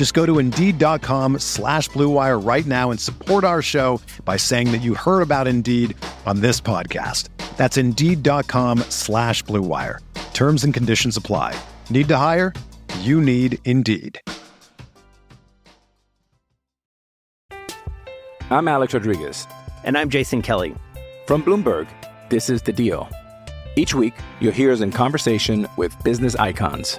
Just go to Indeed.com slash BlueWire right now and support our show by saying that you heard about Indeed on this podcast. That's Indeed.com slash BlueWire. Terms and conditions apply. Need to hire? You need Indeed. I'm Alex Rodriguez. And I'm Jason Kelly. From Bloomberg, this is The Deal. Each week, you'll hear us in conversation with business icons.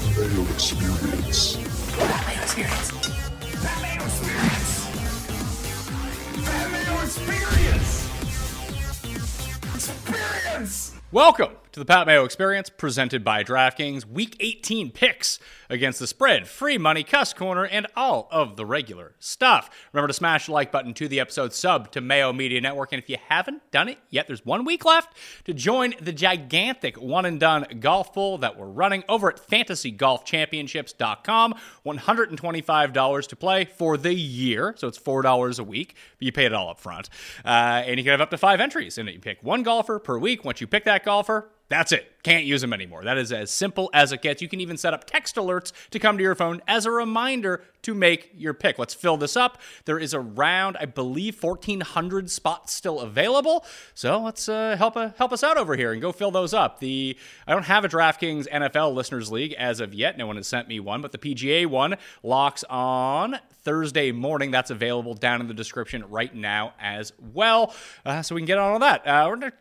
Welcome to the Pat Mayo Experience, presented by DraftKings. Week 18 picks against the spread, free money, cuss corner, and all of the regular stuff. Remember to smash the like button to the episode, sub to Mayo Media Network, and if you haven't done it yet, there's one week left to join the gigantic one and done golf pool that we're running over at FantasyGolfChampionships.com. $125 to play for the year, so it's $4 a week, but you pay it all up front. Uh, and you can have up to five entries in it. You pick one golfer per week. Once you pick that golfer, that's it. Can't use them anymore. That is as simple as it gets. You can even set up text alerts to come to your phone as a reminder to make your pick. Let's fill this up. There is around, I believe, 1,400 spots still available. So let's uh, help uh, help us out over here and go fill those up. The I don't have a DraftKings NFL Listeners League as of yet. No one has sent me one, but the PGA one locks on Thursday morning. That's available down in the description right now as well. Uh, so we can get on all that. Uh,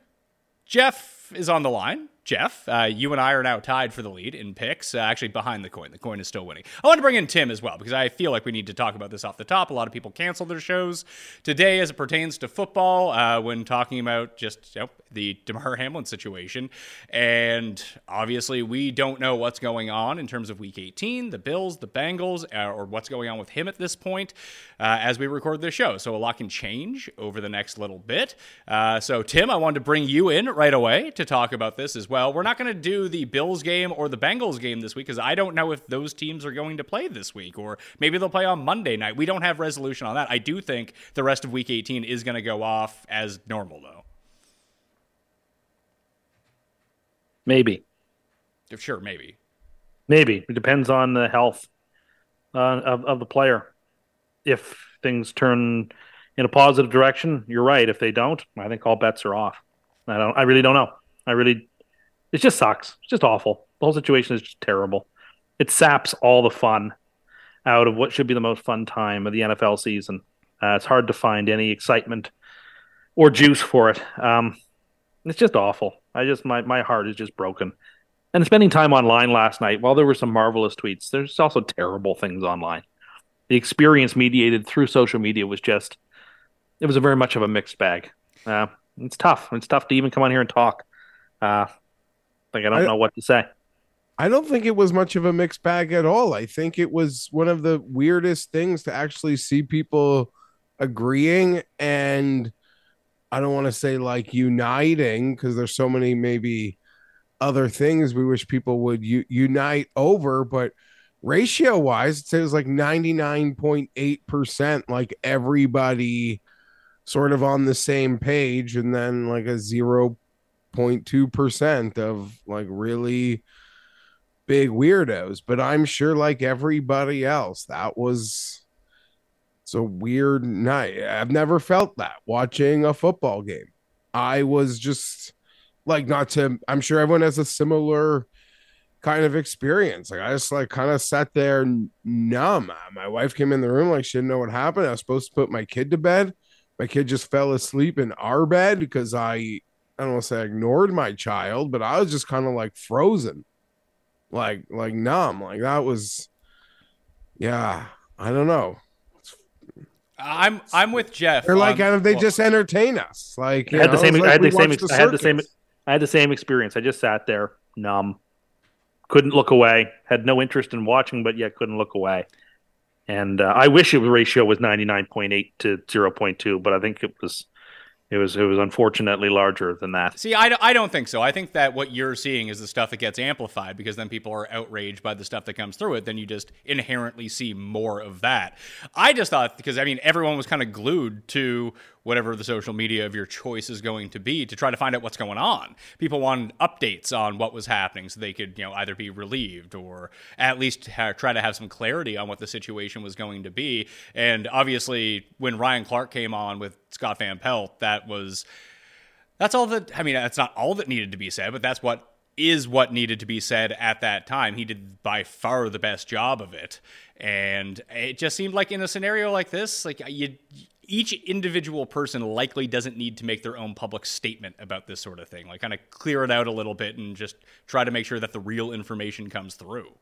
Jeff is on the line. Jeff, uh, you and I are now tied for the lead in picks. Uh, actually, behind the coin, the coin is still winning. I want to bring in Tim as well because I feel like we need to talk about this off the top. A lot of people cancel their shows today as it pertains to football uh, when talking about just you know, the Damar Hamlin situation, and obviously we don't know what's going on in terms of Week 18, the Bills, the Bengals, uh, or what's going on with him at this point uh, as we record this show. So a lot can change over the next little bit. Uh, so Tim, I wanted to bring you in right away to talk about this as well. We're not going to do the Bills game or the Bengals game this week because I don't know if those teams are going to play this week or maybe they'll play on Monday night. We don't have resolution on that. I do think the rest of Week 18 is going to go off as normal though. Maybe, Sure, maybe. maybe it depends on the health uh, of of the player. If things turn in a positive direction, you're right. If they don't, I think all bets are off. I don't. I really don't know. I really. It just sucks. It's just awful. The whole situation is just terrible. It saps all the fun out of what should be the most fun time of the NFL season. Uh, it's hard to find any excitement or juice for it. Um, it's just awful. I just my my heart is just broken. And spending time online last night, while there were some marvelous tweets, there's also terrible things online. The experience mediated through social media was just it was a very much of a mixed bag. Uh, it's tough. It's tough to even come on here and talk. Uh, like I don't I- know what to say. I don't think it was much of a mixed bag at all. I think it was one of the weirdest things to actually see people agreeing and I don't want to say like uniting because there's so many maybe other things we wish people would u- unite over, but ratio wise, it says like 99.8%, like everybody sort of on the same page, and then like a 0.2% of like really big weirdos, but I'm sure like everybody else, that was it's a weird night. I've never felt that watching a football game. I was just like not to I'm sure everyone has a similar kind of experience. Like I just like kind of sat there numb. My wife came in the room like she didn't know what happened. I was supposed to put my kid to bed. My kid just fell asleep in our bed because I I don't want to say I ignored my child, but I was just kind of like frozen. Like like numb. Like that was yeah, I don't know. I'm I'm with Jeff. They're like on- kind of they well, just entertain us. Like I you had the same. it's I had the same. watch I had the same. I had the same experience. I just sat there, numb, couldn't look away. Had no interest in watching, but yet couldn't look away. And uh, I wish it was ratio was ninety nine point eight to zero point two, but I think it was, it was, it was unfortunately larger than that. See, I, I don't think so. I think that what you're seeing is the stuff that gets amplified because then people are outraged by the stuff that comes through it. Then you just inherently see more of that. I just thought, because I mean, everyone was kind of glued to whatever the social media of your choice is going to be to try to find out what's going on. People wanted updates on what was happening so they could, you know, either be relieved or at least ha- try to have some clarity on what the situation was going to be. And obviously, when Ryan Clark came on with Scott Van Pelt, that was that's all that I mean, that's not all that needed to be said, but that's what is what needed to be said at that time. He did by far the best job of it. And it just seemed like in a scenario like this, like uh, you each individual person likely doesn't need to make their own public statement about this sort of thing. Like kind of clear it out a little bit and just try to make sure that the real information comes through.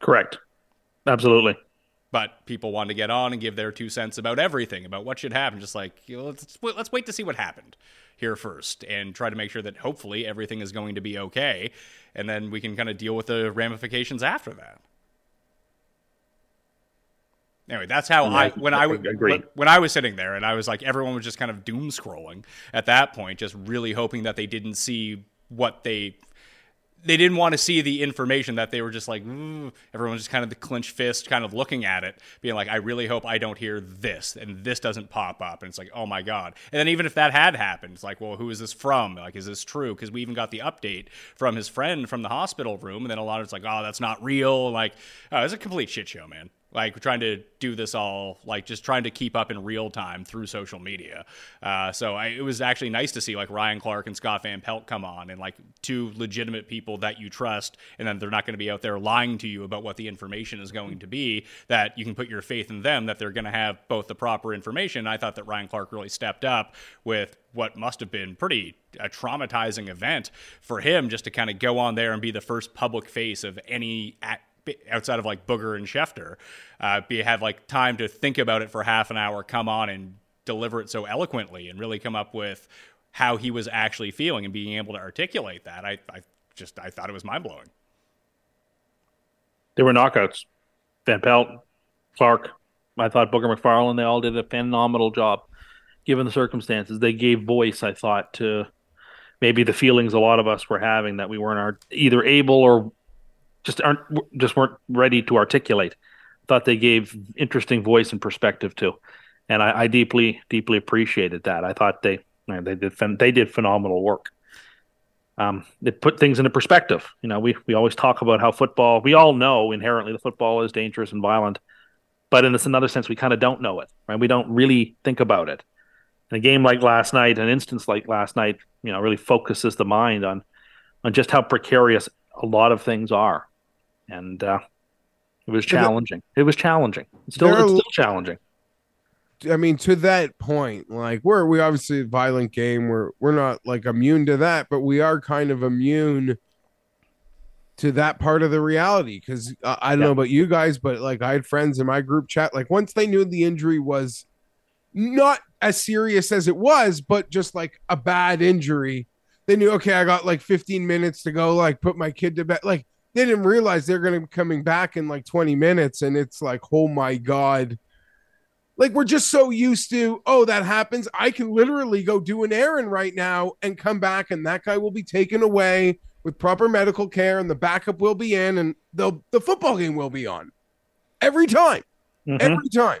Correct. Absolutely. But people want to get on and give their two cents about everything, about what should happen. Just like you know, let's let's wait to see what happened here first, and try to make sure that hopefully everything is going to be okay, and then we can kind of deal with the ramifications after that. Anyway, that's how Yeah, I when I I when, when I was sitting there and I was like everyone was just kind of doom scrolling at that point, just really hoping that they didn't see what they they didn't want to see the information that they were just like "Ooh," everyone was just kind of the clenched fist kind of looking at it being like i really hope i don't hear this and this doesn't pop up and it's like oh my god. And then even if that had happened it's like well who is this from? Like is this true? Because we even got the update from his friend from the hospital room and then a lot of it's like oh that's not real like oh, it's a complete shit show man like trying to do this all like just trying to keep up in real time through social media. Uh, so I, it was actually nice to see like ryan clark and scott van pelt come on and like two legitimate people that you trust and then they're not going to be out there lying to you about what the information is going to be that you can put your faith in them that they're going to have both the proper information. I thought that ryan clark really stepped up with what must have been pretty a traumatizing event for him just to kind of go on there and be the first public face of any act outside of like Booger and Schefter, uh, be have like time to think about it for half an hour, come on and deliver it so eloquently, and really come up with how he was actually feeling and being able to articulate that. I, I just I thought it was mind blowing. There were knockouts. Van Pelt, Clark. I thought Booger McFarland. They all did a phenomenal job, given the circumstances. They gave voice, I thought, to maybe the feelings a lot of us were having that we weren't either able or just aren't just weren't ready to articulate. Thought they gave interesting voice and perspective to, and I, I deeply deeply appreciated that. I thought they they did they did phenomenal work. Um, it put things into perspective. You know, we we always talk about how football. We all know inherently the football is dangerous and violent, but in this another sense, we kind of don't know it. Right? We don't really think about it. And a game like last night, an instance like last night, you know, really focuses the mind on on just how precarious a lot of things are, and uh, it was challenging. It was challenging. It's still are it's still challenging. I mean, to that point, like we're we obviously a violent game. We're we're not like immune to that, but we are kind of immune to that part of the reality. Because uh, I don't Yeah. know about you guys, but like I had friends in my group chat. Like once they knew the injury was not as serious as it was, but just like a bad injury, they knew okay, I got like 15 minutes to go. Like put my kid to bed. Like they didn't realize they're going to be coming back in like 20 minutes, and it's like, oh my god. Like we're just so used to oh that happens. I can literally go do an errand right now and come back and that guy will be taken away with proper medical care and the backup will be in and the the football game will be on. Every time. Mhm. every time.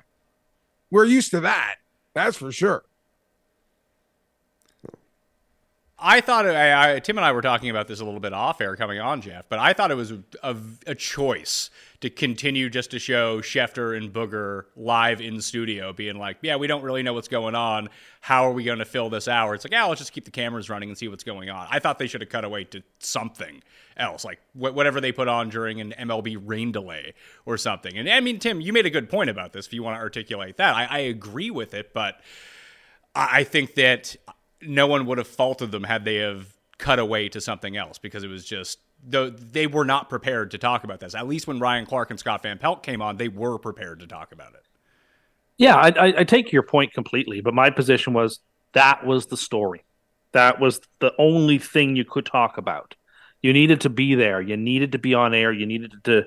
We're used to that that's for sure I thought I, I, Tim and I were talking about this a little bit off air coming on, Jeff, but I thought it was a, a, choice to continue just to show Schefter and Booger live in studio, being like, "Yeah, we don't really know what's going on. How are we going to fill this hour?" It's like, "Yeah, let's just keep the cameras running and see what's going on." I thought they should have cut away to something else, like wh- whatever they put on during an MLB rain delay or something. And I mean, Tim, you made a good point about this. If you want to articulate that, I, I agree with it, but I think that no one would have faulted them had they have cut away to something else because it was just they were not prepared to talk about this. At least when Ryan Clark and Scott Van Pelt came on, they were prepared to talk about it. Yeah, I, I take your point completely, but my position was that was the story. That was the only thing you could talk about. You needed to be there. You needed to be on air. You needed to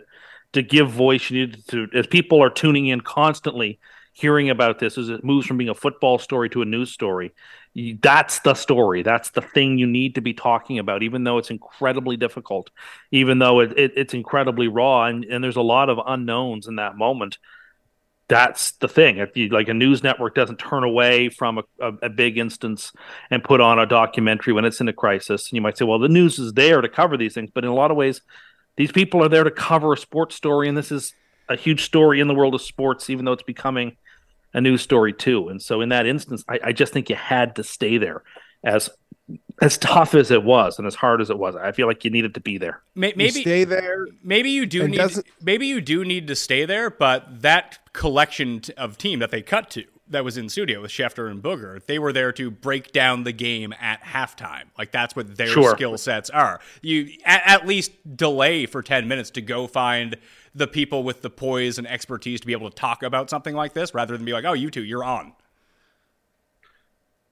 to give voice. You needed to, as people are tuning in constantly, hearing about this as it moves from being a football story to a news story that's the story. That's the thing you need to be talking about, even though it's incredibly difficult, even though it, it, it's incredibly raw, and, and there's a lot of unknowns in that moment. That's the thing. If you, like a news network doesn't turn away from a, a, a big instance and put on a documentary when it's in a crisis, and you might say, well, the news is there to cover these things, but in a lot of ways, these people are there to cover a sports story, and this is a huge story in the world of sports, even though it's becoming a news story too. And so in that instance, I, I just think you had to stay there as as tough as it was and as hard as it was. I feel like you needed to be there. Maybe you stay there. Maybe you do need. Maybe you do need to stay there, but that collection of team that they cut to that was in studio with Schefter and Booger, they were there to break down the game at halftime. Like that's what their sure. skill sets are. You at, at least delay for ten minutes to go find the people with the poise and expertise to be able to talk about something like this rather than be like, oh, you two, you're on.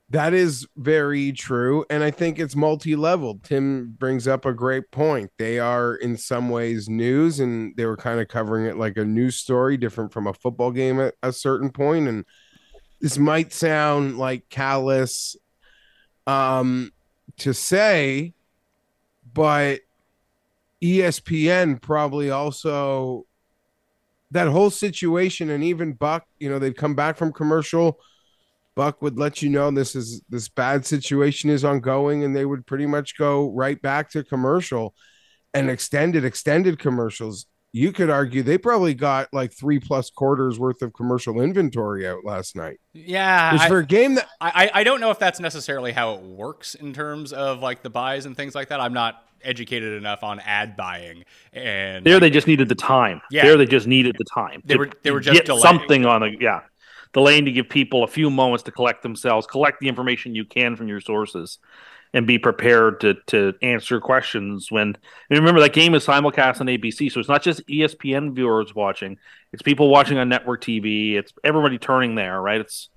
That is very true. And I think it's multi leveled. Tim brings up a great point. They are, in some ways, news, and they were kind of covering it like a news story, different from a football game at a certain point. And this might sound like callous um, to say, but ESPN probably also that whole situation and even Buck, you know, they'd come back from commercial. Buck would let you know this is this bad situation is ongoing, and they would pretty much go right back to commercial and extended, extended commercials. You could argue they probably got like three plus quarters worth of commercial inventory out last night. Yeah, Which for a game that I I don't know if that's necessarily how it works in terms of like the buys and things like that. I'm not educated enough on ad buying and there like, they just needed the time yeah there they just needed the time they were they were just get something on a yeah delaying to give people a few moments to collect themselves collect the information you can from your sources and be prepared to to answer questions when remember that game is simulcast on ABC so it's not just ESPN viewers watching it's people watching on network TV it's everybody turning there right it's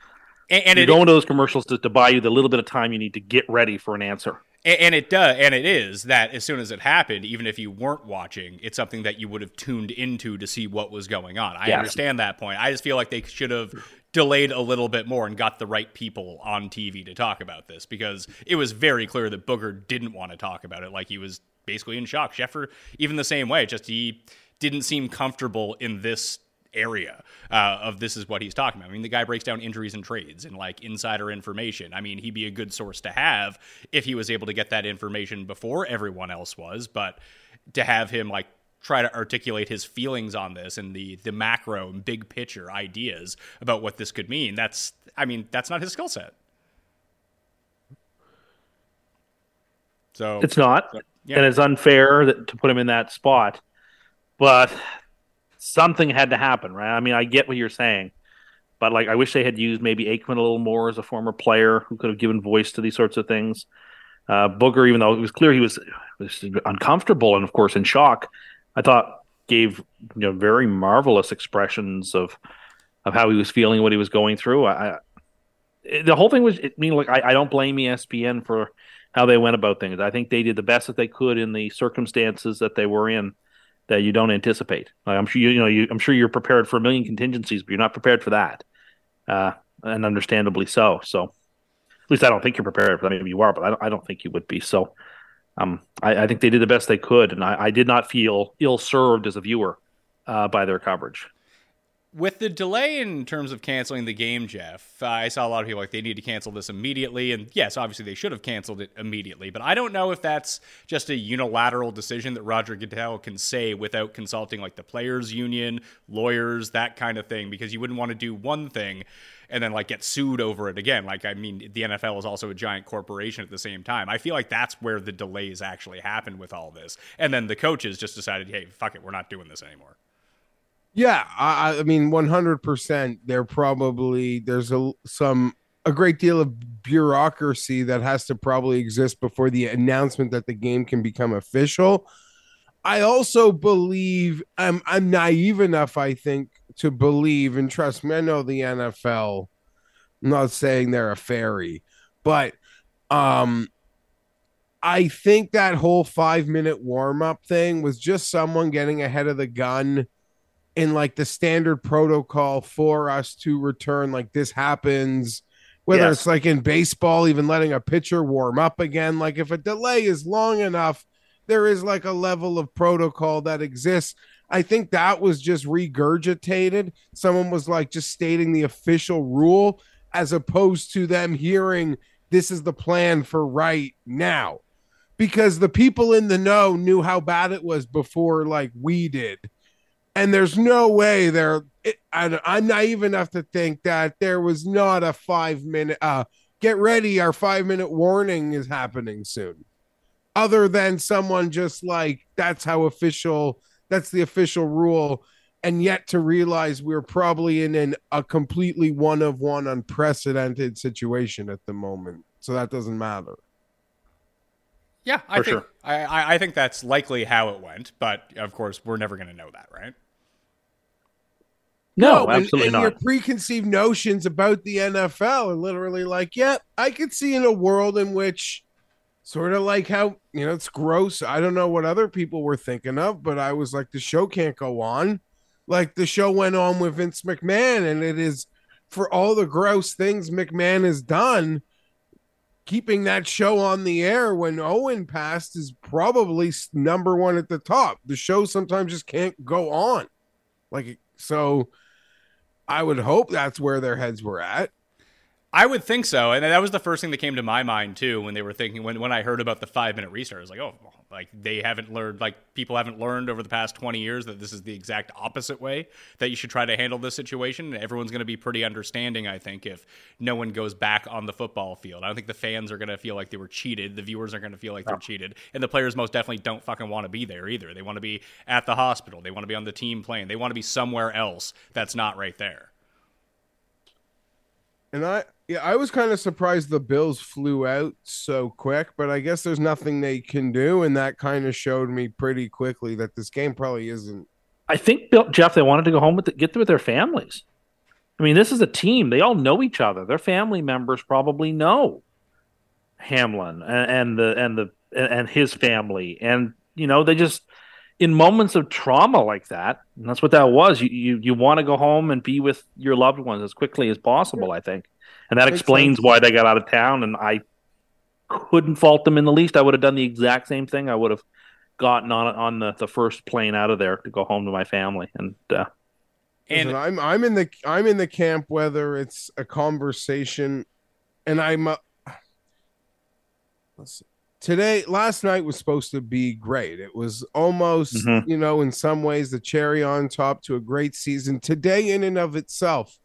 and, and you're it, going to those commercials to, to buy you the little bit of time you need to get ready for an answer and, and it does, and it is that as soon as it happened, even if you weren't watching, it's something that you would have tuned into to see what was going on. I yes. understand that point. I just feel like they should have delayed a little bit more and got the right people on TV to talk about this because it was very clear that Booger didn't want to talk about it. Like he was basically in shock. Schefter, even the same way, just he didn't seem comfortable in this area uh, of this is what he's talking about. I mean, the guy breaks down injuries and trades and like insider information. I mean, he'd be a good source to have if he was able to get that information before everyone else was. But to have him like try to articulate his feelings on this and the the macro and big picture ideas about what this could mean, that's I mean, that's not his skill set. So it's not, yeah. and it's unfair that, to put him in that spot. But something had to happen, right? I mean, I get what you're saying, but like, I wish they had used maybe Aikman a little more as a former player who could have given voice to these sorts of things. Uh, Booger, even though it was clear he was, was uncomfortable and of course in shock, I thought gave you know very marvelous expressions of of how he was feeling, what he was going through. I, the whole thing was, I mean, like I, I don't blame ESPN for how they went about things. I think they did the best that they could in the circumstances that they were in that you don't anticipate. Like I'm sure you, you know you, I'm sure you're prepared for a million contingencies, but you're not prepared for that, uh, and understandably so. So, at least I don't think you're prepared for that. Maybe you are, but I don't, I don't think you would be. So, um, I, I think they did the best they could, and I, I did not feel ill served as a viewer uh, by their coverage. With the delay in terms of canceling the game, Jeff, uh, I saw a lot of people like they need to cancel this immediately. And yes, obviously they should have canceled it immediately. But I don't know if that's just a unilateral decision that Roger Goodell can say without consulting like the players' union, lawyers, that kind of thing, because you wouldn't want to do one thing and then like get sued over it again. Like, I mean, the NFL is also a giant corporation at the same time. I feel like that's where the delays actually happened with all this. And then the coaches just decided, hey, fuck it, we're not doing this anymore. Yeah, I, I mean, one hundred percent. There probably there's a some a great deal of bureaucracy that has to probably exist before the announcement that the game can become official. I also believe I'm I'm naive enough, I think, to believe and trust me. I know the NFL. I'm not saying they're a fairy, but um, I think that whole five minute warm up thing was just someone getting ahead of the gun in like the standard protocol for us to return like this happens whether yes. it's like in baseball even letting a pitcher warm up again like if a delay is long enough there is like a level of protocol that exists. I think that was just regurgitated. Someone was like just stating the official rule as opposed to them hearing this is the plan for right now. Because the people in the know knew how bad it was before like we did and there's no way there I, i'm naive enough to think that there was not a five minute uh get ready our five minute warning is happening soon other than someone just like that's how official that's the official rule and yet to realize we're probably in an, a completely one of one unprecedented situation at the moment so that doesn't matter yeah, I For think sure. I, I think that's likely how it went, but of course we're never going to know that, right? No, no absolutely and, and not. Your preconceived notions about the NFL are literally like, yeah, I could see in a world in which, sort of like how you know it's gross. I don't know what other people were thinking of, but I was like, the show can't go on. Like the show went on with Vince McMahon, and it is for all the gross things McMahon has done. Keeping that show on the air when Owen passed is probably number one at the top. The show sometimes just can't go on. Like so I would hope that's where their heads were at. I would think so, and that was the first thing that came to my mind too when they were thinking when when I heard about the five minute restart. I was like, oh, like they haven't learned, like people haven't learned over the past twenty years that this is the exact opposite way that you should try to handle this situation. Everyone's going to be pretty understanding, I think, if no one goes back on the football field. I don't think the fans are going to feel like they were cheated. The viewers are going to feel like they're cheated, and the players most definitely don't fucking want to be there either. They want to be at the hospital. They want to be on the team plane. They want to be somewhere else that's not right there. And I yeah, I was kind of surprised the Bills flew out so quick, but I guess there's nothing they can do, and that kind of showed me pretty quickly that this game probably isn't. I think Bill, Jeff, they wanted to go home with the, get with their families. I mean, this is a team; they all know each other. Their family members probably know Hamlin and, and the and the and his family, and you know they just in moments of trauma like that, and that's what that was. You you, you want to go home and be with your loved ones as quickly as possible. I think, and that explains why they got out of town. And I couldn't fault them in the least. I would have done the exact same thing. I would have gotten on on the, the first plane out of there to go home to my family. And uh, and Listen, I'm I'm in the I'm in the camp whether it's a conversation, and I'm. Uh, let's see today last night was supposed to be great it was almost mm-hmm. you know in some ways the cherry on top to a great season today in and of itself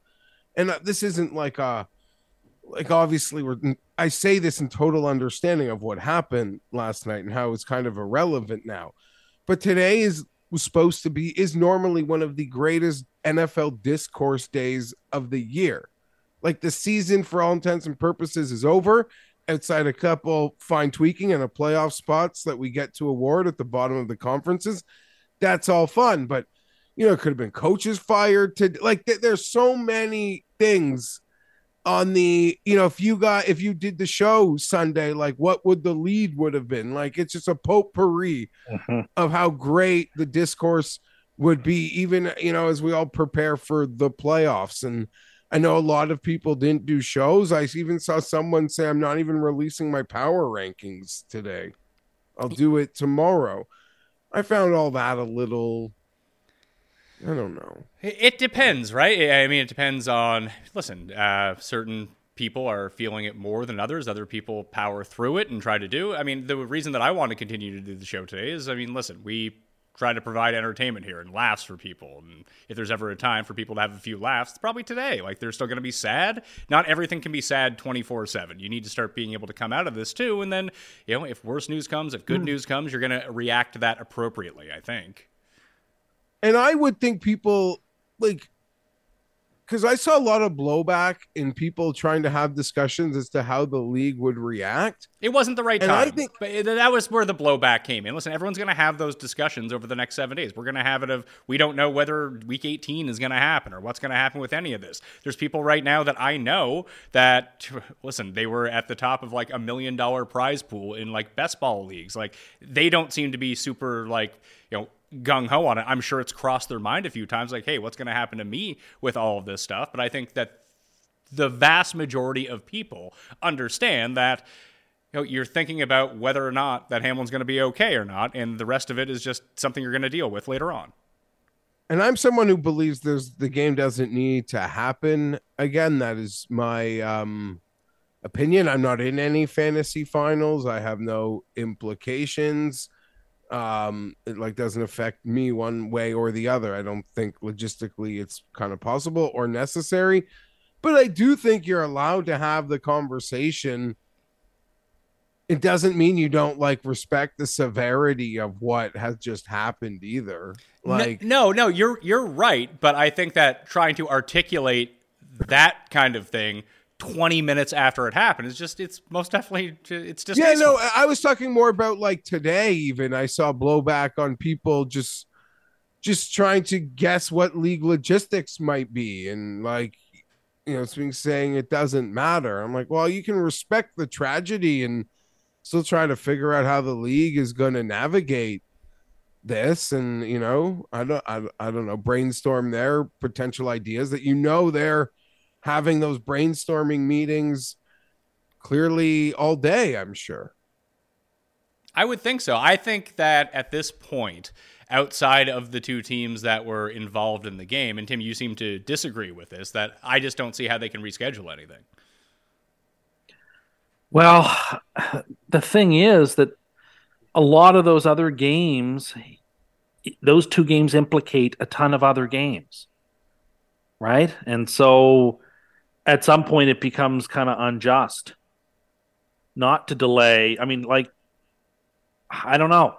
and uh, this isn't like a like obviously we're i say this in total understanding of what happened last night and how it's kind of irrelevant now but today is was supposed to be is normally one of the greatest nfl discourse days of the year like the season for all intents and purposes is over outside a couple fine tweaking and a playoff spots that we get to award at the bottom of the conferences, that's all fun. But you know, it could have been coaches fired to like th- there's so many things on the you know if you got if you did the show Sunday, like what would the lead would have been? Like it's just a potpourri mm-hmm. of how great the discourse would be, even you know, as we all prepare for the playoffs and I know a lot of people didn't do shows. I even saw someone say, I'm not even releasing my power rankings today. I'll do it tomorrow. I found all that a little I don't know. It depends, right? I mean, it depends on. Listen, uh, certain people are feeling it more than others. Other people power through it and try to do. I mean, the reason that I want to continue to do the show today is, I mean, listen, we try to provide entertainment here and laughs for people. And if there's ever a time for people to have a few laughs, it's probably today. Like they're still going to be sad. Not everything can be sad 24 7. You need to start being able to come out of this too. And then, you know, if worse news comes, if good mm. news comes, you're going to react to that appropriately, I think. And I would think people like because I saw a lot of blowback in people trying to have discussions as to how the league would react. It wasn't the right and time. I think, but that was where the blowback came in. Listen, everyone's going to have those discussions over the next seven days. We're going to have it of we don't know whether week 18 is going to happen or what's going to happen with any of this. There's people right now that I know that listen, they were at the top of like a million dollar prize pool in like best ball leagues. Like they don't seem to be super like you know gung ho on it. I'm sure it's crossed their mind a few times, like, hey, what's going to happen to me with all of this stuff? But I think that the vast majority of people understand that you know, you're thinking about whether or not that Hamlin's going to be okay or not, and the rest of it is just something you're going to deal with later on. And I'm someone who believes there's the game doesn't need to happen again. That is my um, opinion. I'm not in any fantasy finals. I have no implications um it like doesn't affect me one way or the other. I don't think logistically it's kind of possible or necessary but i do think you're allowed to have the conversation. It doesn't mean you don't like respect the severity of what has just happened either. Like no no you're you're right but i think that trying to articulate that kind of thing 20 minutes after it happened. It's just, it's most definitely, it's just. Yeah, no, I was talking more about like today, even. I saw blowback on people just, just trying to guess what league logistics might be. And like, you know, it's being saying it doesn't matter. I'm like, well, you can respect the tragedy and still try to figure out how the league is going to navigate this and you know i don't I, I don't know brainstorm their potential ideas that you know they're having those brainstorming meetings clearly all day, I'm sure. I would think so. I think that at this point, outside of the two teams that were involved in the game, and Tim, you seem to disagree with this, that I just don't see how they can reschedule anything. Well, the thing is that a lot of those other games, those two games implicate a ton of other games, right? And so at some point it becomes kind of unjust not to delay. I mean, like, I don't know.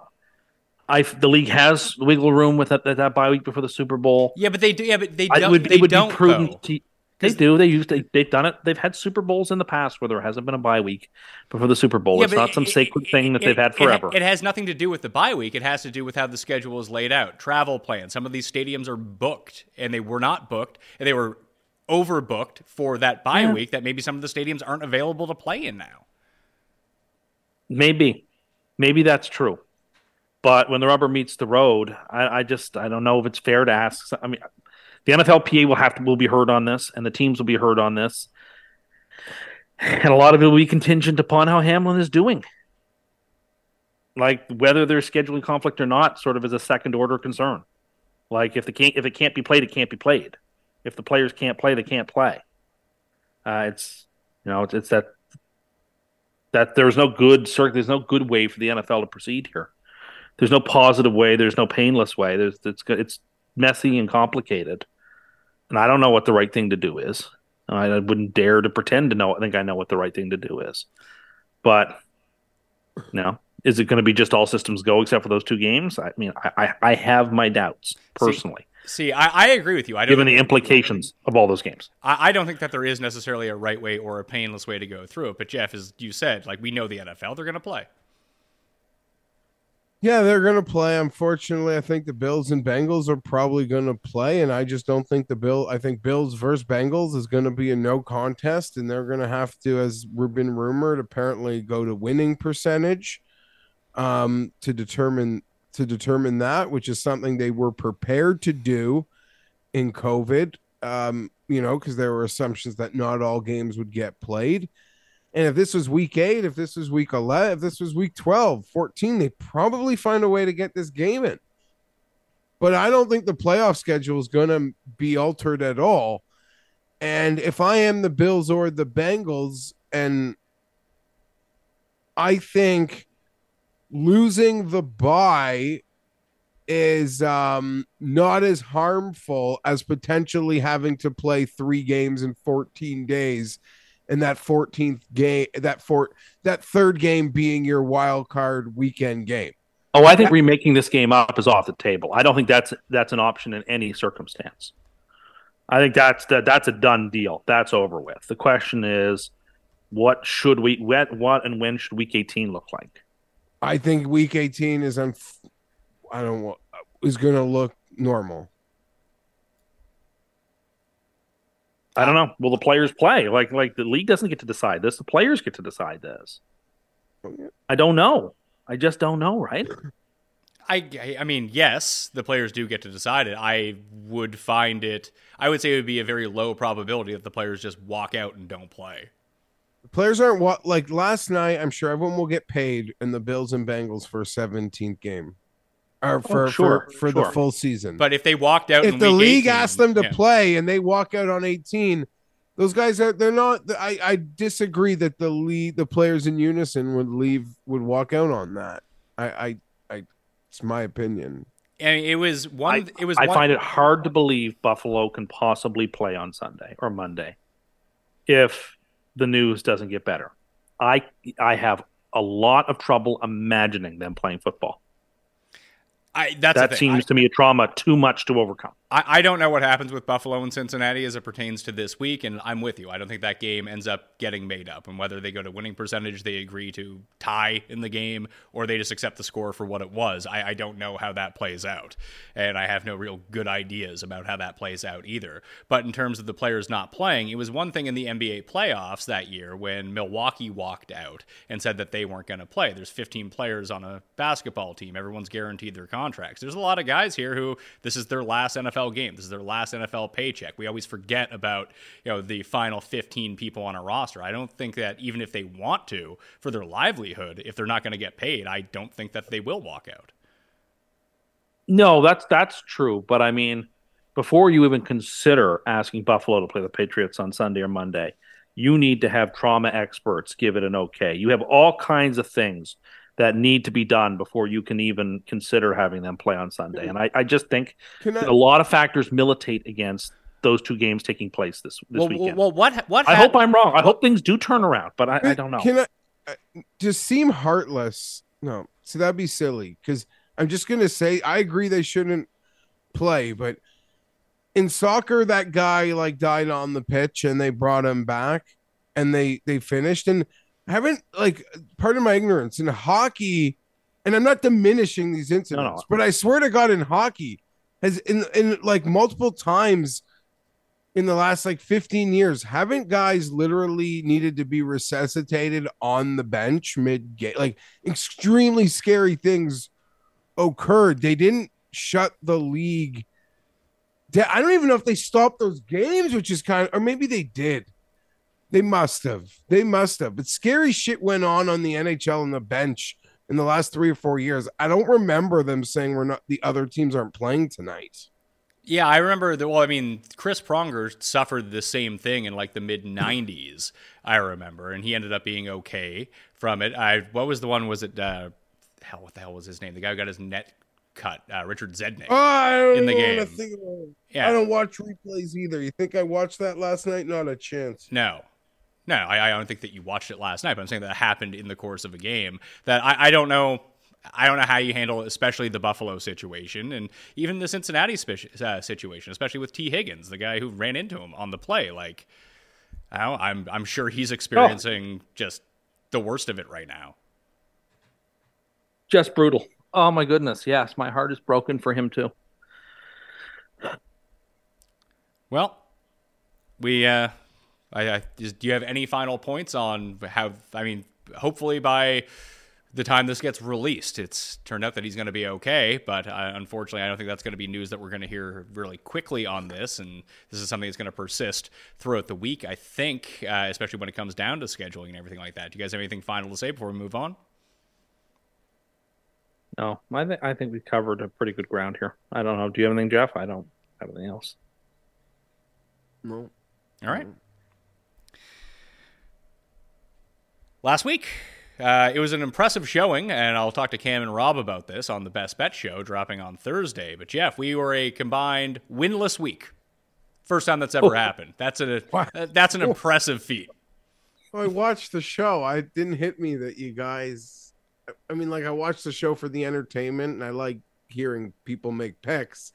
I the league has wiggle room with that, that, that bye week before the Super Bowl. Yeah, but they do. Yeah, but they don't. Would, they would don't, be prudent. To, they do. They used. They, they've done it. They've had Super Bowls in the past where there hasn't been a bye week before the Super Bowl. Yeah, it's not some it, sacred it, thing that it, they've had forever. It, has nothing to do with the bye week. It has to do with how the schedule is laid out, travel plans. Some of these stadiums are booked, and they were not booked, and they were overbooked for that bye yeah. week that maybe some of the stadiums aren't available to play in now. Maybe, maybe that's true. But when the rubber meets the road, I, I just I don't know if it's fair to ask. I mean, the NFLPA will have to will be heard on this, and the teams will be heard on this, and a lot of it will be contingent upon how Hamlin is doing. Like whether there's scheduling conflict or not, sort of is a second order concern. Like if the can't if it can't be played, it can't be played. If the players can't play, they can't play. Uh, it's you know it's, it's that that there's no good there's no good way for the NFL to proceed here. There's no positive way. There's no painless way. There's it's it's messy and complicated, and I don't know what the right thing to do is. I, I wouldn't dare to pretend to know. I think I know what the right thing to do is, but you know, is it going to be just all systems go except for those two games? I mean, I I, I have my doubts personally. See, See, I, I, agree with you. I don't given the implications of all those games. I, I, don't think that there is necessarily a right way or a painless way to go through it. But Jeff, as you said, like we know the NFL, they're going to play. Yeah, they're going to play. Unfortunately, I think the Bills and Bengals are probably going to play, and I just don't think the Bill. I think Bills versus Bengals is going to be a no contest, and they're going to have to, as we've been rumored, apparently go to winning percentage um, to determine to determine that, which is something they were prepared to do in COVID. Um, you know, because there were assumptions that not all games would get played. And if this was week eight, if this was week 11, if this was week 12, 14, they probably find a way to get this game in. but I don't think the playoff schedule is going to be altered at all. And if I am the Bills or the Bengals, and I think losing the bye is um, not as harmful as potentially having to play three games in 14 days and that 14th game that for that third game being your wild card weekend game. Oh i think remaking this game up is off the table. I don't think that's that's an option in any circumstance. I think that's that that's a done deal. That's over with. The question is what should we what, what and when should week 18 look like i think week 18 is on i don't want is going to look normal I don't know. Will the players play? Like like the league doesn't get to decide this. The players get to decide this. Oh, I don't know. I just don't know, right? I I mean, yes, the players do get to decide it. I would find it I would say it would be a very low probability that the players just walk out and don't play. The players aren't what like last night, I'm sure everyone will get paid in the Bills and Bengals for a 17th game or oh, for oh, sure, for, for sure. the full season. But if they walked out, if the league 18, asked them to yeah. play and they walk out on 18, those guys are they're not. I I disagree that the lead the players in unison would leave would walk out on that. I I, I it's my opinion. And it was one. I, it was. I one, find it hard to believe Buffalo can possibly play on Sunday or Monday if the news doesn't get better. I I have a lot of trouble imagining them playing football. I, that's that seems I, to me a trauma too much to overcome. I, I don't know what happens with Buffalo and Cincinnati as it pertains to this week, and I'm with you. I don't think that game ends up getting made up. And whether they go to winning percentage, they agree to tie in the game, or they just accept the score for what it was. I, I don't know how that plays out, and I have no real good ideas about how that plays out either. But in terms of the players not playing, it was one thing in the NBA playoffs that year when Milwaukee walked out and said that they weren't going to play. There's 15 players on a basketball team. Everyone's guaranteed their contracts. There's a lot of guys here who this is their last NFL game. This is their last NFL paycheck. We always forget about, you know, the final 15 people on a roster. I don't think that even if they want to for their livelihood, if they're not going to get paid, I don't think that they will walk out. No, that's that's true, but I mean, before you even consider asking Buffalo to play the Patriots on Sunday or Monday, you need to have trauma experts give it an okay. You have all kinds of things that need to be done before you can even consider having them play on Sunday. And I, I just think I, a lot of factors militate against those two games taking place this this well, weekend. Well, what what I hope I'm wrong. I hope things do turn around, but I, I don't know. Can I uh, just seem heartless? No, so that'd be silly because I'm just gonna say I agree they shouldn't play, but in soccer, that guy like died on the pitch and they brought him back and they they finished and haven't like pardon my ignorance in hockey and i'm not diminishing these incidents No, no. but i swear to god in hockey has in in like multiple times in the last like 15 years haven't guys literally needed to be resuscitated on the bench mid game like extremely scary things occurred they didn't shut the league down. i don't even know if they stopped those games which is kind of or maybe they did they must have. They must have. But scary shit went on on the NHL on the bench in the last three or four years. I don't remember them saying we're not. The other teams aren't playing tonight. Yeah, I remember that. Well, I mean, Chris Pronger suffered the same thing in like the mid '90s. I remember, and he ended up being okay from it. I what was the one? Was it uh, hell? What the hell was his name? The guy who got his net cut, uh, Richard Zednik. Oh, I don't In the game. Think about it. Yeah. I don't watch replays either. You think I watched that last night? Not a chance. No. No, I, I don't think that you watched it last night, but I'm saying that happened in the course of a game that I, I don't know. I don't know how you handle, especially the Buffalo situation and even the Cincinnati uh, situation, especially with Tee Higgins, the guy who ran into him on the play. Like, I don't, I'm I'm sure he's experiencing just the worst of it right now. Just brutal. Oh my goodness. Yes, my heart is broken for him too. Well, we. Uh, I, I just, do you have any final points on how? I mean, hopefully by the time this gets released, it's turned out that he's going to be okay. But uh, unfortunately, I don't think that's going to be news that we're going to hear really quickly on this. And this is something that's going to persist throughout the week. I think, uh, especially when it comes down to scheduling and everything like that. Do you guys have anything final to say before we move on? No, I think I think we covered a pretty good ground here. I don't know. Do you have anything, Jeff? I don't have anything else. No. All right. Last week, uh, it was an impressive showing, and I'll talk to Cam and Rob about this on the Best Bet show dropping on Thursday. But Jeff, we were a combined winless week. First time that's ever Oh. happened. That's a Wow. uh, that's an impressive feat. I watched the show. I didn't hit me that you guys. I mean, like I watched the show for the entertainment, and I like hearing people make picks,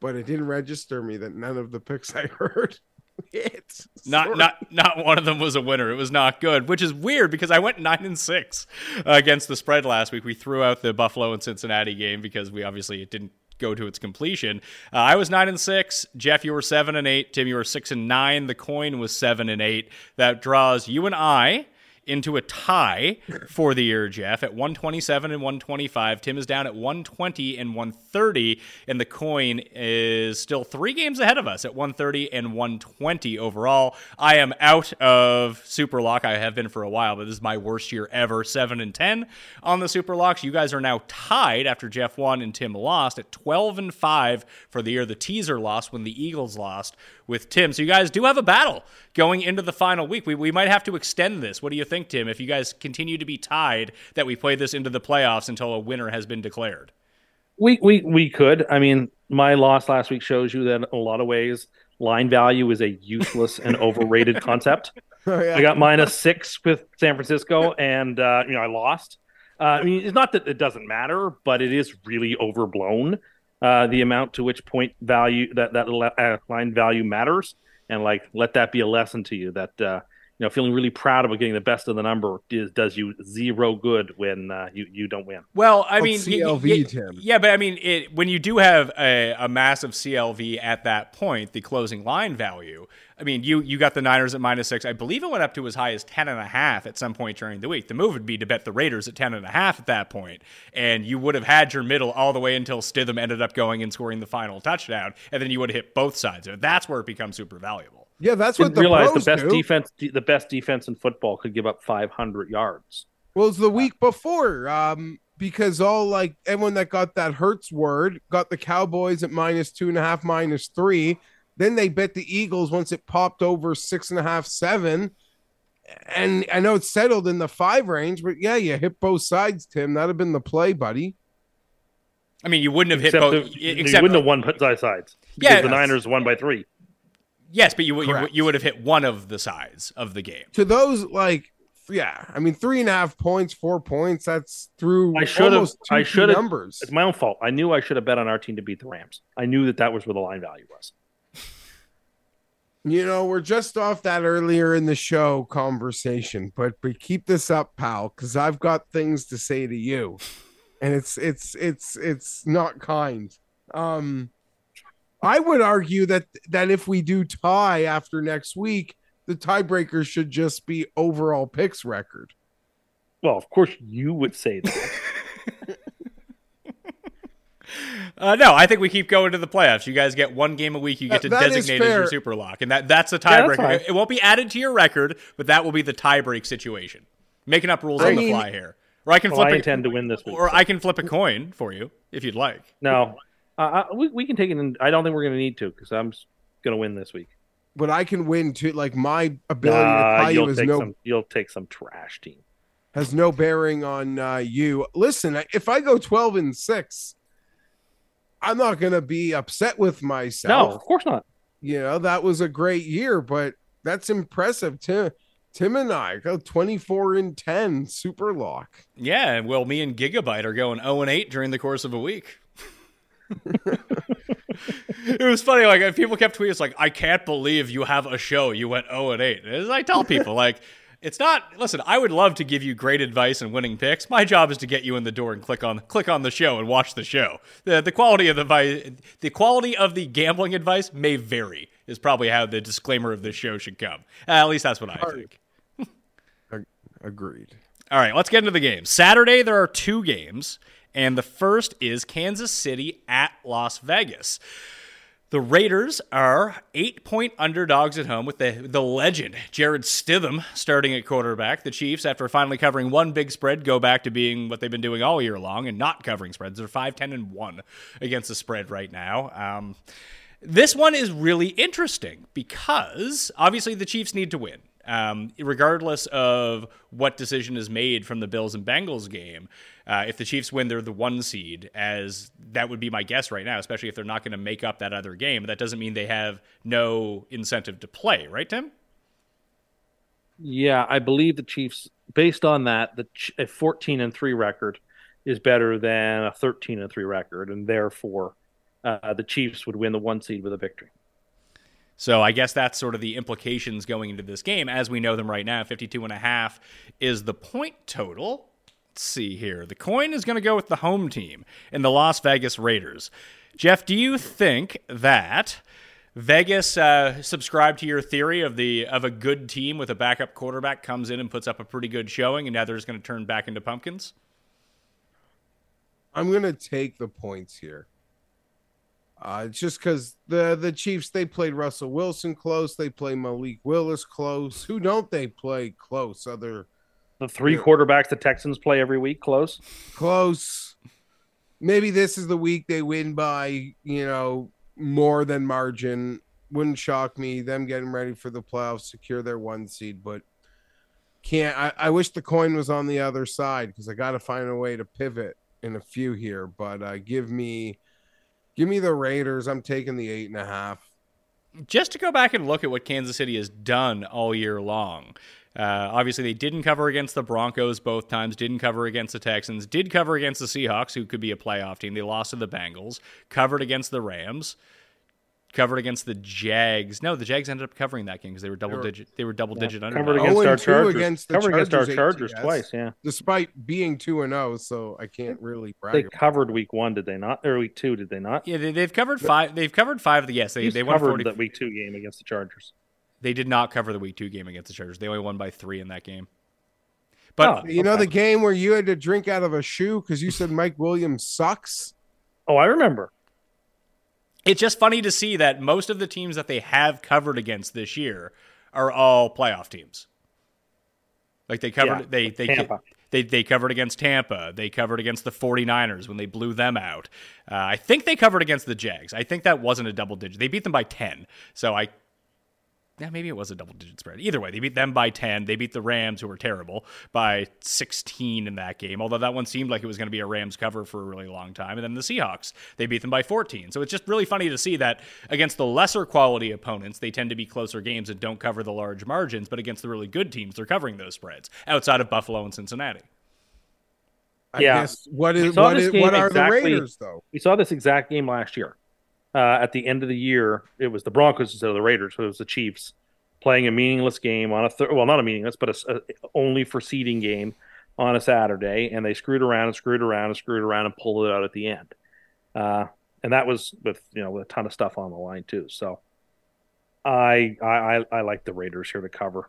but it didn't register me that none of the picks I heard hit. Not Sorry. not not one of them was a winner. It was not good, which is weird because I went nine and six uh, against the spread last week. We threw out the Buffalo and Cincinnati game because we obviously it didn't go to its completion. Uh, I was nine and six. Jeff, you were seven and eight. Tim, you were six and nine. The coin was seven and eight. That draws you and I into a tie for the year, Jeff, at 127 and 125. Tim is down at 120 and 130, and the coin is still three games ahead of us at 130 and 120 overall. I am out of Super Lock. I have been for a while, but this is my worst year ever. 7 and 10 on the Super Locks. You guys are now tied after Jeff won and Tim lost at 12 and 5 for the year. The teaser lost when the Eagles lost with Tim. So you guys do have a battle going into the final week. We, we might have to extend this. What do you think, Tim? If you guys continue to be tied, that we play this into the playoffs until a winner has been declared. We we we could. I mean, my loss last week shows you that in a lot of ways, line value is a useless and overrated concept. Oh, yeah. I got minus six with San Francisco, and uh, you know I lost. Uh, I mean, it's not that it doesn't matter, but it is really overblown. Uh, the amount to which point value that that uh, line value matters, and like let that be a lesson to you that uh, you know feeling really proud about getting the best of the number is, does you zero good when uh, you you don't win. Well, I mean, y- y- CLV, y- Tim? Yeah, but I mean, it, when you do have a, a massive CLV at that point, the closing line value. I mean, you you got the Niners at minus six. I believe it went up to as high as ten and a half at some point during the week. The move would be to bet the Raiders at ten and a half at that point, and you would have had your middle all the way until Stidham ended up going and scoring the final touchdown, and then you would have hit both sides. That's where it becomes super valuable. yeah, that's Didn't what the realize the best do. defense the best defense in football could give up 500 yards. Well, it's the week before, um, because all like everyone that got that Hurts word got the Cowboys at minus two and a half, minus three. Then they bet the Eagles once it popped over six and a half, seven. And I know it's settled in the five range, but yeah, you hit both sides, Tim. That'd have been the play, buddy. I mean, you wouldn't have hit Except, both. the, you wouldn't have won side sides. Yeah, because the Niners won by three. yes, but you would- you, would- you would have hit one of the sides of the game. To those, like, yeah, I mean, three and a half points, four points. That's through I should have. I should have. numbers. It's my own fault. I knew I should have bet on our team to beat the Rams. I knew that that was where the line value was. You know, we're just off that earlier in the show conversation, but but keep this up, pal, because I've got things to say to you, and it's it's it's it's not kind. Um, I would argue that that if we do tie after next week, the tiebreaker should just be overall picks record. Well, of course you would say that. Uh, no, I think we keep going to the playoffs. You guys get one game a week. You get to That- that is designate as your super lock, and that that's the Yeah, that's tiebreaker. fine. it, it won't be added to your record, but that will be the tiebreak situation. Making up rules I on the fly here, or I can well, flip I a, intend to win this week. or so. I can flip a coin for you if you'd like. no, uh, uh, we, we can take it. In, I don't think we're going to need to because I'm going to win this week. But I can win too. Like my ability to Nah, tie you is no some. You'll take some trash team. has no bearing on uh, you. Listen, if I go twelve and six, I'm not gonna be upset with myself. No, of course not. you know that was a great year but that's impressive tim tim and i go 24 and 10 super lock Yeah, well, me and Gigabyte are going zero and eight during the course of a week. it was funny. Like people kept tweeting, it's like, "I can't believe you have a show. You went zero and eight. As I tell people, like. It's not. Listen, I would love to give you great advice and winning picks. My job is to get you in the door and click on click on the show and watch the show. the The quality of the the quality of the gambling advice may vary. Is probably how the disclaimer of this show should come. Uh, at least that's what I think. agreed All right, let's get into the games. Saturday, there are two games, and the first is Kansas City at Las Vegas. The Raiders are eight point underdogs at home with the, the legend, Jarrett Stidham, starting at quarterback. The Chiefs, after finally covering one big spread, go back to being what they've been doing all year long and not covering spreads. They're 5 10 and 1 against the spread right now. Um, this one is really interesting because obviously the Chiefs need to win. Um, regardless of what decision is made from the Bills and Bengals game, uh, if the Chiefs win, they're the one seed, as that would be my guess right now, especially if they're not going to make up that other game. That doesn't mean they have no incentive to play, right, Tim? Yeah, I believe the Chiefs, based on that, the a 14 and 3 record is better than a 13 and 3 record, and therefore uh, the Chiefs would win the one seed with a victory. So I guess that's sort of the implications going into this game as we know them right now. 52 and a half is the point total. See here. The coin is going to go with the home team in the Las Vegas Raiders. Jeff, do you think that Vegas uh, subscribed to your theory of the of a good team with a backup quarterback comes in and puts up a pretty good showing, and now they're just going to turn back into pumpkins? I'm going to take the points here. Uh, just because the the Chiefs they played Russell Wilson close, they play Malik Willis close. Who don't they play close? Other the three quarterbacks the Texans play every week close. Close. Maybe this is the week they win by you know more than margin. Wouldn't shock me them getting ready for the playoffs, secure their one seed, but can't. I, I wish the coin was on the other side because I got to find a way to pivot in a few here. But uh, give me Give me the Raiders. I'm taking the eight and a half. Just to go back and look at what Kansas City has done all year long. Uh, obviously, they didn't cover against the Broncos both times, didn't cover against the Texans, did cover against the Seahawks, who could be a playoff team. They lost to the Bengals, covered against the Rams covered against the Jags. No, the Jags ended up covering that game because they were double they were, digit. They were double yeah, digit under. Covered against our Chargers. Against the covered Chargers against our Chargers twice. Yeah, despite being two and zero, oh, so I can't really. Brag they covered week one, did they not? Or week two, did they not? Yeah, they, have covered five. They've covered five of the yes. They they won covered the week two game against the Chargers. They did not cover the week two game against the Chargers. They only won by three in that game. But oh, you okay. know the game where you had to drink out of a shoe because you said Mike Williams sucks. Oh, I remember it's just funny to see that most of the teams that they have covered against this year are all playoff teams. Like they covered yeah, they they, they they covered against Tampa. They covered against the 49ers when they blew them out. Uh, I think they covered against the Jags. I think that wasn't a double digit. They beat them by 10. So I yeah, maybe it was a double digit spread. Either way, they beat them by 10. They beat the Rams, who were terrible, by 16 in that game, although that one seemed like it was going to be a Rams cover for a really long time. And then the Seahawks, they beat them by 14. So it's just really funny to see that against the lesser quality opponents, they tend to be closer games and don't cover the large margins, but against the really good teams, they're covering those spreads outside of Buffalo and Cincinnati. I yeah. guess what is what, is, what are exactly, the Raiders though? We saw this exact game last year uh, at the end of the year, it was the Broncos instead of the Raiders. So it was the Chiefs playing a meaningless game on a thir- well, not a meaningless, but a, a, only for seeding game on a Saturday, and they screwed around and screwed around and screwed around and pulled it out at the end. Uh, and that was with you know with a ton of stuff on the line too. So I I I like the Raiders here to cover.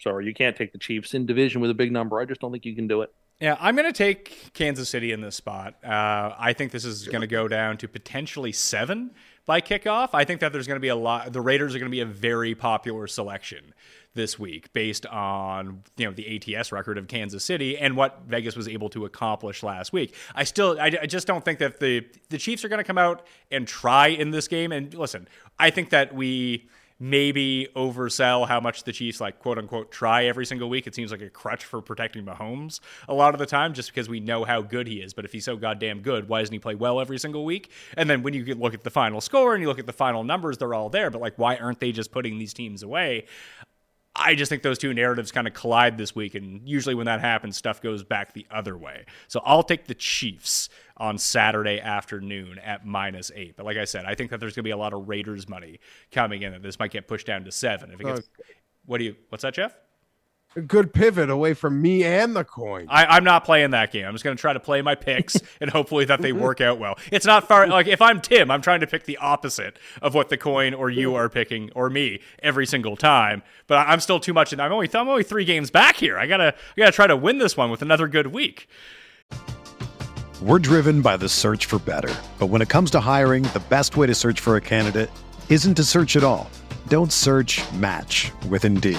Sorry, you can't take the Chiefs in division with a big number. I just don't think you can do it. Yeah, I'm going to take Kansas City in this spot. Uh, I think this is going to go down to potentially seven by kickoff. I think that there's going to be a lot. The Raiders are going to be a very popular selection this week based on you know the ATS record of Kansas City and what Vegas was able to accomplish last week. I still I, I just don't think that the the Chiefs are going to come out and try in this game. And listen, I think that we maybe oversell how much the Chiefs like quote unquote try every single week. It seems like a crutch for protecting Mahomes a lot of the time just because we know how good he is. But if he's so goddamn good, why doesn't he play well every single week? And then when you look at the final score and you look at the final numbers, they're all there. But like, why aren't they just putting these teams away? I just think those two narratives kind of collide this week, and usually when that happens, stuff goes back the other way. So I'll take the Chiefs on Saturday afternoon at minus eight. But like I said, I think that there's going to be a lot of Raiders money coming in, that this might get pushed down to seven. If it gets, what do you? What's that, Jeff? A good pivot away from me and the coin. I, am not playing that game. I'm just going to try to play my picks and hopefully that they work out well. It's not far. Like if I'm Tim, I'm trying to pick the opposite of what the coin or you are picking or me every single time. But I'm still too much. And I'm only I'm only three games back here. I gotta I gotta try to win this one with another good week. We're driven by the search for better. But when it comes to hiring, the best way to search for a candidate isn't to search at all. Don't search match with Indeed.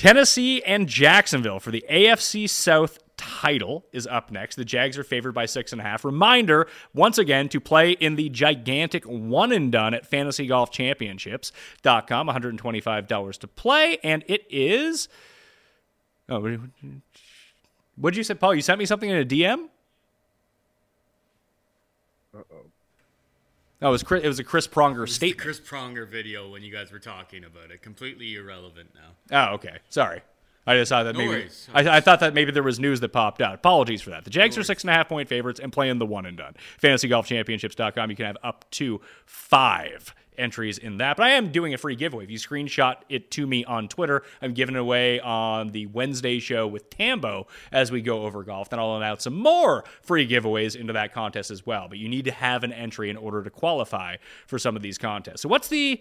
Tennessee and Jacksonville for the AFC South title is up next. The Jags are favored by six and a half. Reminder, once again, to play in the gigantic one and done at fantasygolfchampionships.com. $125 to play, and it is. Oh, what did you say, Paul? You sent me something in a DM? Oh, it was Chris, it was a Chris Pronger statement. Chris Pronger video when you guys were talking about it. Completely irrelevant now. Oh, okay. Sorry. I just thought that No maybe. I, I thought that maybe there was news that popped out. Apologies for that. The Jags are six and a half point favorites and playing the one and done. FantasyGolfChampionships.com. You can have up to five entries in that. But I am doing a free giveaway. If you screenshot it to me on Twitter, I'm giving it away on the Wednesday show with Tambo as we go over golf. Then I'll announce some more free giveaways into that contest as well. But you need to have an entry in order to qualify for some of these contests. So what's the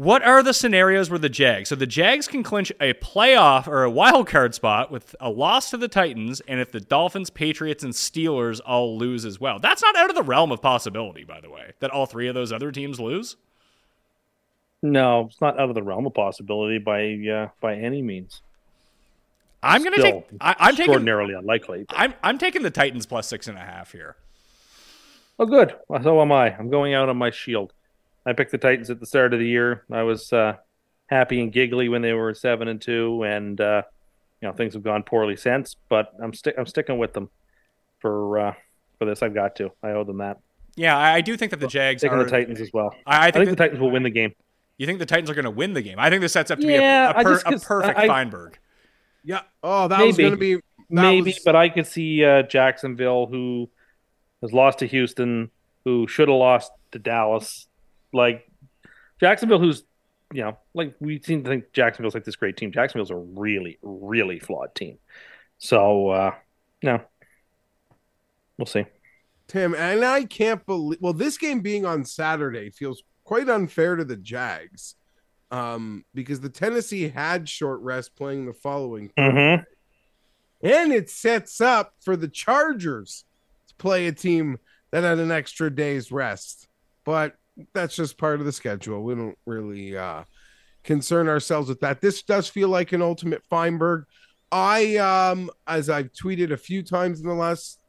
what are the scenarios where the Jags? So the Jags can clinch a playoff or a wild card spot with a loss to the Titans, and if the Dolphins, Patriots, and Steelers all lose as well. That's not out of the realm of possibility, by the way, that all three of those other teams lose. No, it's not out of the realm of possibility by uh, by any means. I'm gonna take. I, I'm taking. extraordinarily unlikely. but- I'm I'm taking the Titans plus six and a half here. Oh, good. So am I. I'm going out on my shield. I picked the Titans at the start of the year. I was uh, happy and giggly when they were seven and two, and uh, you know things have gone poorly since. But I'm stick I'm sticking with them for uh, for this. I've got to. I owe them that. Yeah, I, I do think that the Jags Taking are. the Titans as well. I, I I think, think the Titans will win the game. you think the Titans are going to win the game. I think this sets up to Yeah, be a per, just- a 'cause perfect I- Feinberg. Yeah. Oh, that was going to be Maybe, was- but I could see uh, Jacksonville, who has lost to Houston, who should have lost to Dallas. Like Jacksonville, who's you know, like we seem to think Jacksonville's like this great team. Jacksonville's a really, really flawed team. So uh, no, we'll see. Tim, and I can't believe. Well, this game being on Saturday feels quite unfair to the Jags, um, because the Tennessee had short rest playing the following, Mm-hmm. and it sets up for the Chargers to play a team that had an extra day's rest. But that's just part of the schedule. We don't really uh, concern ourselves with that. This does feel like an ultimate Feinberg. I, um, as I've tweeted a few times in the last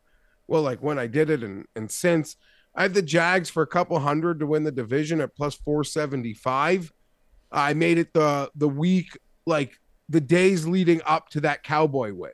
well, like when I did it and, and since I have the Jags for a couple hundred to win the division at plus 475. I made it the the week like the days leading up to that cowboy win.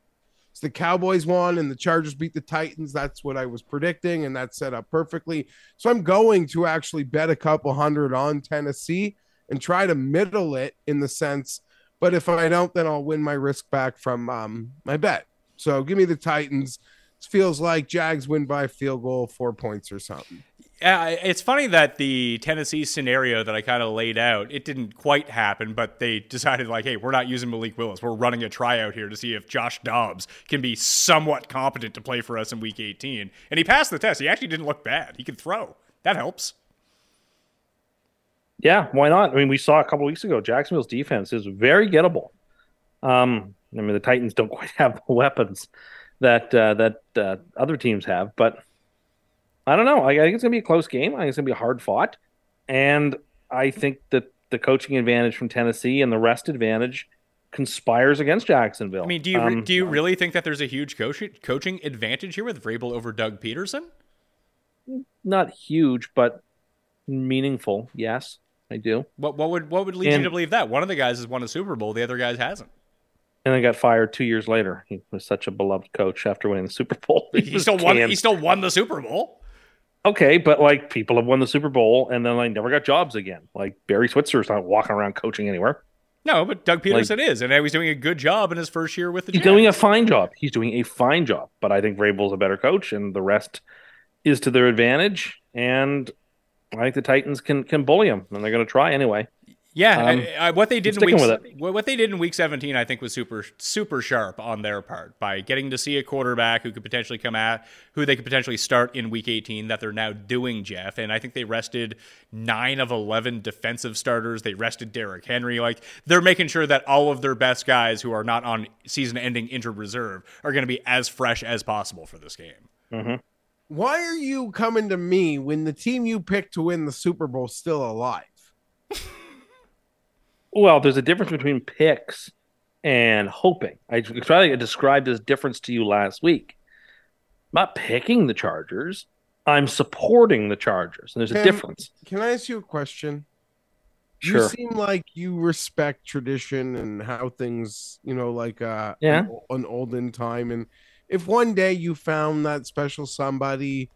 The Cowboys won and the Chargers beat the Titans. That's what I was predicting, and that set up perfectly. So I'm going to actually bet a couple hundred on Tennessee and try to middle it in the sense. But if I don't, then I'll win my risk back from um, my bet. So give me the Titans. It feels like Jags win by field goal, four points or something. Yeah, it's funny that the Tennessee scenario that I kind of laid out, it didn't quite happen, but they decided like, hey, we're not using Malik Willis. We're running a tryout here to see if Josh Dobbs can be somewhat competent to play for us in Week 18. And he passed the test. He actually didn't look bad. He could throw. That helps. Yeah, why not? I mean, we saw a couple weeks ago Jacksonville's defense is very gettable. Um, I mean, the Titans don't quite have the weapons that uh, that uh, other teams have, but I don't know. I, think it's going to be a close game. I think it's going to be hard fought, and I think that the coaching advantage from Tennessee and the rest advantage conspires against Jacksonville. I mean, do you um, do you really think that there's a huge coach, coaching advantage here with Vrabel over Doug Pederson? Not huge, but meaningful. Yes. I do. What what would what would lead and, you to believe that? One of the guys has won a Super Bowl, the other guy hasn't. And then got fired two years later. He was such a beloved coach after winning the Super Bowl. He, he still won. He still won the Super Bowl. Okay, but like people have won the Super Bowl and then like never got jobs again. Like Barry Switzer is not walking around coaching anywhere. No, but Doug Pederson like, is, and now he's doing a good job in his first year with the. He's doing a fine job. He's doing a fine job, but I think Vrabel's a better coach, and the rest is to their advantage. And I think the Titans can can bully him, and they're going to try anyway. Yeah, um, I, I, what they did in week what they did in week 17, I think was super super sharp on their part by getting to see a quarterback who could potentially come at who they could potentially start in week 18 that they're now doing, Jeff. And I think they rested nine of 11 defensive starters. They rested Derrick Henry. Like they're making sure that all of their best guys who are not on season-ending injured reserve are going to be as fresh as possible for this game. Mm-hmm. Why are you coming to me when the team you picked to win the Super Bowl is still alive? Well, there's a difference between picks and hoping. I tried to describe this difference to you last week. I'm not picking the Chargers. I'm supporting the Chargers. And there's a difference. Can I ask you a question? Sure. You seem like you respect tradition and how things, you know, like uh yeah. an, an olden time. And if one day you found that special somebody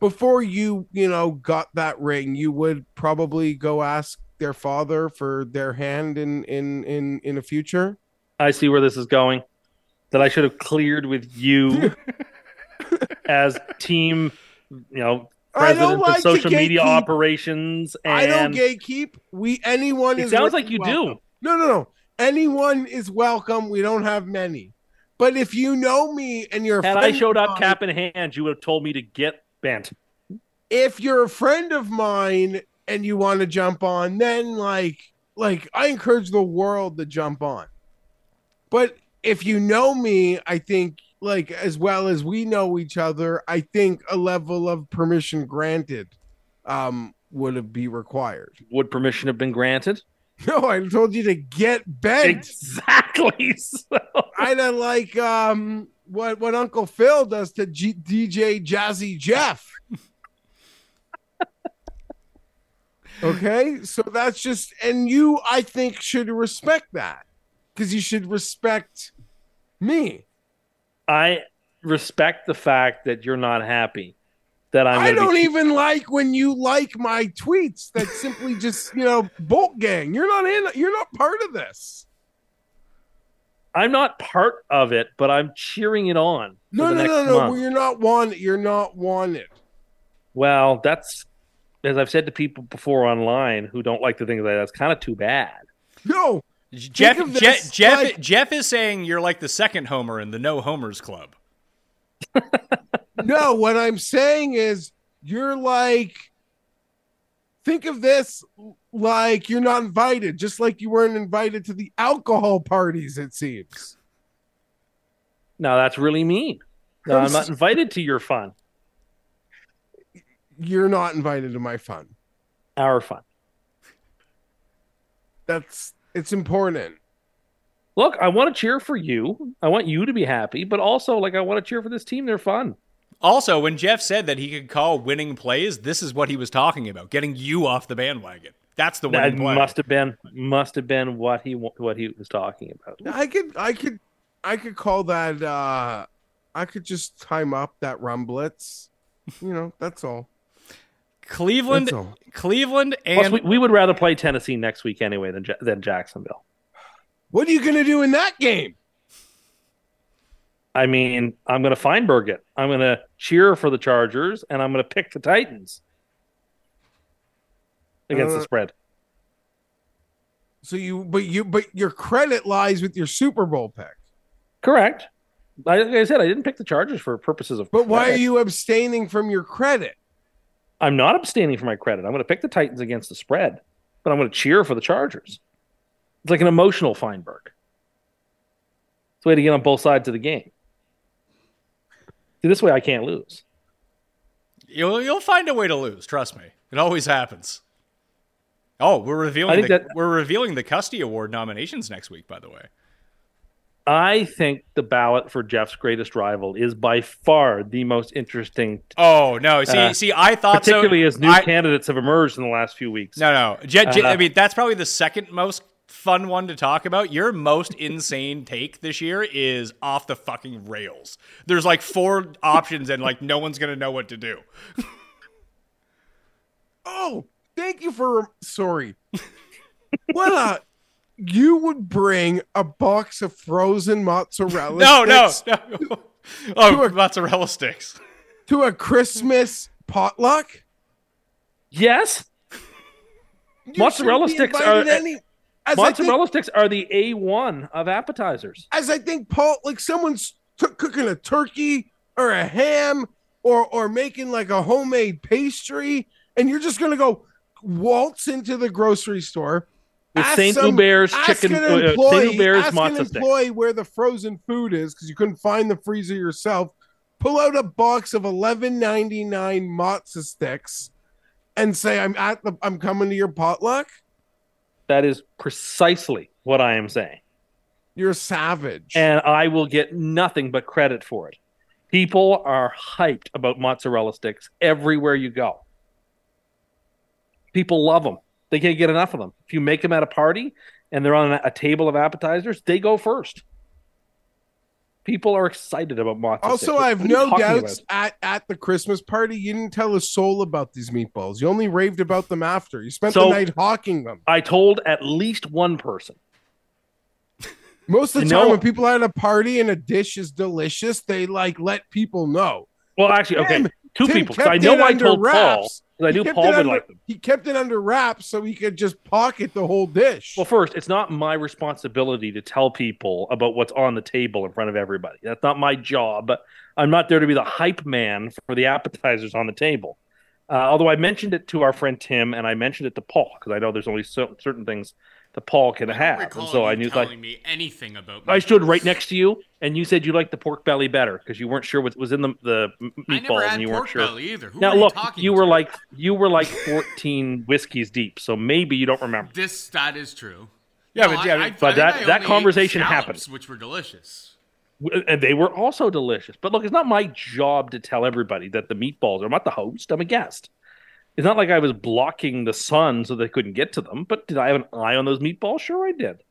before you, you know, got that ring, you would probably go ask their father for their hand in in in in a future? I see where this is going. That I should have cleared with you as team, you know, president like of social media operations. And I don't gatekeep. We anyone. It sounds like you welcome. do. No, no, no. Anyone is welcome. We don't have many. But if you know me and you're had I showed up mine, cap in hand, you would have told me to get bent. If you're a friend of mine and you want to jump on, then like like I encourage the world to jump on. But if you know me, I think like as well as we know each other, I think a level of permission granted um would be required. Would permission have been granted? No, I told you to get bent. Exactly. So. I'd have like um what what Uncle Phil does to G- DJ Jazzy Jeff. Okay. So that's just, and you, I think, should respect that because you should respect me. I respect the fact that you're not happy. That I'm I don't be- even like when you like my tweets that simply just, you know, Bolt Gang. You're not in, you're not part of this. I'm not part of it, but I'm cheering it on. No, no, no, no. Well, you're not wanted. You're not wanted. Well, that's as I've said to people before online who don't like to think that that's kind of too bad. No, Jeff, Jeff, Jeff, like... Jeff is saying you're like the second homer in the no homers club. no, what I'm saying is you're like, think of this like you're not invited, just like you weren't invited to the alcohol parties. It seems. No, that's really mean. No, I'm not invited to your fun you're not invited to my fun. Our fun. That's it's important. Look, I want to cheer for you. I want you to be happy, but also like I want to cheer for this team. They're fun. Also, when Jeff said that he could call winning plays, this is what he was talking about: getting you off the bandwagon. That's the winning that play. Must have been, must have been what he what he was talking about. I could, I could, I could call that. uh I could just time up that run blitz. You know, that's all. Cleveland, That's all. Cleveland, Plus, and we, we would rather play Tennessee next week anyway than than Jacksonville. What are you going to do in that game? I mean, I'm going to Feinberg it. I'm going to cheer for the Chargers, and I'm going to pick the Titans against Uh, the spread. So you, but you, but your credit lies with your Super Bowl pick. Correct. I- Like I said, I didn't pick the Chargers for purposes of. But why are you abstaining from your credit? I'm not abstaining from my credit. I'm going to pick the Titans against the spread, but I'm going to cheer for the Chargers. It's like an emotional Feinberg. It's a way to get on both sides of the game. See, this way I can't lose. you'll you'll find a way to lose. Trust me, it always happens. Oh, we're revealing the, that- we're revealing the Custy Award nominations next week. By the way, I think the ballot for Jeff's greatest rival is by far the most interesting. Oh no! See, Uh, see, I thought so. particularly as new I- candidates have emerged in the last few weeks. No, no. Je- Je- Uh, I mean, that's probably the second most fun one to talk about. Your most insane take this year is off the fucking rails. There's like four options, and like no one's gonna know what to do. Oh, thank you for sorry. what a you would bring a box of frozen mozzarella No, no, sticks no. Oh, mozzarella sticks. to a Christmas potluck? Yes, You mozzarella sticks are any- as I think- mozzarella sticks are the A one of appetizers. as I think Paul, like someone's t- cooking a turkey or a ham or or making like a homemade pastry, and you're just gonna go waltz into the grocery store. With ask Saint Hubert's chicken- uh, Saint employee- Hubert's ask an matzo stick. where the frozen food is because you couldn't find the freezer yourself. Pull out a box of eleven ninety nine matzo sticks, and say, "I'm at the. I'm coming to your potluck." That is precisely what I am saying. You're savage. and I will get nothing but credit for it. People are hyped about mozzarella sticks everywhere you go. People love them. They can't get enough of them. If you make them at a party and they're on a, table of appetizers, they go first. People are excited about mozzarella Also, sticks. I have What are you no doubts about? at, at the Christmas party, you didn't tell a soul about these meatballs. You only raved about them after. You spent the night hawking them. I told at least one person. Most of the You time, know- when people are at a party and a dish is delicious, they like let people know. Well, actually, okay, two Tim people. I know I told Paul. wraps. 'cause I knew Paul would under- like them. He kept it under wraps so he could just pocket the whole dish. Well, first, it's not my responsibility to tell people about what's on the table in front of everybody. That's not my job. I'm not there to be the hype man for the appetizers on the table. Uh, although I mentioned it to our friend Tim and I mentioned it to Paul because I know there's only so, certain things that Paul can I have. And so I knew telling like me anything about. I stood right next to you and you said you liked the pork belly better because you weren't sure what was in the, the m- I never meatballs had and you pork weren't sure. belly either. Who now are you look, talking you were to? like you were like 14 whiskeys deep, so maybe you don't remember. This that is true. Yeah, No, but- yeah, I, I, but I that- I that conversation happened. which were delicious. Uh, and they were also delicious. But look, it's not my job to tell everybody that the meatballs are. I'm not the host. I'm a guest. It's not like I was blocking the sun so they couldn't get to them. But did I have an eye on those meatballs? Sure, I did.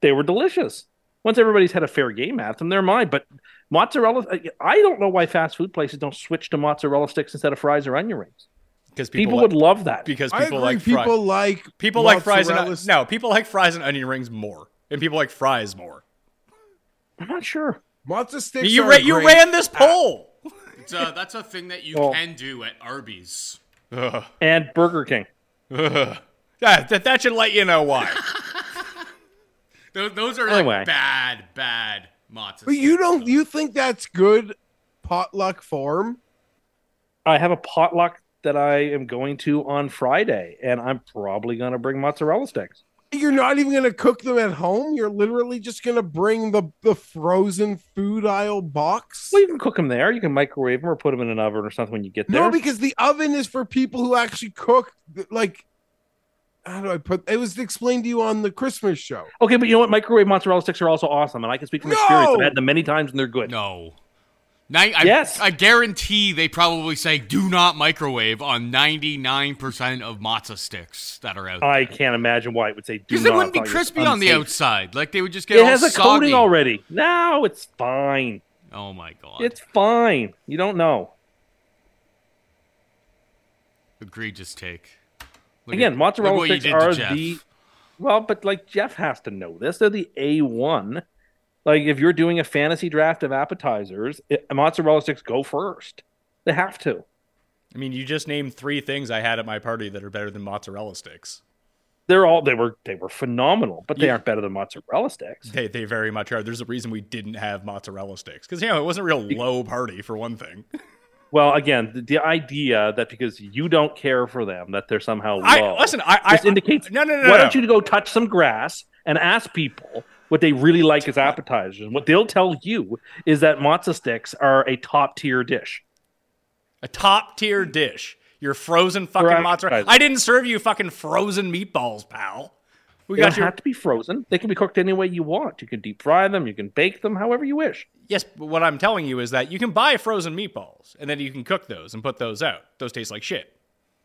They were delicious. Once everybody's had a fair game at them, they're mine. But mozzarella, I don't know why fast food places don't switch to mozzarella sticks instead of fries or onion rings. Because People, people, would love that. because I people agree. like fri- people like people like fries and no, people like fries and onion rings more, and people like fries more. I'm not sure. Mozzarella sticks. You are ra- you ran this ah. poll. It's a, that's a thing that you Well- can do at Arby's. Ugh. And Burger King. Ugh. Yeah, that, that should let you know why. Those, those are Anyway. like bad, bad mozzarella. But you don't. You think that's good potluck form? I have a potluck that I am going to on Friday, and I'm probably going to bring mozzarella sticks. You're not even going to cook them at home. You're literally just going to bring the the frozen food aisle box. Well, you can cook them there. You can microwave them or put them in an oven or something when you get there. No, because the oven is for people who actually cook. Like, how do I put? It was explained to you on the Christmas show. okay, but you know what? Microwave mozzarella sticks are also awesome, and I can speak from experience. I've had them many times, and they're good. No. I, Yes. I guarantee they probably say do not microwave on 99% of matzo sticks that are out. there. I can't imagine why it would say do. Because it wouldn't be crispy on the outside. Like they would just get It has a soggy. coating already. No, it's fine. Oh my god. It's fine. You don't know. Egregious take. Look Again, at- mozzarella look what you sticks are the well, but like Jeff has to know this. They're the A one. Like if you're doing a fantasy draft of appetizers, it, mozzarella sticks go first. They have to. I mean, you just named three things I had at my party that are better than mozzarella sticks. They're all they were they were phenomenal, but they Yeah. aren't better than mozzarella sticks. They they very much are. There's a reason we didn't have mozzarella sticks because you know it wasn't a real low party for one thing. Well, again, the, the idea that because you don't care for them that they're somehow low. I listen. I, I indicates no no no. why no. don't you go touch some grass and ask people what they really like is appetizers? And what they'll tell you is that matzo sticks are a top tier dish. a top tier dish? Your frozen fucking For mozzarella. I didn't serve you fucking frozen meatballs, pal. We They got don't your have to be frozen. They can be cooked any way you want. You can deep fry them. You can bake them however you wish. yes. But what I'm telling you is that you can buy frozen meatballs and then you can cook those and put those out. Those taste like shit.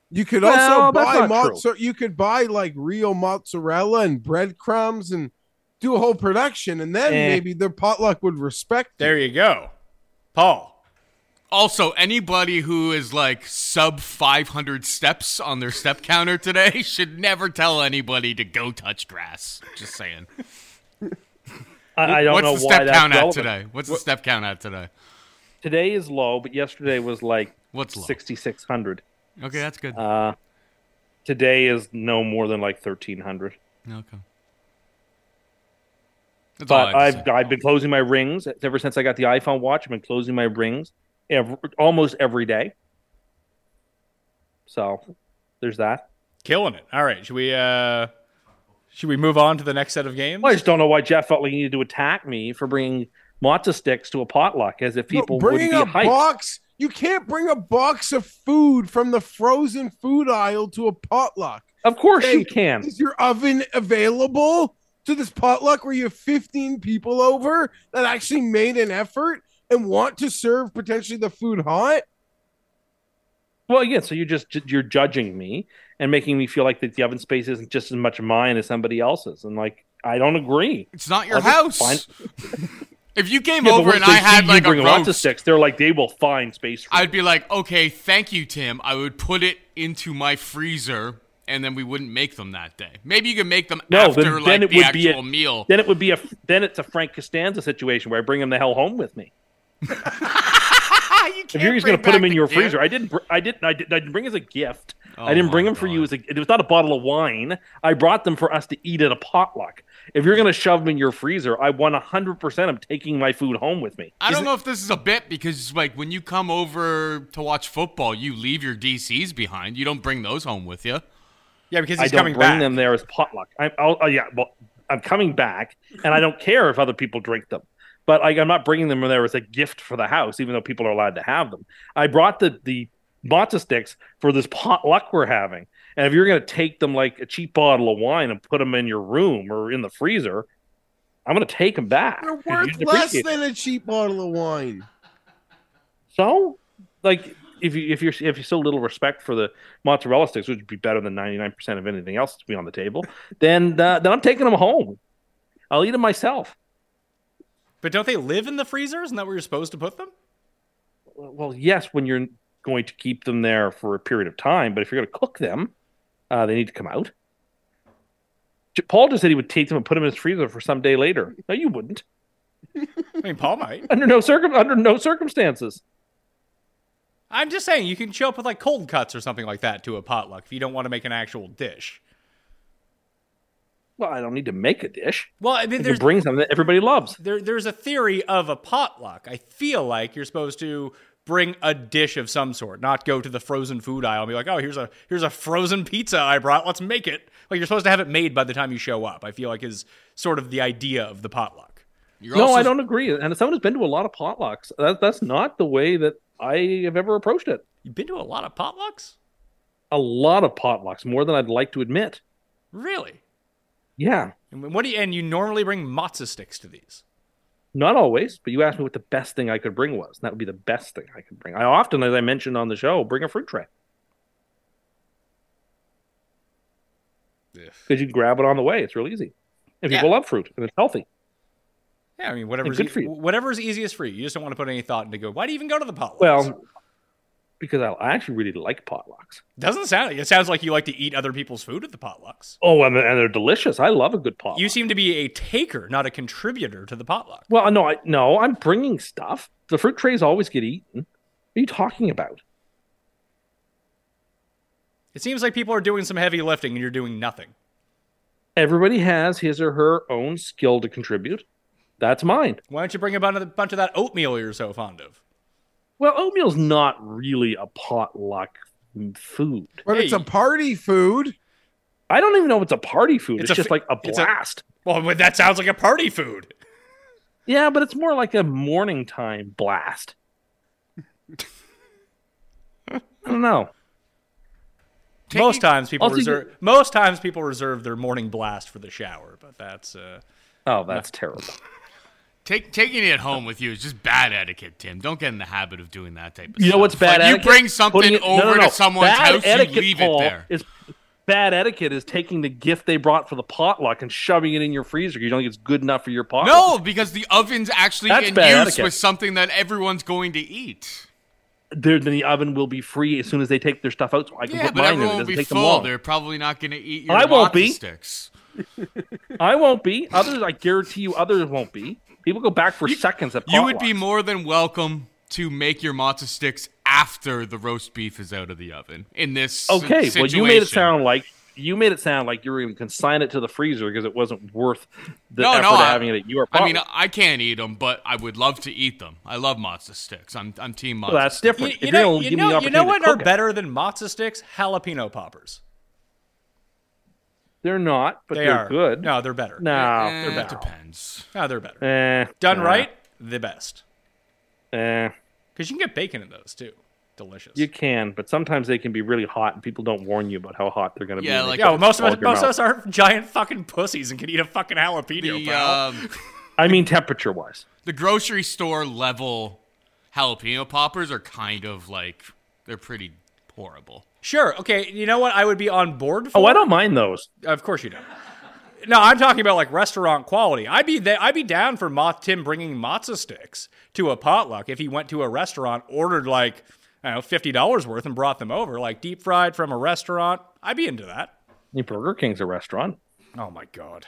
You could Well, also buy mozzarella. You could buy like real mozzarella and breadcrumbs and do a whole production, and then Eh. maybe the potluck would respect. you. There you go, Paul. Also, anybody who is like sub 500 steps on their step counter today should never tell anybody to go touch grass. Just saying. I, I don't What's know the why step that's count at relevant. today? What's the step count at today? Today is low, but yesterday was like What's 6,600. Okay, that's good. Uh, today is no more than like 1,300. okay. That's all But I have I've say. I've been closing my rings ever since I got the iPhone watch. I've been closing my rings every, almost every day. So there's that. Killing it. All right. Should we uh should we move on to the next set of games? Well, I just don't know why Jeff felt like he needed to attack me for bringing matzo sticks to a potluck, as if No, people bringing wouldn't a hyped. box. You can't bring a box of food from the frozen food aisle to a potluck. Of course Hey, you can. Is your oven available to this potluck where you have 15 people over that actually made an effort and want to serve potentially the food hot? Well, again, so you're just you're judging me and making me feel like that the oven space isn't just as much mine as somebody else's, and like I don't agree. It's not your I'll house. find- If you came Yeah, over and I had you like a bring lots of roast, sticks, they're like they will find space. For I'd be like, okay, thank you, Tim. I would put it into my freezer, and then we wouldn't make them that day. Maybe you could make them No, after then, like then it the would actual be a, meal. Then it would be a then it's a Frank Costanza situation where I bring him the hell home with me. you If you're just going to put them in your freezer, I didn't. I didn't. I didn't. I didn't bring as a gift. I oh didn't bring my them for you as a. It was not a bottle of wine. I brought them for us to eat at a potluck. If you're going to shove them in your freezer, I 100 percent am taking my food home with me. I don't know if this is a bit because like when you come over to watch football, you leave your DCs behind. You don't bring those home with you. Yeah, because I he's don't coming bring back. them there as potluck. I'm, I'll, oh yeah, well, I'm coming back, and I don't care if other people drink them. But like, I'm not bringing them there as a gift for the house, even though people are allowed to have them. I brought the the matzo sticks for this potluck we're having, and if you're going to take them like a cheap bottle of wine and put them in your room or in the freezer, I'm going to take them back. They're 'cause worth less appreciate it. than a cheap bottle of wine. So, like, if you if you're if you so little respect for the mozzarella sticks, which would be better than ninety nine percent of anything else to be on the table, then uh, then I'm taking them home. I'll eat them myself. But don't they live in the freezer? Isn't that where you're supposed to put them? Well, yes, when you're going to keep them there for a period of time, but if you're going to cook them, uh, they need to come out. Paul just said he would take them and put them in his freezer for some day later. No, you wouldn't. I mean, Paul might. Under no circum under no circumstances. I'm just saying you can show up with like cold cuts or something like that to a potluck if you don't want to make an actual dish. Well, I don't need to make a dish. Well, I mean, there's bring something that everybody loves. there, there's a theory of a potluck. I feel like you're supposed to bring a dish of some sort, not go to the frozen food aisle and be like, "Oh, here's a here's a frozen pizza I brought. Let's make it." Like you're supposed to have it made by the time you show up. I feel like is sort of the idea of the potluck. You're no, also- I don't agree. And someone who's been to a lot of potlucks, that, that's not the way that I have ever approached it. You've been to a lot of potlucks, A lot of potlucks, more than I'd like to admit. really? Yeah. And what do you? And you normally bring matzo sticks to these. Not always, but you asked me what the best thing I could bring was. And that would be the best thing I could bring. I often, as I mentioned on the show, bring a fruit tray. Because you grab it on the way. It's real easy. And Yeah. people love fruit and it's healthy. Yeah, I mean, whatever's good e- for you. whatever's easiest for you. You just don't want to put any thought into go. Why do you even go to the potlucks? Well, because I, I actually really like potlucks. doesn't sound. It sounds like you like to eat other people's food at the potlucks. Oh, and they're, and they're delicious. I love a good potluck. You seem to be a taker, not a contributor to the potluck. Well, no, I no, I'm bringing stuff. The fruit trays always get eaten. What are you talking about? It seems like people are doing some heavy lifting and you're doing nothing. Everybody has his or her own skill to contribute. That's mine. Why don't you bring a bunch of, that oatmeal you're so fond of? Well, oatmeal's not really a potluck food. But it's a party food. I don't even know if it's a party food. It's, a just fi- like a it's blast. well, that sounds like a party food. yeah, but it's more like a morning time blast. I don't know. most times people Also, you reserve. Most times people reserve their morning blast for the shower, but that's. Uh, Oh, that's terrible. Take, taking it home with you is just bad etiquette, Tim. Don't get in the habit of doing that type of You stuff. know what's bad Like, etiquette? You bring something it- over no, no. to someone's Bad house, etiquette, you leave Paul, it there. Is bad etiquette is taking the gift they brought for the potluck and shoving it in your freezer. You don't think it's good enough for your potluck. No, because the oven's actually That's in use etiquette. with something that everyone's going to eat. There, then the oven will be free as soon as they take their stuff out, so I can Yeah, put mine in. It doesn't take them full. long. They're probably not going to eat your I won't be. sticks. I won't be. Others, I guarantee you, others won't be. People go back for seconds at You would be more than welcome to make your matzo sticks after the roast beef is out of the oven. In this okay. si- Well, you made it sound like you made it sound like you were going to consign it to the freezer because it wasn't worth the no, effort no, of I, having it at your I mean, I can't eat them, but I would love to eat them. I love matzo sticks. I'm, I'm team matzo. Well, that's different. you, you know, you know, you know what are better than matzo sticks? Jalapeno poppers. They're not, but they they're are good. No, they're better. No, Eh, they're it better. depends. No, they're better. Eh, Done nah. right, the best. Eh, Because you can get bacon in those too. Delicious. you can, but sometimes they can be really hot, and people don't warn you about how hot they're going to be. Yeah, and they like- yeah, well, most of us, most of us are giant fucking pussies and can eat a fucking jalapeno. The, pal. um, I mean, temperature wise. the grocery store level jalapeno poppers are kind of like they're pretty horrible. Sure. Okay. You know what? I would be on board. For? Oh, I don't mind those. Of course you don't. No, I'm talking about like restaurant quality. I'd be th- I'd be down for Moth Tim bringing matzo sticks to a potluck if he went to a restaurant, ordered like I don't know fifty dollars worth, and brought them over, like deep fried from a restaurant. I'd be into that. Burger King's a restaurant. Oh my god,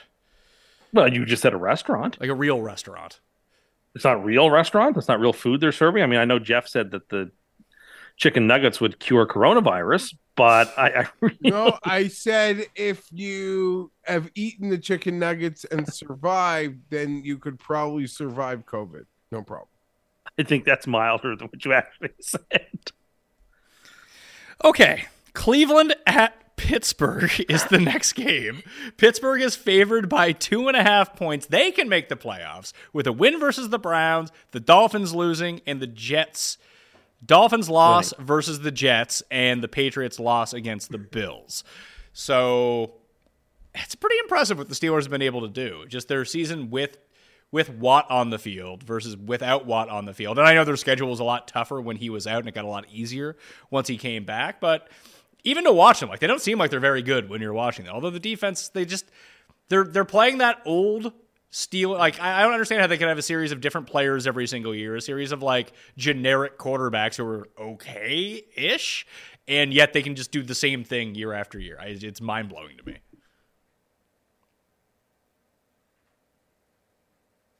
Well, you just said a restaurant. like a real restaurant. It's not real restaurant. It's not real food they're serving. I mean, I know Jeff said that the chicken nuggets would cure coronavirus, but I, I really No, I said if you have eaten the chicken nuggets and survived, then you could probably survive COVID. No problem. I think that's milder than what you actually said. Okay, Cleveland at Pittsburgh is the next game. Pittsburgh is favored by two and a half points. They can make the playoffs with a win versus the Browns, the Dolphins losing, and the Jets. Dolphins loss versus the Jets, and the Patriots loss against the Bills. So it's pretty impressive what the Steelers have been able to do. Just their season with with Watt on the field versus without Watt on the field. And I know their schedule was a lot tougher when he was out, and it got a lot easier once he came back. But even to watch them, like they don't seem like they're very good when you're watching them. Although the defense, they just they're they're playing that old steel. Like I, I don't understand how they can have a series of different players every single year, a series of like generic quarterbacks who are okay ish, and yet they can just do the same thing year after year. I, it's mind blowing to me.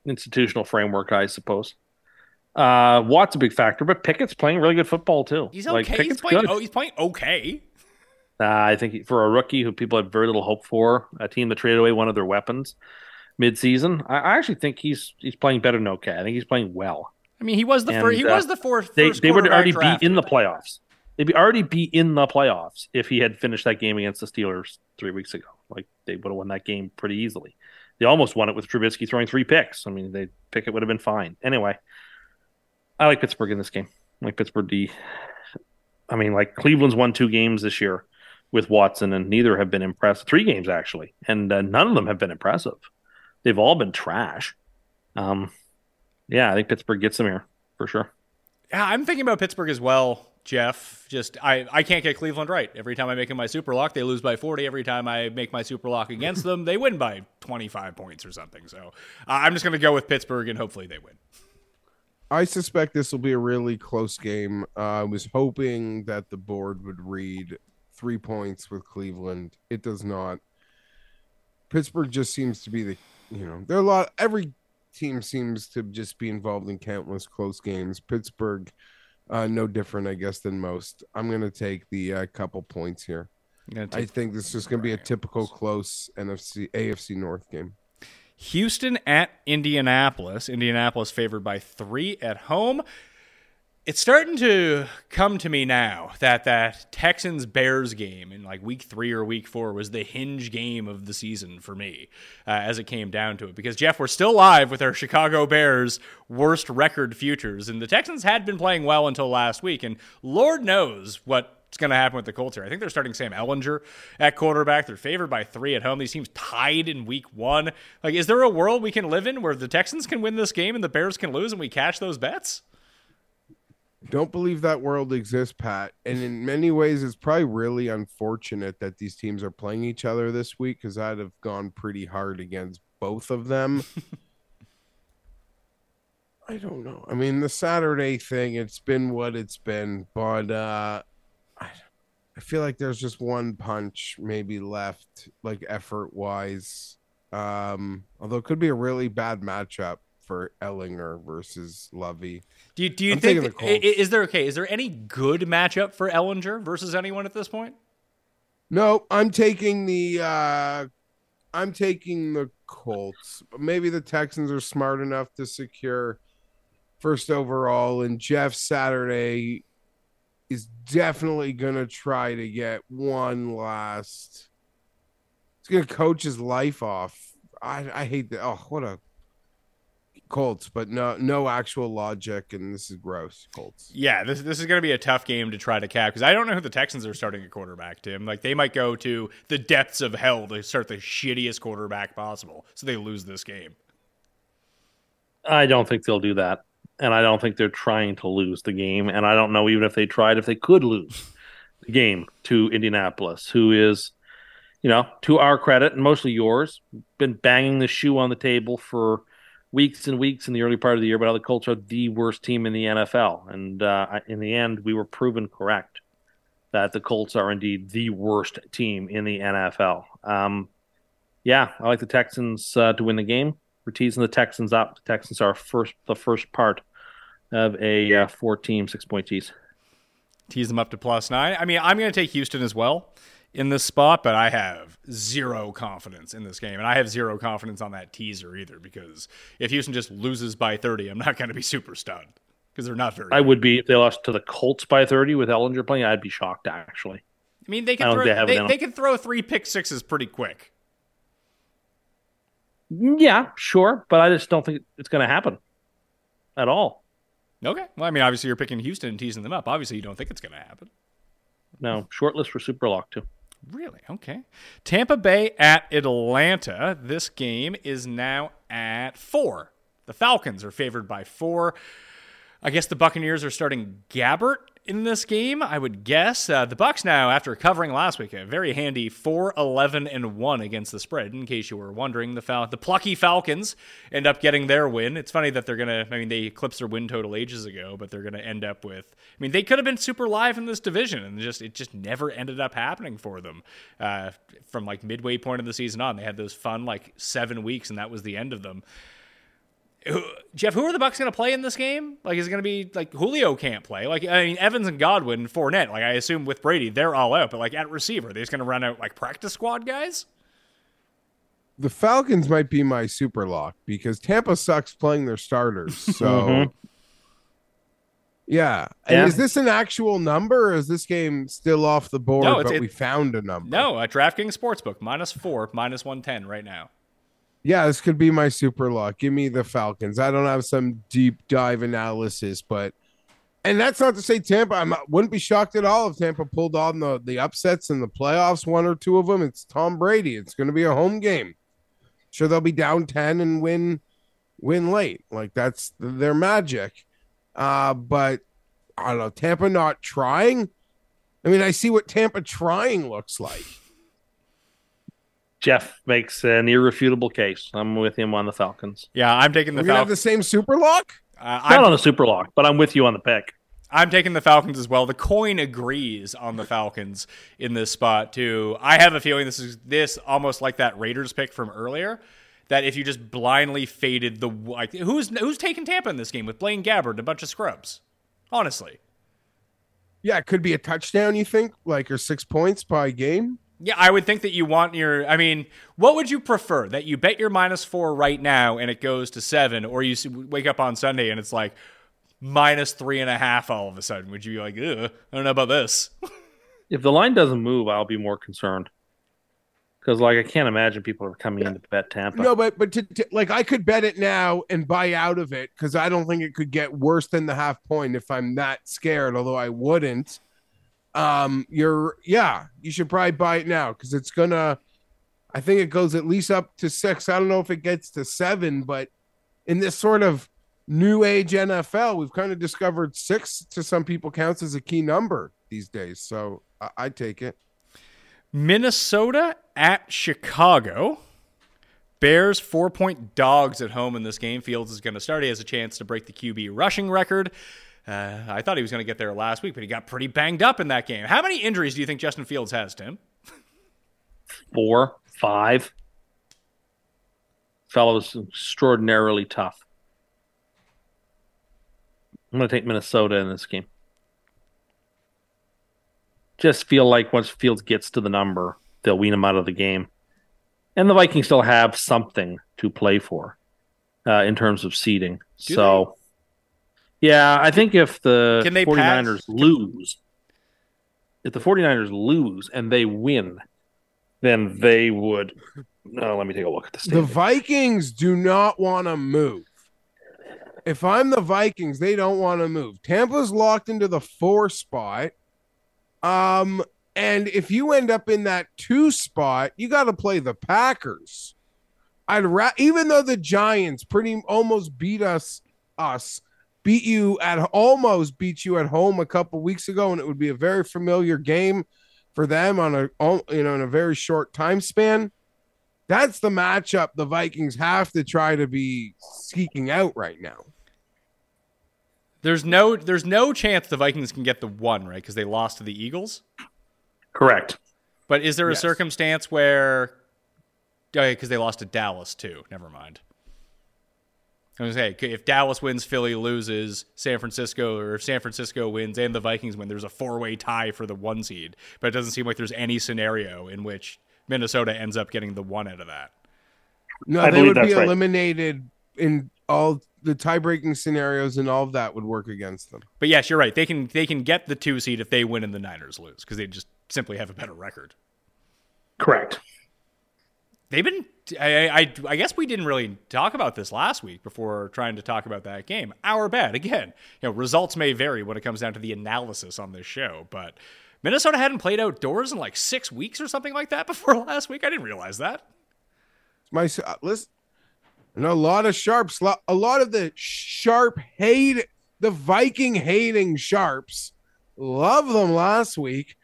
Institutional framework, I suppose. Uh, Watt's a big factor, but Pickett's playing really good football too. He's Like, okay. he's playing. good. Oh, he's playing okay. Uh, I think he- for a rookie who people had very little hope for, a team that traded away one of their weapons mid-season, I, I actually think he's he's playing better than okay. I think he's playing well. I mean, he was the And, first. He uh, was the fourth. They they would already be in the playoffs. They'd be already be in the playoffs if he had finished that game against the Steelers three weeks ago. Like they would have won that game pretty easily. They almost won it with Trubisky throwing three picks. I mean, they pick it would have been fine. Anyway, I like Pittsburgh in this game. I like Pittsburgh D. I mean, like Cleveland's won two games this year with Watson, and neither have been impressive. Three games actually, and uh, none of them have been impressive. They've all been trash. Um, Yeah, I think Pittsburgh gets them here for sure. Yeah, I'm thinking about Pittsburgh as well, Jeff. Just I, I can't get Cleveland right. Every time I make my super lock, they lose by 40. Every time I make my super lock against them, they win by 25 points or something. So uh, I'm just going to go with Pittsburgh and hopefully they win. I suspect this will be a really close game. Uh, I was hoping that the board would read three points with Cleveland. It does not. Pittsburgh just seems to be the, you know, there are a lot. Every team seems to just be involved in countless close games. Pittsburgh, uh, no different, I guess, than most. I'm going to take the uh, couple points here. I think this is going to be a typical close NFC AFC North game. Houston at Indianapolis. Indianapolis favored by three at home. It's starting to come to me now that that Texans Bears game in like week three or week four was the hinge game of the season for me uh, as it came down to it. Because, Jeff, we're still live with our Chicago Bears worst record futures. And the Texans had been playing well until last week. And Lord knows what what's going to happen with the Colts here. I think they're starting Sam Ehlinger at quarterback. They're favored by three at home. These teams tied in week one. Like, is there a world we can live in where the Texans can win this game and the Bears can lose and we cash those bets? Don't believe that world exists, Pat. And in many ways, it's probably really unfortunate that these teams are playing each other this week because I'd have gone pretty hard against both of them. I don't know. I mean, the Saturday thing, it's been what it's been, but uh I feel like there's just one punch maybe left, like effort wise. Um, although it could be a really bad matchup for Ehlinger versus Lovie. Do you, do you think the is there okay? Is there any good matchup for Ehlinger versus anyone at this point? No, I'm taking the uh I'm taking the Colts. Maybe the Texans are smart enough to secure first overall and Jeff Saturday is definitely gonna try to get one last. He's gonna coach his life off. I I hate that. Oh, what a Colts, but no no actual logic, and this is gross. Colts. Yeah, this this is going to be a tough game to try to cap because I don't know who the Texans are starting a quarterback. Tim, like they might go to the depths of hell to start the shittiest quarterback possible, so they lose this game. I don't think they'll do that and I don't think they're trying to lose the game. And I don't know even if they tried if they could lose the game to Indianapolis, who is, you know, to our credit and mostly yours, been banging the shoe on the table for weeks and weeks in the early part of the year. But the Colts are the worst team in the NFL, and uh, in the end, we were proven correct that the Colts are indeed the worst team in the NFL. Um, yeah, I like the Texans uh, to win the game. We're teasing the Texans up. The Texans are first the first part of a uh, four team six point tease. Tease them up to plus nine. I mean, I'm going to take Houston as well in this spot, but I have zero confidence in this game. And I have zero confidence on that teaser either because if Houston just loses by 30, I'm not going to be super stunned because they're not very. I would be if they lost to the Colts by 30 with Ehlinger playing. I'd be shocked actually. I mean, they can throw they, they, they can throw three pick sixes pretty quick. Yeah, sure, but I just don't think it's going to happen at all. Okay. Well, I mean, obviously you're picking Houston and teasing them up. Obviously, you don't think it's going to happen. No, short list for Super Lock too. Really? Okay. Tampa Bay at Atlanta. This game is now at four. The Falcons are favored by four. I guess the Buccaneers are starting Gabbert in this game, I would guess. Uh, the Bucks now, after covering last week, a very handy 4 11 and 1 against the spread. In case you were wondering, the Fal- the plucky Falcons end up getting their win. It's funny that they're going to, I mean, they eclipsed their win total ages ago, but they're going to end up with, I mean, they could have been super live in this division, and just it just never ended up happening for them uh, from like midway point of the season on. They had those fun, like, seven weeks, and that was the end of them. Jeff, who are the Bucks going to play in this game? Like, is it going to be like Julio can't play? Like, I mean, Evans and Godwin, and Fournette. Like, I assume with Brady, they're all out. But like at receiver, they're just going to run out like practice squad guys. The Falcons might be my super lock because Tampa sucks playing their starters. So, mm-hmm. yeah. And yeah. is this an actual number, or is this game still off the board? No, but we found a number. No, a DraftKings Sportsbook minus four, minus one ten right now yeah, this could be my super luck. Give me the Falcons. I don't have some deep dive analysis, but and that's not to say Tampa. I wouldn't be shocked at all if Tampa pulled on the the upsets in the playoffs. One or two of them. It's Tom Brady. It's going to be a home game. Sure, they'll be down ten and win win late. Like that's their magic. Uh, but I don't know. Tampa not trying. I mean, I see what Tampa trying looks like. Jeff makes an irrefutable case. I'm with him on the Falcons. Yeah, I'm taking the We're gonna have the same super lock. Uh, Not I'm, on a super lock, but I'm with you on the pick. I'm taking the Falcons as well. The coin agrees on the Falcons in this spot too. I have a feeling this is this almost like that Raiders pick from earlier. That if you just blindly faded the like, who's who's taking Tampa in this game with Blaine Gabbert and a bunch of scrubs? Honestly, Yeah, it could be a touchdown. You think, like, or six points by game? Yeah, I would think that you want your. I mean, what would you prefer? That you bet your minus four right now and it goes to seven, or you wake up on Sunday and it's like minus three and a half all of a sudden? Would you be like, Ugh, I don't know about this? If the line doesn't move, I'll be more concerned. Because, like, I can't imagine people are coming in to bet Tampa. No, but but to, to, like I could bet it now and buy out of it because I don't think it could get worse than the half point if I'm that scared. Although I wouldn't. Um, you're yeah, you should probably buy it now because it's gonna. I think it goes at least up to six. I don't know if it gets to seven, but in this sort of new age NFL, we've kind of discovered six to some people counts as a key number these days. So I, I take it. Minnesota at Chicago. Bears four point dogs at home in this game. Fields is going to start. He has a chance to break the QB rushing record. Uh, I thought he was going to get there last week, but he got pretty banged up in that game. How many injuries do you think Justin Fields has, Tim? Four, five. Fellow's extraordinarily tough. I'm going to take Minnesota in this game. Just feel like once Fields gets to the number, they'll wean him out of the game. And the Vikings still have something to play for uh, in terms of seeding. Do so, yeah, I think if the Can they 49ers pass- lose, if the 49ers lose and they win, then they would. No, let me take a look at the The. Vikings do not want to move. If I'm the Vikings, they don't want to move. Tampa's locked into the four spot. Um, and if you end up in that two spot, you got to play the Packers. I'd ra- even though the Giants pretty almost beat us, us beat you at almost beat you at home a couple weeks ago, and it would be a very familiar game for them on a you know in a very short time span. That's the matchup the Vikings have to try to be seeking out right now. There's no there's no chance the Vikings can get the one, right? Because they lost to the Eagles. Correct. But is there a Yes. circumstance where oh, yeah because they lost to Dallas too? Never mind. I was gonna say if Dallas wins, Philly loses, San Francisco, or if San Francisco wins and the Vikings win, there's a four way tie for the one seed. But it doesn't seem like there's any scenario in which Minnesota ends up getting the one out of that. No, I they would be that's right. eliminated in all the tie-breaking scenarios, and all of that would work against them. But yes, you're right. They can they can get the two seed if they win and the Niners lose because they just simply have a better record. Correct. They've been. I, I I guess we didn't really talk about this last week before trying to talk about that game. Our bad again. You know, results may vary when it comes down to the analysis on this show, but Minnesota hadn't played outdoors in like six weeks or something like that before last week. I didn't realize that. My uh, listen, know a lot of sharps, a lot of the sharp hate, the Viking hating sharps, love them last week.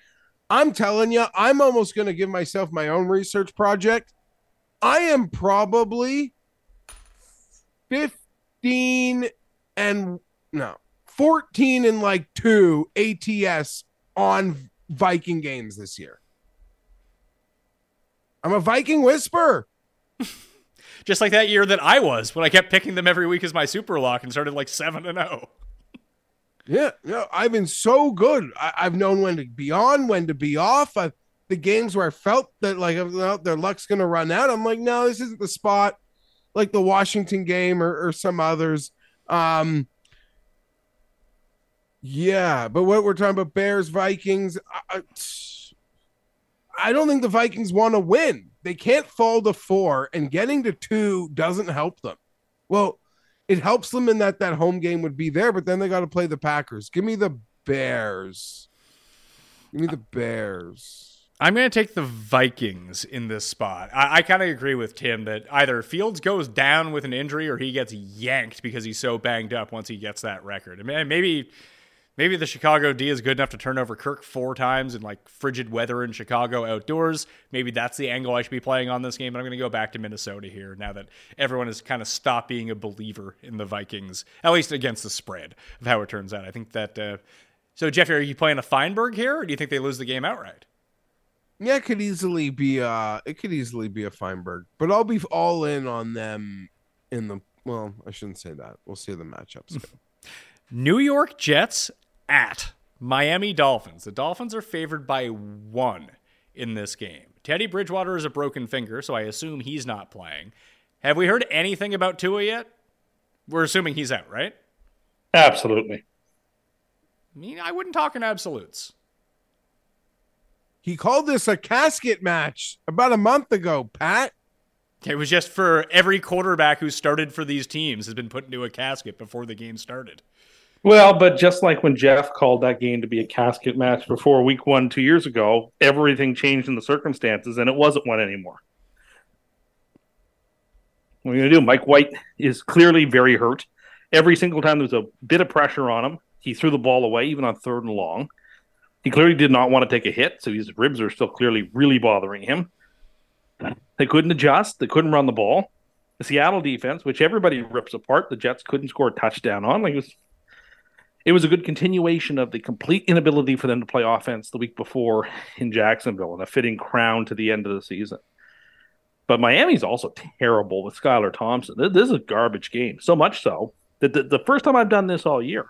I'm telling you, I'm almost going to give myself my own research project. I am probably 15 and no, 14 and like two ATS on Viking games this year. I'm a Viking whisperer. Just like that year that I was when I kept picking them every week as my super lock and started like seven and oh. zero. Yeah, no, I've been so good. I, I've known when to be on, when to be off. I've, the games where I felt that like their luck's gonna run out. I'm like, no, this isn't the spot. Like the Washington game or, or some others. Um, yeah, but what we're talking about, Bears, Vikings. I- I don't think the Vikings want to win. They can't fall to four, and getting to two doesn't help them. Well, it helps them in that that home game would be there, but then they got to play the Packers. Give me the Bears. Give me the Bears. I'm going to take the Vikings in this spot. I, I kind of agree with Tim that either Fields goes down with an injury or he gets yanked because he's so banged up once he gets that record. And maybe maybe the Chicago D is good enough to turn over Kirk four times in like frigid weather in Chicago outdoors. Maybe that's the angle I should be playing on this game. But I'm going to go back to Minnesota here now that everyone has kind of stopped being a believer in the Vikings, at least against the spread of how it turns out. I think that. Uh, so, Jeff, are you playing a Feinberg here, or do you think they lose the game outright? Yeah, it could easily be uh it could easily be a Feinberg, but I'll be all in on them in the well, I shouldn't say that. We'll see the matchups go. New York Jets at Miami Dolphins. The Dolphins are favored by one in this game. Teddy Bridgewater is a broken finger, so I assume he's not playing. Have we heard anything about Tua yet? We're assuming he's out, right? Absolutely. I mean, I wouldn't talk in absolutes. He called this a casket match about a month ago, Pat. It was just for every quarterback who started for these teams has been put into a casket before the game started. Well, but just like when Jeff called that game to be a casket match before week one two years ago, everything changed in the circumstances and it wasn't one anymore. What are you going to do? Mike White is clearly very hurt. Every single time there was a bit of pressure on him, he threw the ball away, even on third and long. He clearly did not want to take a hit, so his ribs are still clearly really bothering him. They couldn't adjust. They couldn't run the ball. The Seattle defense, which everybody rips apart, the Jets couldn't score a touchdown on. Like it was, it was a good continuation of the complete inability for them to play offense the week before in Jacksonville, and a fitting crown to the end of the season. But Miami's also terrible with Skylar Thompson. This is a garbage game. So much so that the, the first time I've done this all year,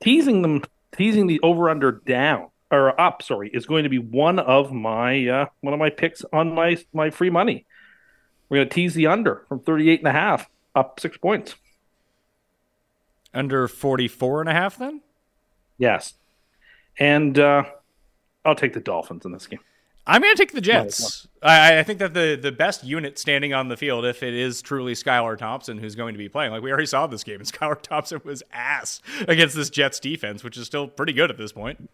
teasing them, teasing the over under down or up, sorry, is going to be one of my uh, one of my picks on my my free money. We're going to tease the under from 38 and a half up 6 points. Under 44 and a half then? Yes. And uh, I'll take the Dolphins in this game. I'm going to take the Jets. I, I, think that the, the best unit standing on the field, if it is truly Skylar Thompson who's going to be playing, like we already saw this game, and Skylar Thompson was ass against this Jets defense, which is still pretty good at this point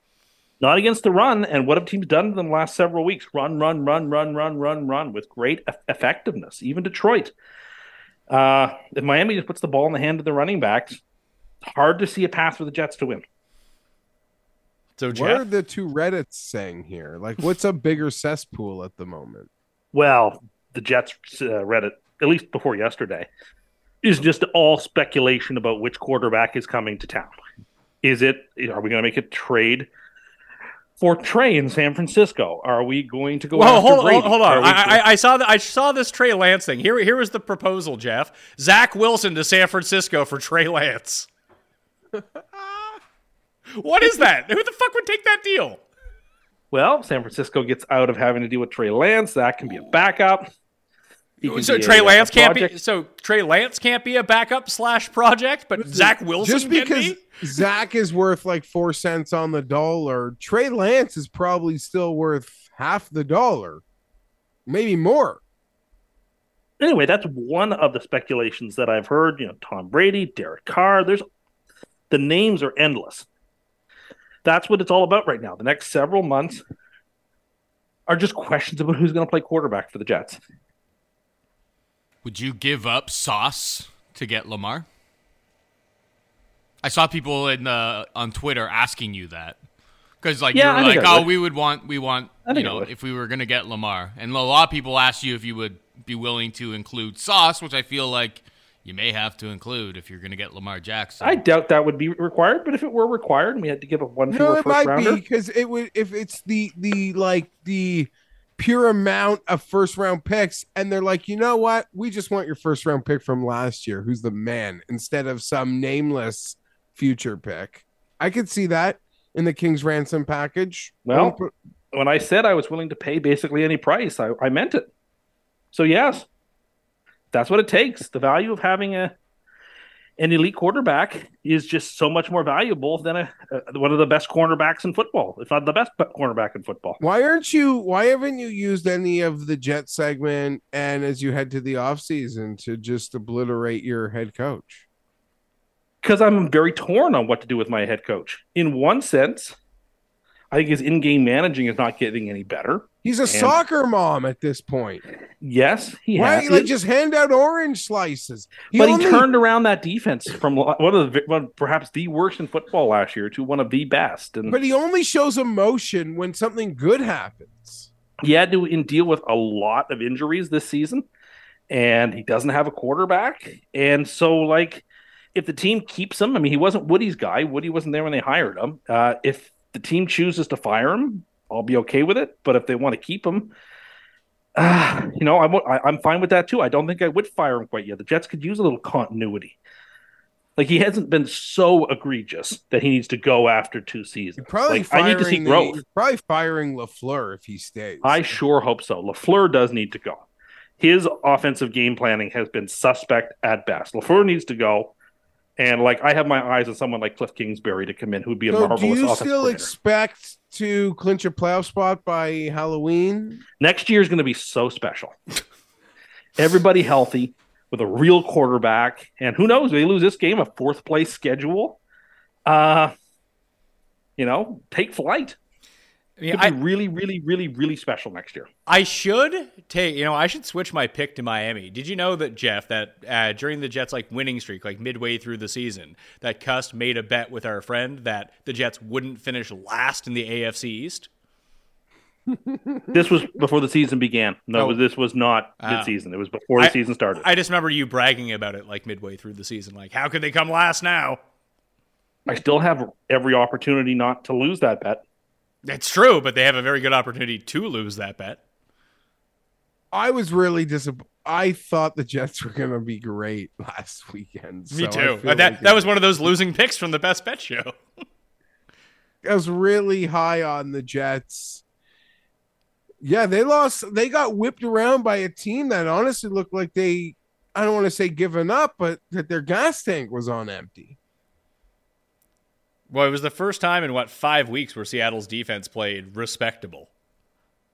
not against the run. And what have teams done to them the last several weeks? Run, run, run, run, run, run, run with great effectiveness. Even Detroit. Uh, if Miami just puts the ball in the hand of the running backs, it's hard to see a path for the Jets to win. So, Jeff? what are the two Reddits saying here? Like, what's a bigger cesspool at the moment? Well, the Jets uh, Reddit, at least before yesterday, is just all speculation about which quarterback is coming to town. Is it? Are we going to make a trade for Trey in San Francisco? Are we going to go? Well, hold, hold, hold, on. I, I, I, saw the, I saw this Trey Lance thing. Here, here was the proposal, Jeff. Zach Wilson to San Francisco for Trey Lance. what is that? Who the fuck would take that deal? Well, San Francisco gets out of having to deal with Trey Lance. That can be a backup. So Trey a, Lance a can't be. So Trey Lance can't be a backup slash project, but Zach Wilson just because be? Zach is worth like four cents on the dollar. Trey Lance is probably still worth half the dollar, maybe more. Anyway, that's one of the speculations that I've heard. You know, Tom Brady, Derek Carr. There's the names are endless. That's what it's all about right now. The next several months are just questions about who's going to play quarterback for the Jets. Would you give up Sauce to get Lamar? I saw people in the on Twitter asking you that. Because like yeah, you're like, oh, would. we would want we want you know if we were gonna get Lamar, and a lot of people asked you if you would be willing to include Sauce, which I feel like you may have to include if you're gonna get Lamar Jackson. I doubt that would be required, but if it were required and we had to give up one, no, it might rounder, be because it would if it's the the like the pure amount of first round picks and they're like you know what? We just want your first round pick from last year who's the man instead of some nameless future pick i could see that in the king's ransom package well when i said i was willing to pay basically any price i, I meant it so yes that's what it takes the value of having a an elite quarterback is just so much more valuable than a, a, one of the best cornerbacks in football, if not the best cornerback in football. Why aren't you? Why haven't you used any of the jet segment and as you head to the offseason to just obliterate your head coach? Because I'm very torn on what to do with my head coach. In one sense, I think his in-game managing is not getting any better. He's a And- soccer mom at this point. Yes, he Why has. like just hand out orange slices? but only- he turned around that defense from one of the one, perhaps the worst in football last year to one of the best. And But he only shows emotion when something good happens. he had to in- deal with a lot of injuries this season, and he doesn't have a quarterback. And so, like, if the team keeps him, I mean, he wasn't Woody's guy. Woody wasn't there when they hired him. Uh, if the team chooses to fire him, I'll be okay with it. But if they want to keep him, uh, you know, I'm I, I'm fine with that too. I don't think I would fire him quite yet. The Jets could use a little continuity. Like he hasn't been so egregious that he needs to go after two seasons. Probably like, I need to see the- growth. probably firing Lafleur if he stays. I sure hope so. Lafleur does need to go. His offensive game planning has been suspect at best. Lafleur needs to go, and like I have my eyes on someone like Kliff Kingsbury to come in, who'd be a So do marvelous you offensive still expect to clinch a playoff spot by Halloween? Next year is going to be so special. Everybody healthy with a real quarterback, and who knows? They lose this game, a fourth place schedule. Uh, you know, take flight. I mean, Could I- be really, really, really, really special next year. I should take, you know, I should switch my pick to Miami. Did you know that Jeff that uh, during the Jets like winning streak, like midway through the season, that Cust made a bet with our friend that the Jets wouldn't finish last in the AFC East? This was before the season began. No, Oh. this was not Oh. mid-season. It was before the I- season started. I just remember you bragging about it like midway through the season. Like, how could they come last now? I still have every opportunity not to lose that bet. It's true, but they have a very good opportunity to lose that bet. I was really disappointed. I thought the Jets were going to be great last weekend. Me so I too. that like that was one of those losing picks from the best bet show. I was really high on the Jets. Yeah, they lost. They got whipped around by a team that honestly looked like they, I don't want to say given up, but that their gas tank was on empty. Well, it was the first time in what five weeks where Seattle's defense played respectable,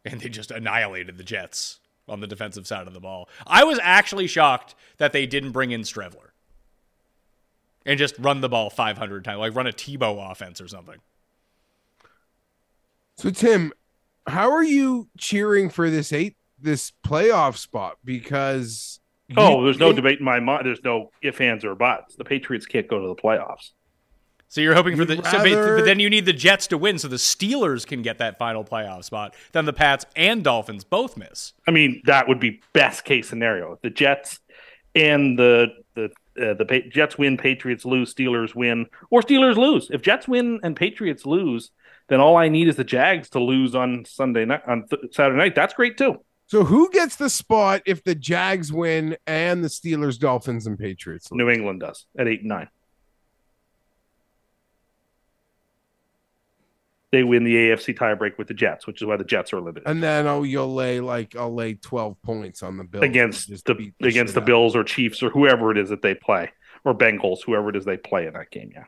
and they just annihilated the Jets on the defensive side of the ball. I was actually shocked that they didn't bring in Streveler and just run the ball 500 times, like run a Tebow offense or something. So Tim, how are you cheering for this eight this playoff spot? Because Oh, you- there's no debate in my mind. There's no if, ands, or buts. The Patriots can't go to the playoffs. So you're hoping for You'd the, so ba- but then you need the Jets to win, so the Steelers can get that final playoff spot. Then the Pats and Dolphins both miss. I mean, that would be best case scenario. The Jets and the the uh, the pa- Jets win, Patriots lose, Steelers win, or Steelers lose. If Jets win and Patriots lose, then all I need is the Jags to lose on Sunday night on th- Saturday night. That's great too. So who gets the spot if the Jags win and the Steelers, Dolphins, and Patriots? lose? New England does at eight and nine. They win the AFC tiebreak with the Jets, which is why the Jets are limited And then oh, you'll lay like I'll lay twelve points on the Bills against Just the against the out. Bills or Chiefs or whoever it is that they play or Bengals, whoever it is they play in that game. Yeah.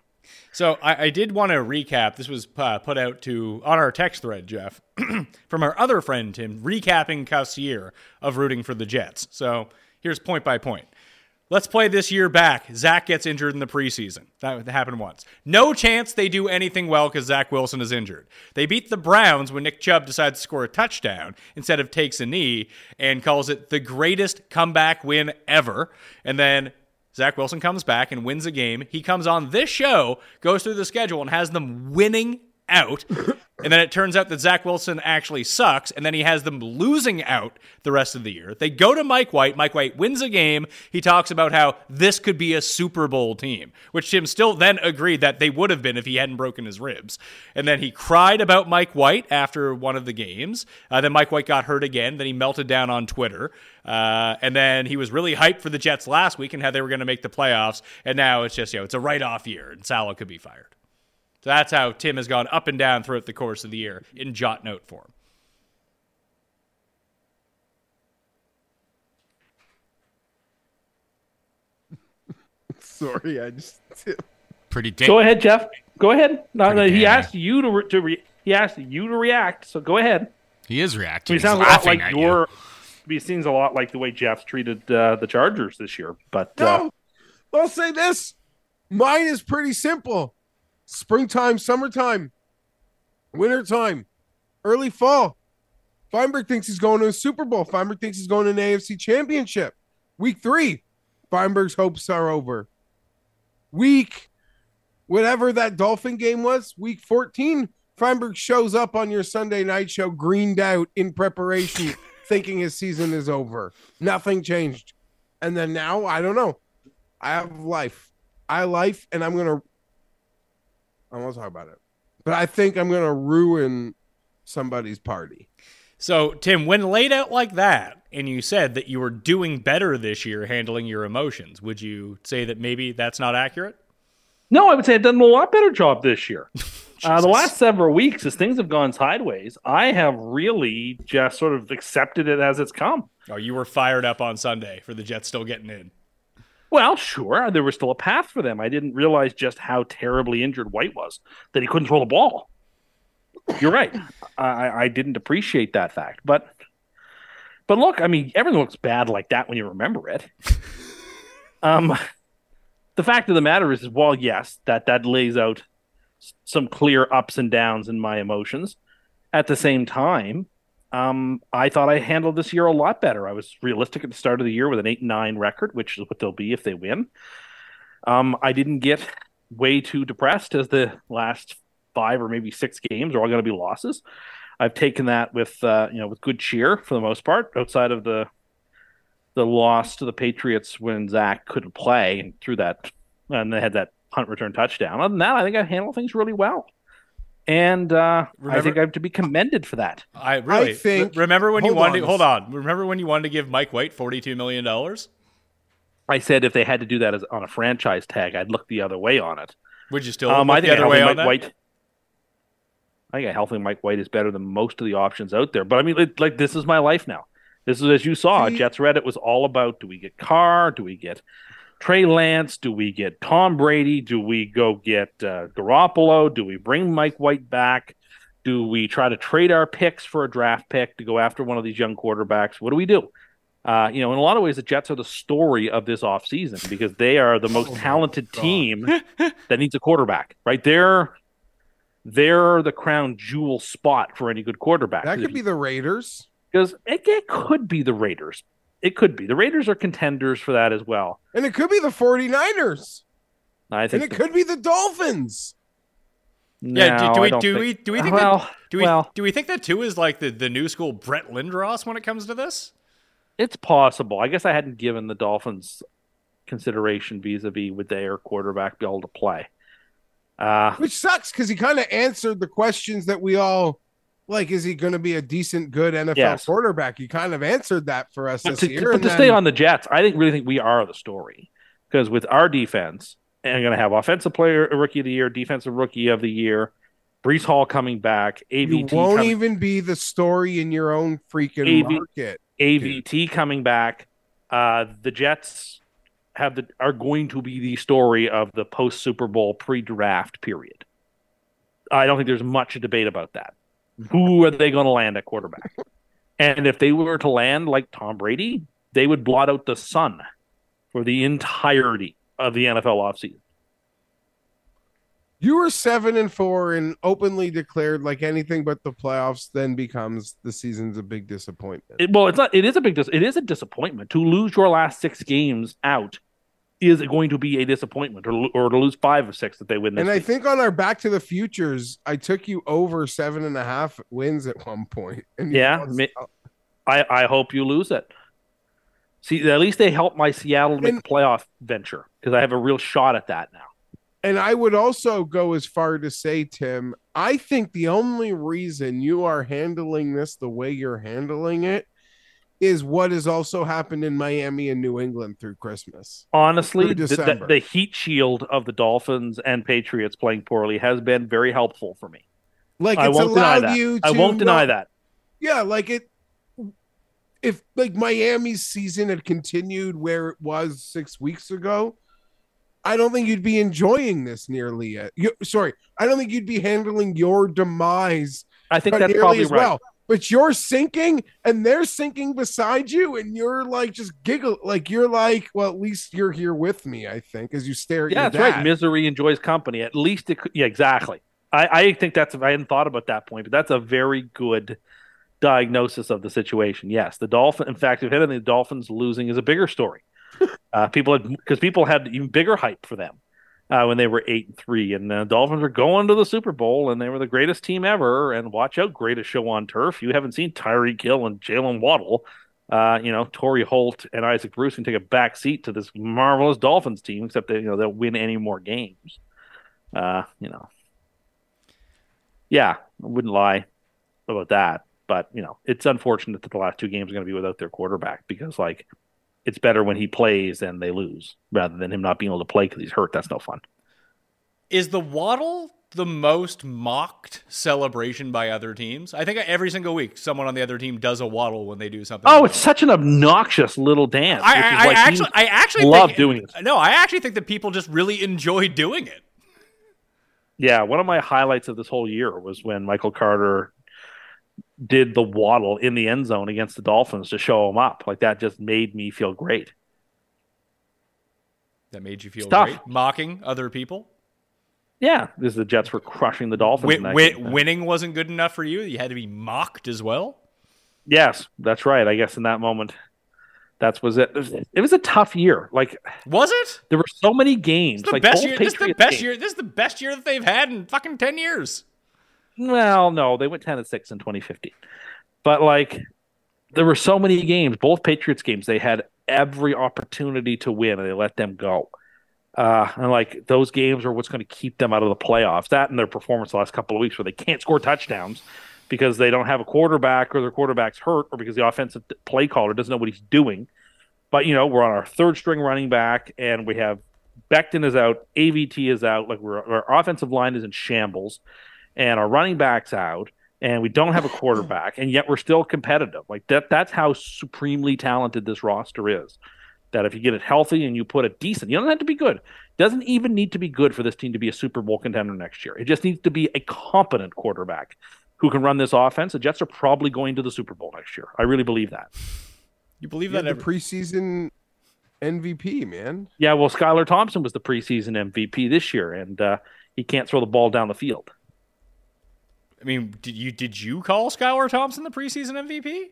So I, I did want to recap. This was uh, put out to on our text thread, Jeff, from our other friend Tim, recapping Cuff's year of rooting for the Jets. So here's point by point. Let's play this year back. Zach gets injured in the preseason. That happened once. No chance they do anything well because Zach Wilson is injured. They beat the Browns when Nick Chubb decides to score a touchdown instead of takes a knee and calls it the greatest comeback win ever. And then Zach Wilson comes back and wins a game. He comes on this show, goes through the schedule, and has them winning out. And then it turns out that Zach Wilson actually sucks, and then he has them losing out the rest of the year. They go to Mike White. Mike White wins a game. He talks about how this could be a Super Bowl team, which Tim still then agreed that they would have been if he hadn't broken his ribs. And then he cried about Mike White after one of the games. Uh, then Mike White got hurt again. Then he melted down on Twitter. Uh, and then he was really hyped for the Jets last week and how they were going to make the playoffs. And now it's just, you know, it's a write off year, and Salah could be fired. So that's how Tim has gone up and down throughout the course of the year in jot note form. Sorry, I just Pretty da- Go ahead, Jeff. Go ahead. No, no, he asked you to re- to re- he asked you to react. So go ahead. He is reacting. He it He's sounds a lot like your. you. It seems a lot like the way Jeff's treated uh, the Chargers this year. But uh, no. I'll say this: mine is pretty simple. Springtime, summertime. wintertime, early fall. Feinberg thinks he's going to a Super Bowl. Feinberg thinks he's going to an AFC championship. Week three, Feinberg's hopes are over. Week, whatever that Dolphin game was, week 14, Feinberg shows up on your Sunday night show greened out in preparation, thinking his season is over. Nothing changed. And then now, I don't know. I have life. I life, and I'm gonna. I won't talk about it, but I think I'm gonna ruin somebody's party. So, Tim, when laid out like that, and you said that you were doing better this year handling your emotions, would you say that maybe that's not accurate? No, I would say I've done a lot better job this year. uh, the last several weeks, as things have gone sideways, I have really just sort of accepted it as it's come. Oh, you were fired up on Sunday for the Jets still getting in. Well, sure, there was still a path for them. I didn't realize just how terribly injured White was that he couldn't throw the ball. You're right. I, I didn't appreciate that fact, but but look, I mean, everything looks bad like that when you remember it. um, the fact of the matter is, is, well, yes, that that lays out some clear ups and downs in my emotions. At the same time, um, I thought I handled this year a lot better. I was realistic at the start of the year with an eight nine record, which is what they'll be if they win. Um, I didn't get way too depressed as the last five or maybe six games are all going to be losses. I've taken that with uh, you know with good cheer for the most part, outside of the the loss to the Patriots when Zach couldn't play and through that and they had that punt return touchdown. Other than that, I think I handled things really well and uh, remember, I think I have to be commended for that. I really I think. Re- remember when you wanted? To, hold on. Remember when you wanted to give Mike White forty-two million dollars? I said if they had to do that as on a franchise tag, I'd look the other way on it. Would you still um, look I think the other way Mike on that? White, I think a healthy Mike White is better than most of the options out there. But I mean, it, like this is my life now. This is as you saw. See? Jets Reddit was all about: do we get Carr? Do we get Trey Lance? Do we get Tom Brady? Do we go get uh, Garoppolo? Do we bring Mike White back? Do we try to trade our picks for a draft pick to go after one of these young quarterbacks? What do we do? Uh, you know, in a lot of ways, the Jets are the story of this offseason because they are the most oh talented team that needs a quarterback, right? They're they're the crown jewel spot for any good quarterback. That could be the Raiders. Because it, it could be the Raiders. It could be. The Raiders are contenders for that as well. And it could be the 49ers. I think and it the, could be the Dolphins. yeah, do, do we do think, we do we think well, that, do we well, do we think that Tua is like the, the new school Brett Lindros when it comes to this? It's possible. I guess I hadn't given the Dolphins consideration vis-a-vis would their quarterback be able to play. Uh, Which sucks because he kind of answered the questions that we all like, is he going to be a decent, good NFL yes. quarterback? You kind of answered that for us but this to, year. But to then... stay on the Jets, I think really think we are the story because with our defense, and I'm going to have offensive player rookie of the year, defensive rookie of the year, Breece Hall coming back, AVT you won't even be the story in your own freaking AV, market. AVT dude. coming back. Uh, the Jets have the are going to be the story of the post Super Bowl pre draft period. I don't think there's much debate about that who are they going to land at quarterback? And if they were to land like Tom Brady, they would blot out the sun for the entirety of the NFL offseason. You were seven and four and openly declared like anything but the playoffs then becomes the season's a big disappointment. It, well, it's not. It is a big. Dis- it is a disappointment to lose your last six games out is it going to be a disappointment or, or to lose five or six that they win and I think on our back to the futures, I took you over seven and a half wins at one point. yeah. I, I hope you lose it. See, at least they helped my Seattle make and, playoff venture because I have a real shot at that now. And I would also go as far to say, Tim, I think the only reason you are handling this the way you're handling it is what has also happened in Miami and New England through Christmas. Honestly, through the, the, heat shield of the Dolphins and Patriots playing poorly has been very helpful for me. Like I won't deny that. To, I won't deny that. Yeah, like it. If like Miami's season had continued where it was six weeks ago, I don't think you'd be enjoying this nearly yet. You, sorry, I don't think you'd be handling your demise. I think that's probably as right. well but you're sinking and they're sinking beside you and you're like just giggle like you're like well at least you're here with me i think as you stare at yeah that's dad. right misery enjoys company at least it could yeah exactly I, I think that's I hadn't thought about that point, but that's a very good diagnosis of the situation. Yes, the Dolphin. In fact, if anything, the Dolphins losing is a bigger story. uh, people had because people had even bigger hype for them uh, when they were eight and three, and the Dolphins were going to the Super Bowl, and they were the greatest team ever. And watch out, greatest show on turf. You haven't seen Tyreek Hill and Jaylen Waddle. Uh, you know, Torry Holt and Isaac Bruce can take a back seat to this marvelous Dolphins team, except that you know they'll win any more games. Uh, you know, yeah, I wouldn't lie about that. But you know, it's unfortunate that the last two games are going to be without their quarterback because like it's better when he plays and they lose rather than him not being able to play because he's hurt. That's no fun. Is the Waddle the most mocked celebration by other teams? I think every single week someone on the other team does a waddle when they do something. Oh, it's such an obnoxious little dance. I, I, like I actually, I actually love think, doing it. No, I actually think that people just really enjoy doing it. Yeah, one of my highlights of this whole year was when Michael Carter did the waddle in the end zone against the Dolphins to show them up. Like that just made me feel great. That made you feel Stuff. great? Mocking other people? Yeah, because the Jets were crushing the Dolphins. Win, win, winning wasn't good enough for you. You had to be mocked as well. Yes, that's right. I guess in that moment, that's was it. It was a tough year. Like, was it? There were so many games. This like best year. This is the best games. year. This is the best year that they've had in fucking ten years. Well, no, they went ten and six in 2015, but like, there were so many games. Both Patriots games, they had every opportunity to win, and they let them go. Uh, and like those games are what's going to keep them out of the playoffs. That and their performance the last couple of weeks, where they can't score touchdowns because they don't have a quarterback, or their quarterback's hurt, or because the offensive play caller doesn't know what he's doing. But you know, we're on our third string running back, and we have Becton is out, AVT is out. Like our offensive line is in shambles, and our running backs out, and we don't have a quarterback, and yet we're still competitive. Like that. That's how supremely talented this roster is that if you get it healthy and you put a decent, you don't have to be good. Doesn't even need to be good for this team to be a Super Bowl contender next year. It just needs to be a competent quarterback who can run this offense. The Jets are probably going to the Super Bowl next year. I really believe that. You believe that? the Every- preseason MVP, man. Yeah, well, Skylar Thompson was the preseason MVP this year, and uh, he can't throw the ball down the field. I mean, did you did you call Skylar Thompson the preseason MVP?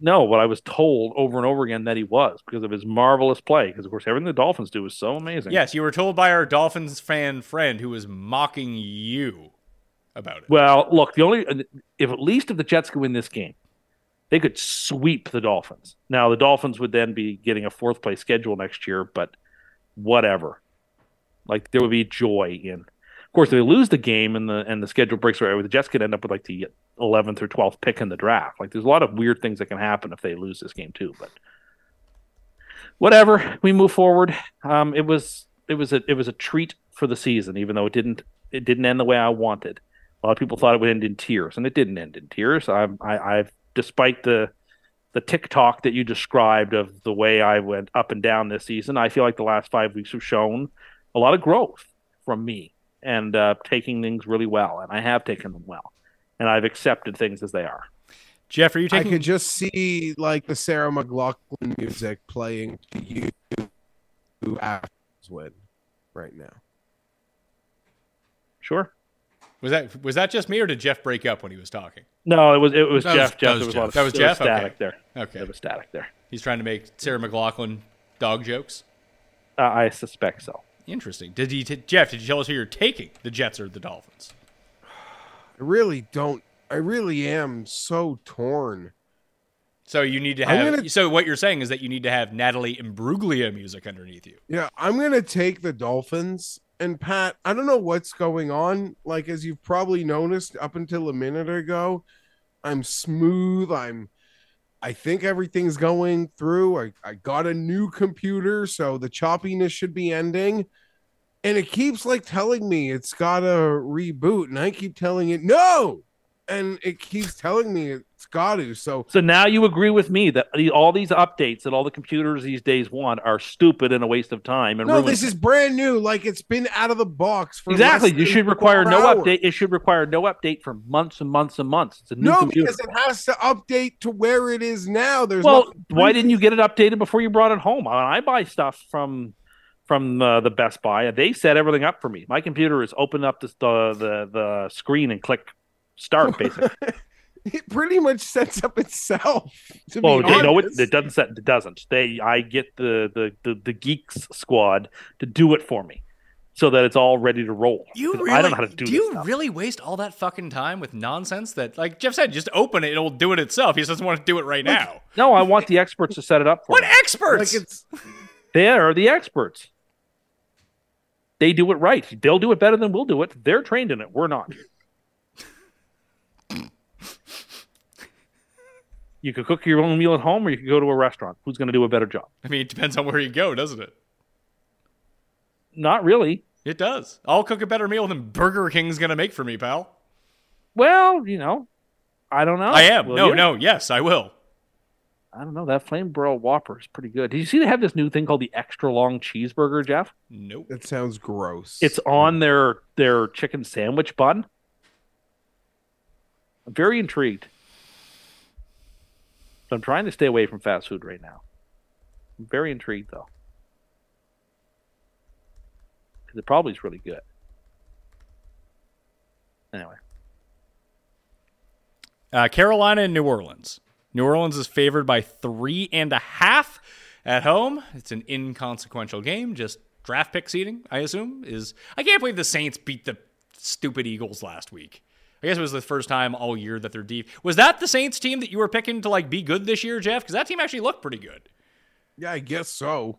No, what I was told over and over again that he was because of his marvelous play. Because of course, everything the Dolphins do is so amazing. Yes, you were told by our Dolphins fan friend who was mocking you about it. Well, look, the only if at least if the Jets could win this game, they could sweep the Dolphins. Now the Dolphins would then be getting a fourth place schedule next year, but whatever. Like there would be joy in. Of course, if they lose the game and the and the schedule breaks right, the Jets could end up with like the eleventh or twelfth pick in the draft. Like there's a lot of weird things that can happen if they lose this game too. But whatever, we move forward. Um, it was it was a it was a treat for the season, even though it didn't it didn't end the way I wanted. A lot of people thought it would end in tears, and it didn't end in tears. I'm, I, I've, despite the the TikTok that you described of the way I went up and down this season, I feel like the last five weeks have shown a lot of growth from me and uh, taking things really well, and I have taken them well, and I've accepted things as they are. Jeff, are you taking? I taking? could just see like the Sarah McLachlan music playing to you who win right now. Sure. Was that was that just me or did Jeff break up when he was talking? No, it was it was That was- Jeff. that was there was Jeff. of That was there Jeff? Okay. static there. Okay. There was static there. He's trying to make Sarah McLachlan dog jokes. Uh, I suspect so. Interesting. Did you, t- Jeff? Did you tell us who you're taking? The Jets or the Dolphins? I really don't. I really am so torn. So you need to have. gonna- So what you're saying is that you need to have Natalie Imbruglia music underneath you. Yeah, I'm gonna take the Dolphins. And Pat, I don't know what's going on. Like as you've probably noticed up until a minute ago, I'm smooth. I'm I think everything's going through. I, I got a new computer, so the choppiness should be ending. And it keeps like telling me it's gotta reboot, and I keep telling it no. And it keeps telling me it's got to. So So now you agree with me that the, all these updates that all the computers these days want are stupid and a waste of time. And no, ruin- this is brand new. Like it's been out of the box for exactly. You should require no hours. update. It should require no update for months and months and months. It's a new No, computer. because it has to update to where it is now. There's well, why didn't you get it updated before you brought it home? I, I buy stuff from from uh, the Best Buy. They set everything up for me. My computer is open up the the the screen and click start. Basically, it pretty much sets up itself. To well, be no, it, it doesn't set. It doesn't. They, I get the, the the the geeks squad to do it for me, so that it's all ready to roll. You 'Cause really, I don't know how to do. do you stuff. really waste all that fucking time with nonsense that, like Jeff said, just open it, it'll do it itself. He just doesn't want to do it right now. No, I want the experts to set it up for What me. experts? Like it's They are the experts. They do it right. They'll do it better than we'll do it. They're trained in it. We're not. You could cook your own meal at home, or you could go to a restaurant. Who's going to do a better job? I mean, it depends on where you go, doesn't it? Not really. It does. I'll cook a better meal than Burger King's gonna make for me, pal. Well, you know, I don't know. I am. Will no, you? no, yes, I will. I don't know. That flame broiled Whopper is pretty good. Did you see they have this new thing called the extra long cheeseburger, Jeff? Nope. that sounds gross. It's on their their chicken sandwich bun. I'm very intrigued. So I'm trying to stay away from fast food right now. I'm very intrigued though. Because it probably is really good. Anyway. Uh, Carolina and New Orleans. New Orleans is favored by three and a half at home. It's an inconsequential game, just draft pick seeding, I assume. Is I can't believe the Saints beat the stupid Eagles last week. I guess it was the first time all year that they're deep. Was that the Saints team that you were picking to like be good this year, Jeff? Because that team actually looked pretty good. yeah, I guess so.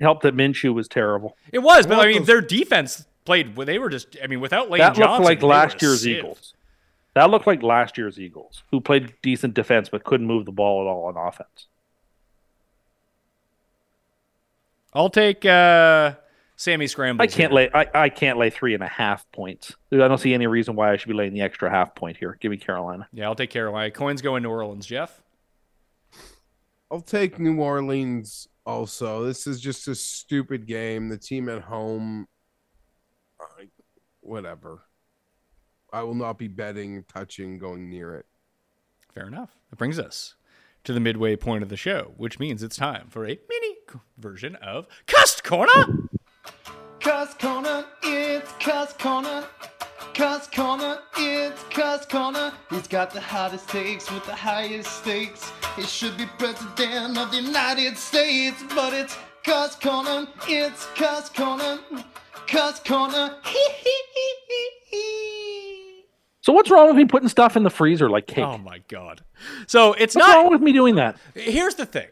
Helped that Minshew was terrible. It was, but Well, I mean, those- their defense played. They were just. I mean, without Lane that Johnson, looked like last year's sieve. Eagles. That looked like last year's Eagles, who played decent defense but couldn't move the ball at all on offense. I'll take uh, Sammy Scramble. I can't lay. I, I can't lay three and a half points. I don't see any reason why I should be laying the extra half point here. Give me Carolina. Yeah, I'll take Carolina. Coins go in New Orleans, Jeff. I'll take New Orleans also. This is just a stupid game. The team at home, I- whatever. I will not be betting, touching, going near it. Fair enough. That brings us to the midway point of the show, which means it's time for a mini version of Cuss Corner. Cuss Corner, it's Cuss Corner. Cuss Corner, it's Cuss Corner. He's got the hottest takes with the highest stakes. He should be president of the United States, but it's Cuss Corner, it's Cuss Corner. Cuss Corner, hee hee hee hee hee. So what's wrong with me putting stuff in the freezer like cake? Oh my god. So it's what's not wrong with me doing that? Here's the thing.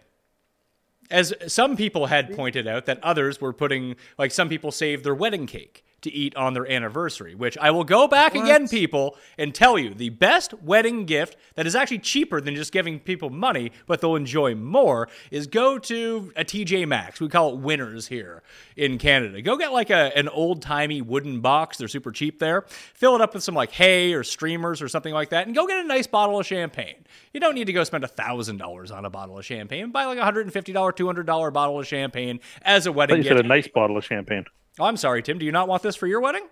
As some people had pointed out that others were putting like some people saved their wedding cake to eat on their anniversary, which I will go back again people and tell you the best wedding gift that is actually cheaper than just giving people money but they'll enjoy more is go to uh, a TJ Maxx. We call it winners here in Canada. Go get like a an old-timey wooden box, they're super cheap there. Fill it up with some like hay or streamers or something like that and go get a nice bottle of champagne. You don't need to go spend $1000 on a bottle of champagne. Buy like a $150, $200 bottle of champagne as a wedding you gift. said a nice bottle of champagne. Oh, I'm sorry, Tim. Do you not want this for your wedding?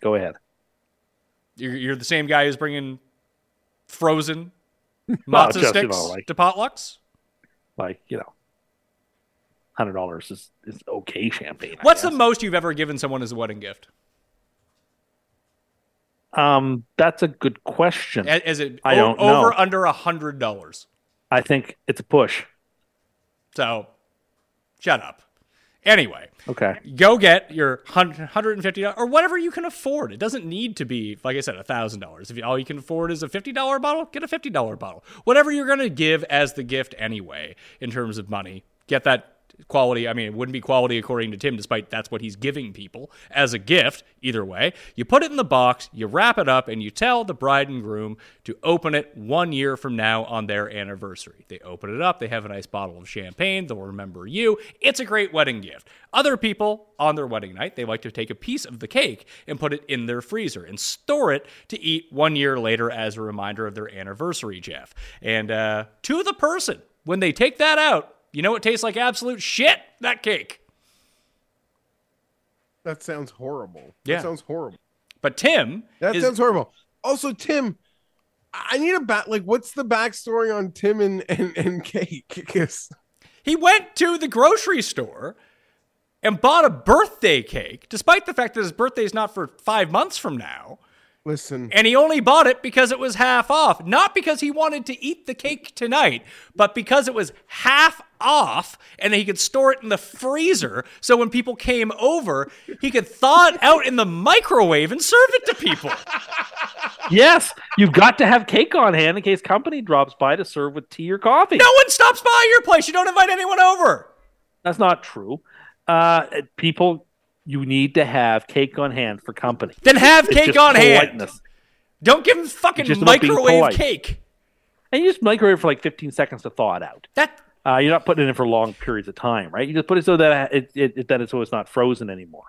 Go ahead. You're, you're the same guy who's bringing frozen matzo just, you sticks know, like- to potlucks. Like you know, hundred dollars is is okay champagne. I What's the most you've ever given someone as a wedding gift? Um, that's a good question. Is it I don't over know. under a hundred dollars? I think it's a push. So, shut up. Anyway, Okay. go get your hun- $150 or whatever you can afford. It doesn't need to be, like I said, $1,000. If you, all you can afford is a $50 bottle, get a $50 bottle. Whatever you're going to give as the gift anyway, in terms of money, get that quality. I mean, it wouldn't be quality according to Tim, despite that's what he's giving people as a gift. Either way, you put it in the box, you wrap it up, and you tell the bride and groom to open it one year from now on their anniversary. They open it up, they have a nice bottle of champagne, they'll remember you. It's a great wedding gift. Other people on their wedding night, they like to take a piece of the cake and put it in their freezer and store it to eat one year later as a reminder of their anniversary, Jeff. And uh, to the person, when they take that out, you know it tastes like absolute shit? That cake. That sounds horrible. Yeah. That sounds horrible. But Tim, That is- sounds horrible. Also, Tim, I need a back. Like, what's the backstory on Tim and and, and cake? Because he went to the grocery store and bought a birthday cake, despite the fact that his birthday is not for five months from now. Listen, And he only bought it because it was half off. Not because he wanted to eat the cake tonight, but because it was half off and he could store it in the freezer. So when people came over, he could thaw it out in the microwave and serve it to people. Yes, you've got to have cake on hand in case company drops by to serve with tea or coffee. No one stops by your place. You don't invite anyone over. That's not true. Uh, people, you need to have cake on hand for company. Then have It's cake on hand. Don't give him fucking microwave cake. And you just microwave it for like 15 seconds to thaw it out. That Uh, you're not putting it in for long periods of time, right? You just put it so that it, it, it that it's so it's not frozen anymore.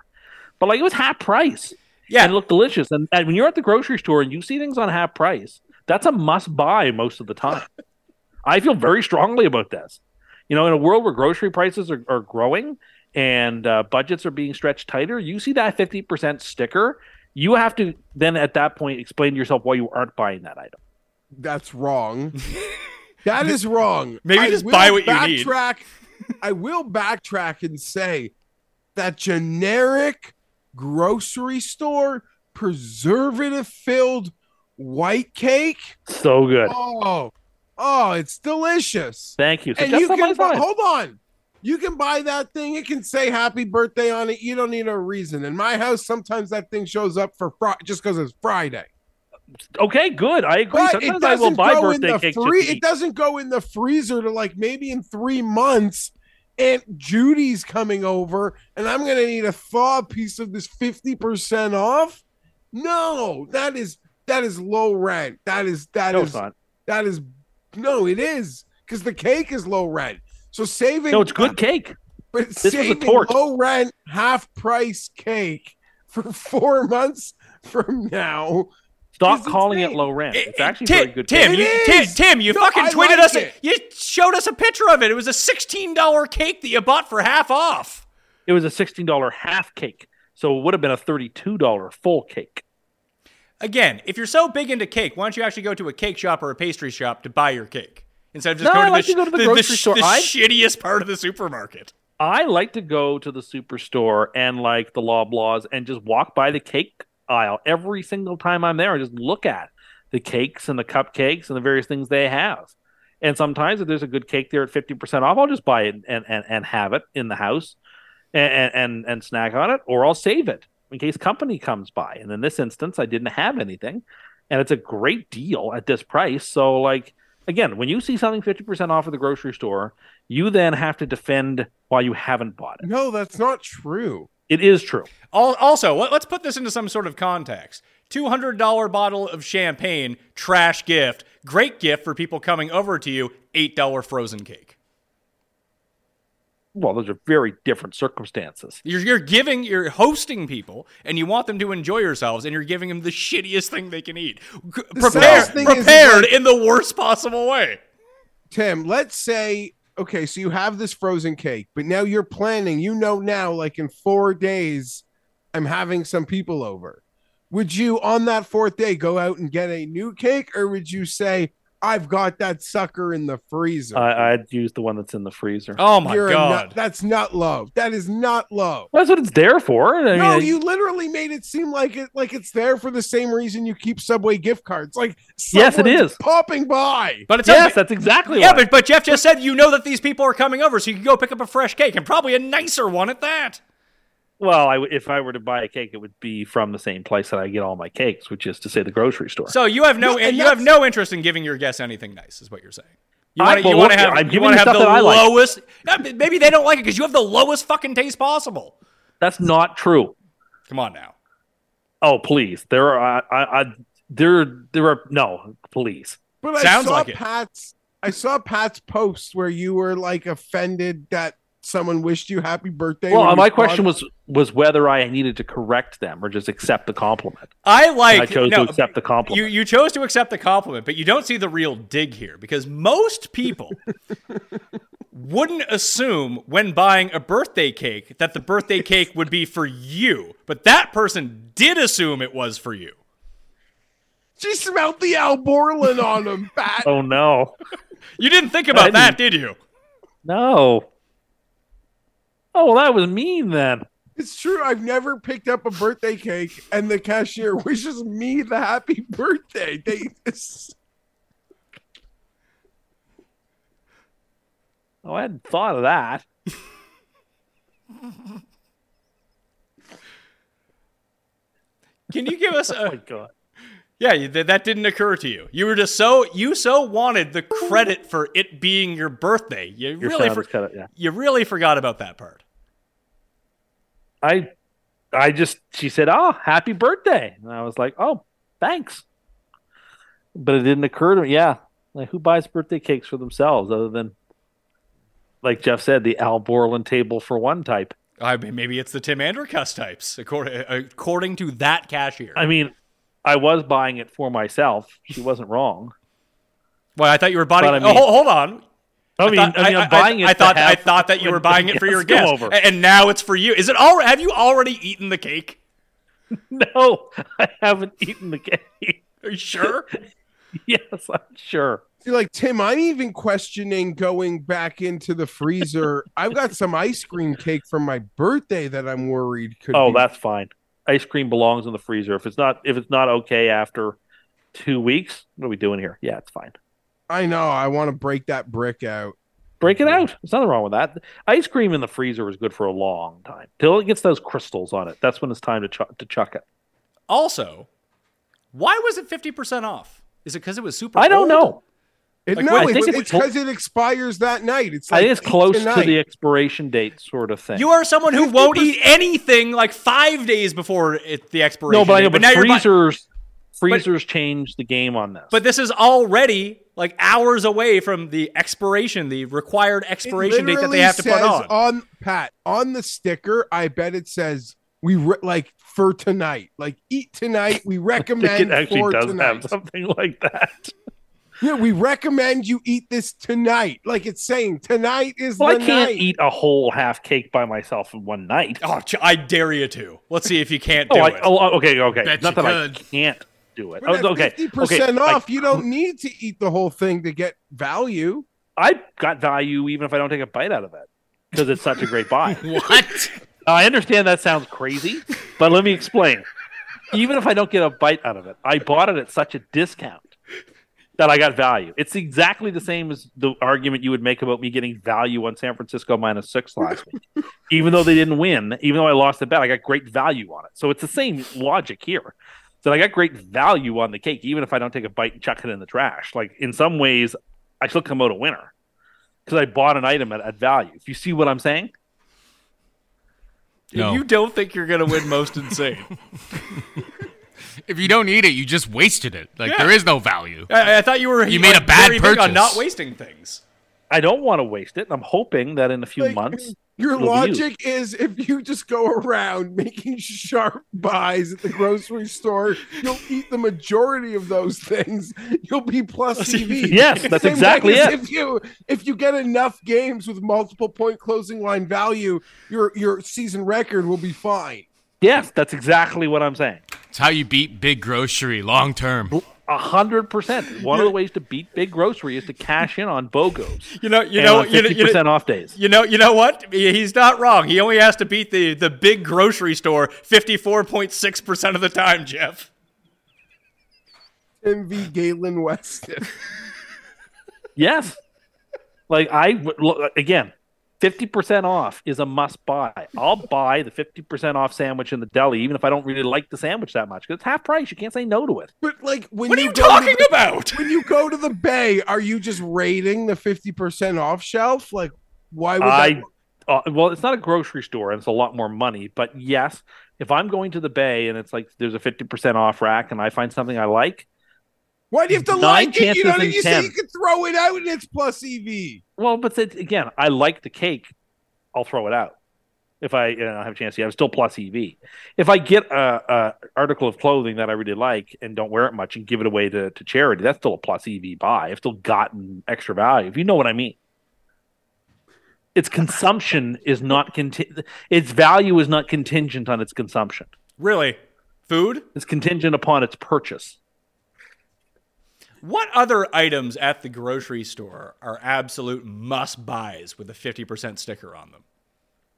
But like it was half price. Yeah. And it looked delicious. And, and when you're at the grocery store and you see things on half price, that's a must buy most of the time. I feel very strongly about this. You know, in a world where grocery prices are, are growing and uh, budgets are being stretched tighter, you see that 50% sticker, you have to then at that point explain to yourself why you aren't buying that item. that's wrong. that is wrong. Maybe I just buy what you need. backtrack, I will backtrack and say that generic grocery store preservative filled white cake. So good. Oh, oh, it's delicious. Thank you. So and you can hold on. You can buy that thing. It can say happy birthday on it. You don't need a reason. In my house, sometimes that thing shows up for fri- just because it's Friday. Okay, good. I agree. But Sometimes I will buy birthday cake. free- It doesn't go in the freezer to like maybe in three months. Aunt Judy's coming over, and I'm gonna need a thaw piece of this fifty percent off. No, that is that is low rent. That is that no, is that is no, it is because the cake is low rent. So saving No, it's good cake. but This was a saving torch. low rent half price cake for four months from now. Stop is calling it low rent. It's actually Tim, very good. Tim, you, Tim. Tim, you No, fucking I tweeted like us. it. You showed us a picture of it. It was a sixteen dollar cake that you bought for half off. It was a sixteen dollar half cake, so it would have been a thirty-two dollar full cake. Again, if you're so big into cake, why don't you actually go to a cake shop or a pastry shop to buy your cake instead of just No, going I to, like the, to go to the sh- grocery sh- store. the I- shittiest part of the supermarket? I like to go to the superstore and like the Loblaws and just walk by the cake aisle every single time I'm there and just look at the cakes and the cupcakes and the various things they have. And sometimes if there's a good cake there at 50% off, I'll just buy it and, and, and have it in the house and, and, and snack on it, or I'll save it in case company comes by. And in this instance, I didn't have anything. And it's a great deal at this price. So, like, again, when you see something 50% off at the grocery store, you then have to defend why you haven't bought it. No, that's not true. It is true. Also, let's put this into some sort of context. $200 bottle of champagne, trash gift. Great gift for people coming over to you. $8 frozen cake. Well, those are very different circumstances. You're, you're giving, you're hosting people, and you want them to enjoy yourselves, and you're giving them the shittiest thing they can eat. G- The Prepared, thing is, is prepared like- in the worst possible way. Tim, let's say, okay, so you have this frozen cake, but now you're planning, you know, now, like in four days, I'm having some people over. Would you, on that fourth day, go out and get a new cake, or would you say, I've got that sucker in the freezer? I, I'd use the one that's in the freezer. Oh my You're god. nut- that's not love. That is not love. That's what it's there for. I no, mean, you literally made it seem like it like it's there for the same reason you keep Subway gift cards. Like Yes, it is popping by. But it's yes, that's exactly yeah, why. but but Jeff just said you know that these people are coming over, so you can go pick up a fresh cake and probably a nicer one at that. Well, I, w- if I were to buy a cake, it would be from the same place that I get all my cakes, which is to say the grocery store. So you have no No, you have no interest in giving your guests anything nice, is what you're saying. You want to well, to have I'm you want to have the stuff that I like. lowest. Maybe they don't like it because you have the lowest fucking taste possible. That's not true. Come on now. Oh, please. There are, I, I, there, there are, no, please. But I saw like it. Pat's I saw Pat's post where you were like offended that someone wished you happy birthday. Well, my question bought- was was whether I needed to correct them or just accept the compliment. I like I chose no, to accept the compliment. You you chose to accept the compliment, but you don't see the real dig here because most people wouldn't assume when buying a birthday cake that the birthday cake would be for you, but that person did assume it was for you. She smelled the Al Borland on him, Pat. oh no, You didn't think about I that, did you? no. Oh, well, that was mean then. It's true. I've never picked up a birthday cake and the cashier wishes me the happy birthday. They, Oh, I hadn't thought of that. Can you give us oh a? oh my god. Yeah, you- that that didn't occur to you. You were just so you so wanted the credit for it being your birthday. You Your really for, is cut out, yeah. you really forgot about that part. I I just she said, "Oh, happy birthday," and I was like, "Oh, thanks." But it didn't occur to me. Yeah, like who buys birthday cakes for themselves other than, like Jeff said, the Al Borland table for one type. I mean, maybe it's the Tim Andercuss types, according according to that cashier. I mean, I was buying it for myself. She wasn't wrong. well, I thought you were buying. But I oh, mean- hold, hold on. I mean, thought- I mean, I'm buying it. I to thought I thought that you were buying it for your guests guests, over. and now it's for you. Is it all? Have you already eaten the cake? No, I haven't eaten the cake. Are you sure? yes, I'm sure. See, like Tim, I'm even questioning going back into the freezer. I've got some ice cream cake from my birthday that I'm worried could. Oh, be- that's fine. Ice cream belongs in the freezer. If it's not, if it's not okay after two weeks, what are we doing here? Yeah, it's fine. I know. I want to break that brick out. Break it out. There's nothing wrong with that. Ice cream in the freezer is good for a long time till it gets those crystals on it. That's when it's time to chuck to chuck it. Also, why was it fifty percent off? Is it because it was super? I don't old? know. It, Like, no, what- I think it it's because it expires that night. It's I like it's eight close to the expiration date, sort of thing. You are someone who won't eat anything like five days before it, the expiration. no, but I date, know, but now you're bu- freezers, freezers change the game on this. But this is already like hours away from the expiration, the required expiration date that they have to put on. on. Pat on the sticker. I bet it says we re- like for tonight, like eat tonight. We I think recommend it actually for does tonight. have something like that. Yeah, we recommend you eat this tonight. Like it's saying tonight is Well, I can't night. eat a whole half cake by myself in one night. Oh, I dare you to. Let's see if you can't Oh, do I, it. oh, oh okay, okay. Bet Not you that I could. can't do it. But Oh, okay, fifty percent okay. off, I, you don't need to eat the whole thing to get value. I got value even if I don't take a bite out of it because it's such a great buy. What? I understand that sounds crazy, but let me explain. Even if I don't get a bite out of it, I bought it at such a discount that I got value. It's exactly the same as the argument you would make about me getting value on San Francisco minus six last week. even though they didn't win, even though I lost the bet, I got great value on it. So it's the same logic here. That I got great value on the cake, even if I don't take a bite and chuck it in the trash. Like in some ways, I still come out a winner because I bought an item at, at value. If you see what I'm saying, No. You don't think you're gonna win most insane? If you don't eat it, you just wasted it. Like Yeah. there is no value. I, I thought you were. You made like, a bad purchase on not wasting things. I don't want to waste it. and I'm hoping that in a few Like, months, Your logic is if you just go around making sharp buys at the grocery store, you'll eat the majority of those things. You'll be plus EV. Yes, that's Same exactly it. If you if you get enough games with multiple point closing line value, your your season record will be fine. yes, that's exactly what I'm saying. It's how you beat big grocery long term. A hundred percent. One of the ways to beat big grocery is to cash in on BOGOs. You know. You know. on You know. fifty You know, percent off days. you know. You know what? He's not wrong. He only has to beat the the big grocery store fifty four point six percent of the time. Jeff. MV Galen Weston. Yes. Like I would- look again, fifty percent off is a must buy. I'll buy the fifty percent off sandwich in the deli, even if I don't really like the sandwich that much. Because it's half price. You can't say no to it. But like when What are you, you go to talking the- about? When you go to the bay, are you just raiding the fifty percent off shelf? Like why would I uh, well, it's not a grocery store and it's a lot more money, but yes, if I'm going to the bay and it's like there's a 50% off rack and I find something I like, Why do you have to Nine like it? You chances know, in you say you can throw it out and it's plus E EV. well, but it's, again, I like the cake, I'll throw it out. If I you know, have a chance to, I'm still plus EV. If I get a, a article of clothing that I really like and don't wear it much and give it away to, to charity, that's still a plus EV buy. I've still gotten extra value. If you know what I mean. Its consumption is not conti- its value is not contingent on its consumption. Really? Food? is contingent upon its purchase. What other items at the grocery store are absolute must buys with a 50% sticker on them?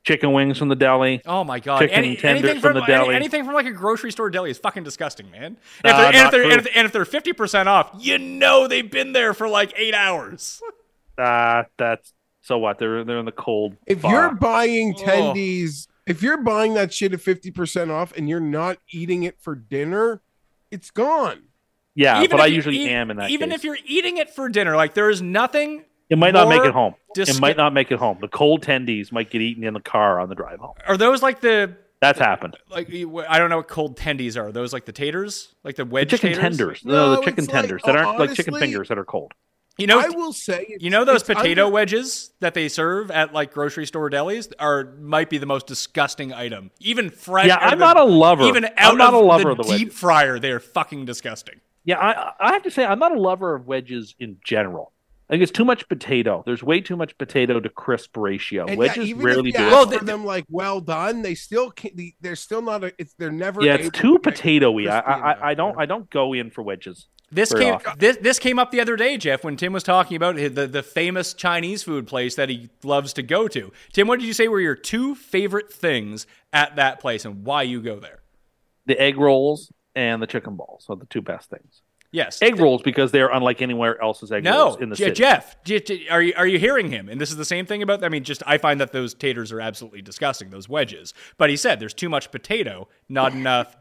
chicken wings from the deli. Oh my god! Chicken Any, tenders anything from from, the deli. any- anything from like a grocery store deli is fucking disgusting, man. And Nah, if they're, and, if not they're, true. and, if, and if they're fifty percent off, you know they've been there for like eight hours. Uh, that's so what? They're they're in the cold. If thaw. you're buying Oh. tendies, if you're buying that shit at 50% off and you're not eating it for dinner, it's gone. Yeah, Even but I usually e- am in that. Even case. if you're eating it for dinner, like there is nothing. it might not make it home. disgu- it might not make it home. The cold tendies might get eaten in the car on the drive home. Are those like the That's happened. like I don't know what cold tendies are? Are those like the taters, like the The chicken taters? tenders, no, No, the chicken it's like- tenders that aren't like chicken fingers that are cold. You know, I will say, You know those it's potato under- wedges that they serve at like grocery store delis are might be the most disgusting item. Even fresh. Yeah, I'm the- not a lover. Even I'm out not of a lover the of the deep wedges. fryer, they are fucking disgusting. Yeah, I I have to say I'm not a lover of wedges in general. I think it's too much potato. There's way too much potato to crisp ratio. And yeah, wedges even rarely if do you it. ask Well, for them like well done, they still can't. the- They're still not. A, it's they're never. yeah, it's too to make potatoey. I, I. I- I don't I don't go in for wedges. This very came often. this this came up the other day, Jeff, when Tim was talking about the, the the famous Chinese food place that he loves to go to. Tim, what did you say were your two favorite things at that place and why you go there? The egg rolls and the chicken balls are the two best things. Yes, Egg rolls because they are unlike anywhere else's egg No, rolls in the Je- city. Jeff, Je- Je- are you are you hearing him? And this is the same thing about. I mean, just I find that those taters are absolutely disgusting. Those wedges. But he said there's too much potato, not enough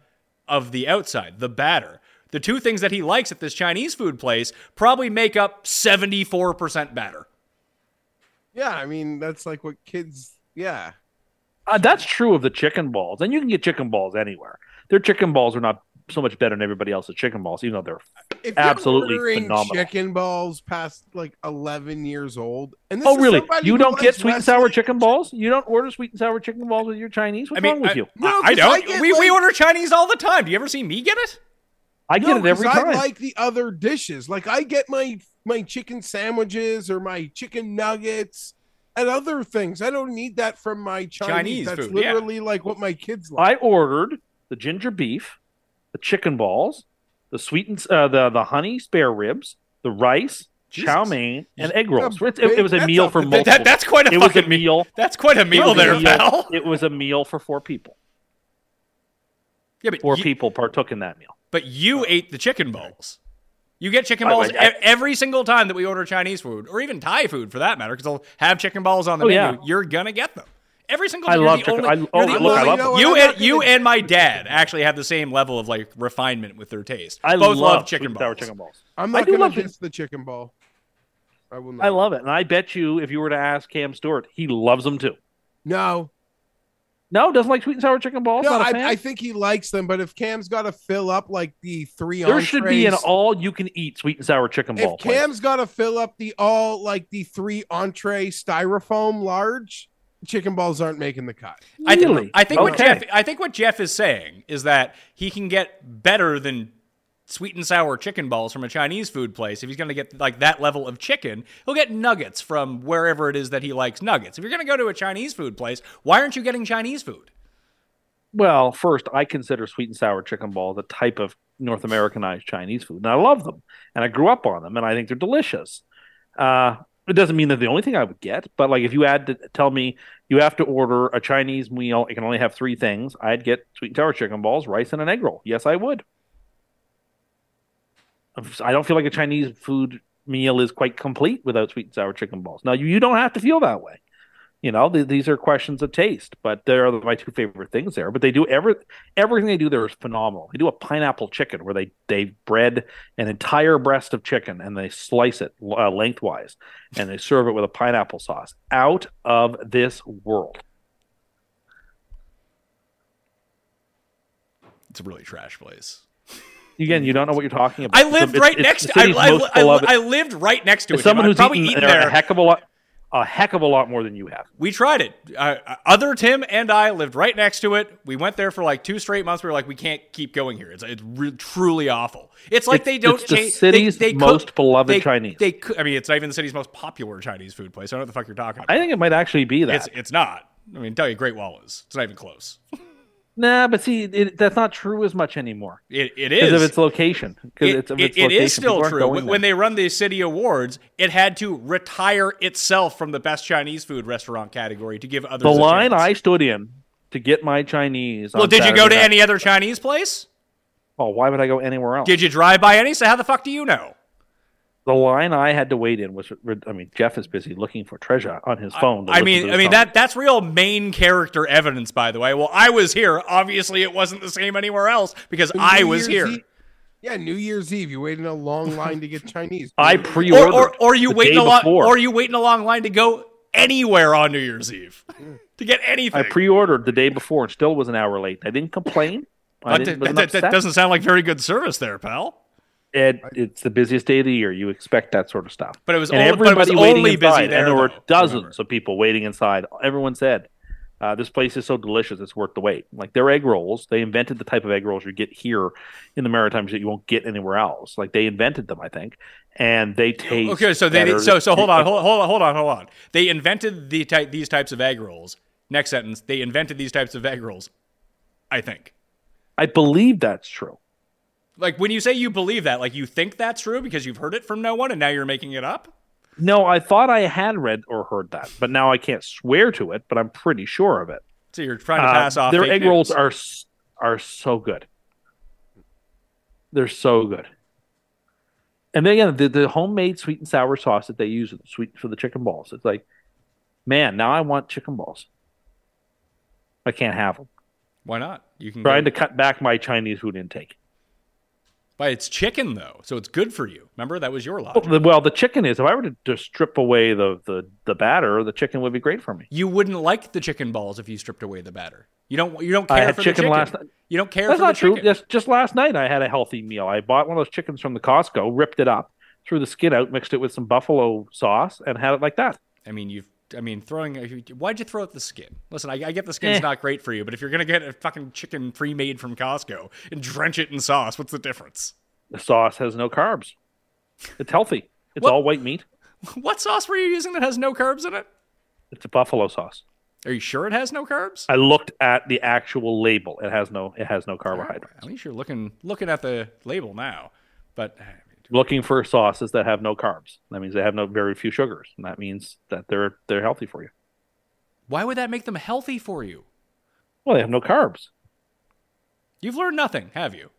of the outside, the batter. The two things that he likes at this Chinese food place probably make up seventy four percent batter. Yeah, I mean that's like what kids. Yeah, Uh, that's true of the chicken balls, and you can get chicken balls anywhere. Their chicken balls are not so much better than everybody else's chicken balls, even though they're if Absolutely you're phenomenal. chicken balls past like 11 years old, and this Oh, is really? You don't get sweet and sour chicken balls? You don't order sweet and sour chicken balls with your Chinese? What's I mean, wrong with I, you? No, I, I 'cause don't. I get, we, we order Chinese all the time. Do you ever see me get it? I get No, it every 'cause time. I like the other dishes. Like I get my my chicken sandwiches or my chicken nuggets and other things. I don't need that from my Chinese. Chinese That's food, yeah. literally like what my kids like. I ordered the ginger beef, the chicken balls, the sweet and uh, the the honey spare ribs, the rice, chow mein, and egg rolls. It, it- it was a meal that's for a- multiple. That, that's quite a it was a meal. That's quite a meal a there, meal- pal. It was a meal for four people. Yeah, but Four you- people partook in that meal. But you ate the chicken balls. You get chicken I- balls I- e- every single time that we order Chinese food, or even Thai food for that matter, because they'll have chicken balls on the Oh, menu. yeah. You're gonna get them every single I time. You're love the chicken- only- I- you're oh, the look, only- I love them. You I'm and you and my dad actually have the same level of like refinement with their taste. I Both love, love chicken sweet and sour balls. chicken balls. I'm I not gonna love it. diss the chicken ball. I will not. I love it, and I bet you if you were to ask Cam Stewart, he loves them too. No, No, doesn't like sweet and sour chicken balls. no, Not a fan? I, I think he likes them, but if Cam's got to fill up like the three, there should be an all-you-can-eat sweet and sour chicken ball. If. Cam's got to fill up the all like the three entree styrofoam large, chicken balls aren't making the cut. I think, Really? I think what Jeff I think what Jeff is saying is that he can get better than sweet and sour chicken balls from a Chinese food place. If he's going to get like that level of chicken, he'll get nuggets from wherever it is that he likes nuggets. If you're going to go to a Chinese food place, why aren't you getting Chinese food? Well, first, I consider sweet and sour chicken balls a type of North Americanized Chinese food, and I love them, and I grew up on them, and I think they're delicious. Uh, it doesn't mean they're the only thing I would get, but like if you had to tell me you have to order a Chinese meal, it can only have three things. I'd get sweet and sour chicken balls, rice, and an egg roll. Yes, I would. I don't feel like a Chinese food meal is quite complete without sweet and sour chicken balls. Now, you, you don't have to feel that way. You know, th- these are questions of taste, but they're my two favorite things there. But they do every everything they do there is phenomenal. They do a pineapple chicken where they they bread an entire breast of chicken and they slice it uh, lengthwise and they serve it with a pineapple sauce. Out of this world. It's a really trash place. Again, you don't know what you're talking about. I lived It's- right it's next the to I, I, most I, beloved- I lived right next to it. someone I've who's probably eaten, eaten there there. a heck of a lot, a heck of a lot more than you have. We tried it. Uh, other Tim and I lived right next to it. We went there for like two straight months. We were like, we can't keep going here. It's it's re- truly awful. It's like It's- they don't it's the change. city's they, they most cook- beloved they, Chinese. They, I mean, it's not even the city's most popular Chinese food place. I don't know what the fuck you're talking about. I think it might actually be that. It's it's not. I mean, tell you, Great Wall is. It's not even close. Nah, but see, it, that's not true as much anymore. It, it because of its location. Because It, it's of its it is still true. When, there. they run the city awards, it had to retire itself from the best Chinese food restaurant category to give others the line chance. I stood in to get my Chinese. Well, did you go to night- any other Chinese place? Oh, why would I go anywhere else? Did you drive by any? So how the fuck do you know? The line I had to wait in was. I mean, Jeff is busy looking for treasure on his phone. to I mean, I mean song. that that's real main character evidence, by the way. Well, I was here. Obviously, it wasn't the same anywhere else because New I was Year's here. Eve- yeah, New Year's Eve, you wait in a long line to get Chinese. I pre-ordered. or, or you the wait in a long, before. or you wait in a long line to go anywhere on New Year's Eve to get anything. I pre-ordered the day before and still was an hour late. I didn't complain. I didn't, that, that- that doesn't sound like very good service there, pal. It, it's the busiest day of the year. You expect that sort of stuff. But it was and only- but it was everybody waiting only busy inside, there, and there were though, dozens remember. of people waiting inside. Everyone said, uh, "This place is so delicious; it's worth the wait." Like their egg rolls, they invented the type of egg rolls you get here in the Maritimes that you won't get anywhere else. Like they invented them, I think, and they taste. Okay, so they better. so so hold on, hold, hold on, hold on, hold on. They invented the type these types of egg rolls. Next sentence, they invented these types of egg rolls. I think. I believe that's true. Like when you say you believe that, like you think that's true because you've heard it from no one and now you're making it up? No, I thought I had read or heard that, but now I can't swear to it. But I'm pretty sure of it. So you're trying to Uh, pass off their egg news. rolls are are so good. They're so good. And then again, the, the homemade sweet and sour sauce that they use sweet for the chicken balls. It's like, man, now I want chicken balls. I can't have them. Why not? You can Trying go, to cut back my Chinese food intake. But it's chicken though, so it's good for you. Remember that was your Well, logic. the, well, the chicken is. If I were to just strip away the, the the batter, the chicken would be great for me. You wouldn't like the chicken balls if you stripped away the batter. You don't. You don't I care had for chicken the chicken. last night. You don't care That's for not the true. chicken. Just just last night, I had a healthy meal. I bought one of those chickens from the Costco, ripped it up, threw the skin out, mixed it with some buffalo sauce, and had it like that. I mean, you've. I mean, throwing. Why'd you throw out the skin? Listen, I, I get the skin's Eh. not great for you, but if you're gonna get a fucking chicken pre-made from Costco and drench it in sauce, what's the difference? The sauce has no carbs. It's healthy. It's What? all white meat. What sauce were you using that has no carbs in it? It's a buffalo sauce. Are you sure it has no carbs? I looked at the actual label. It has no. It has no carbohydrates. At least you're looking looking at the label now. But Looking for sauces that have no carbs. That means they have no very few sugars, and that means that they're they're healthy for you. why would that make them healthy for you? Well, they have no carbs. You've learned nothing, have you?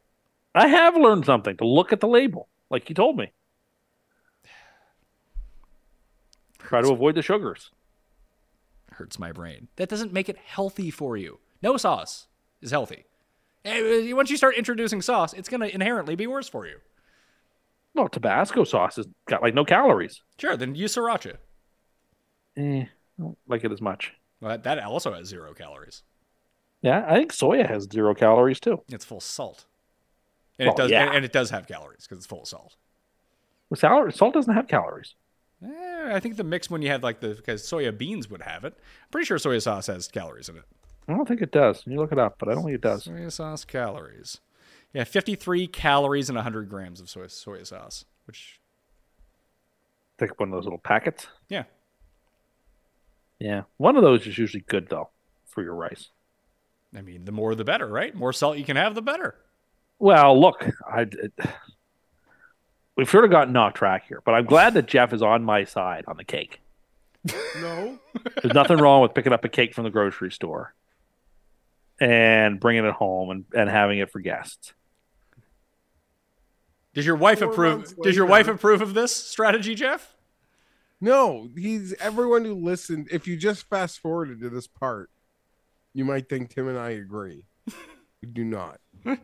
I have learned something to look at the label, like you told me. Try to avoid the sugars. Hurts my brain. That doesn't make it healthy for you. No sauce is healthy. Eh, Once you start introducing sauce, it's going to inherently be worse for you. Well, Tabasco sauce has got like no calories. Sure, then use sriracha. Eh, I don't like it as much. Well, that, that also has zero calories. Yeah, I think soya has zero calories too. It's full of salt, and Well, it does. yeah. And, and it does have calories because it's full of salt. Well, sal- salt doesn't have calories. Eh, I think the mix when you had like the because soya beans would have it. I'm pretty sure soya sauce has calories in it. I don't think it does. You look it up, but I don't think it does. Soya sauce calories. Yeah, 53 calories and 100 grams of soy soya sauce, which Take up one of those little packets. yeah, Yeah, one of those is usually good though for your rice. I mean the more the better, right? More salt you can have, the better. Well, look, I it, we've sort of gotten off track here, but I'm glad that Jeff is on my side on the cake. No. There's nothing wrong with picking up a cake from the grocery store and bringing it home and, and having it for guests. Does your wife Four approve? Does your wife approve of this strategy, Jeff? No, he's everyone who listened. If you just fast forwarded to this part, you might think Tim and I agree. we do not.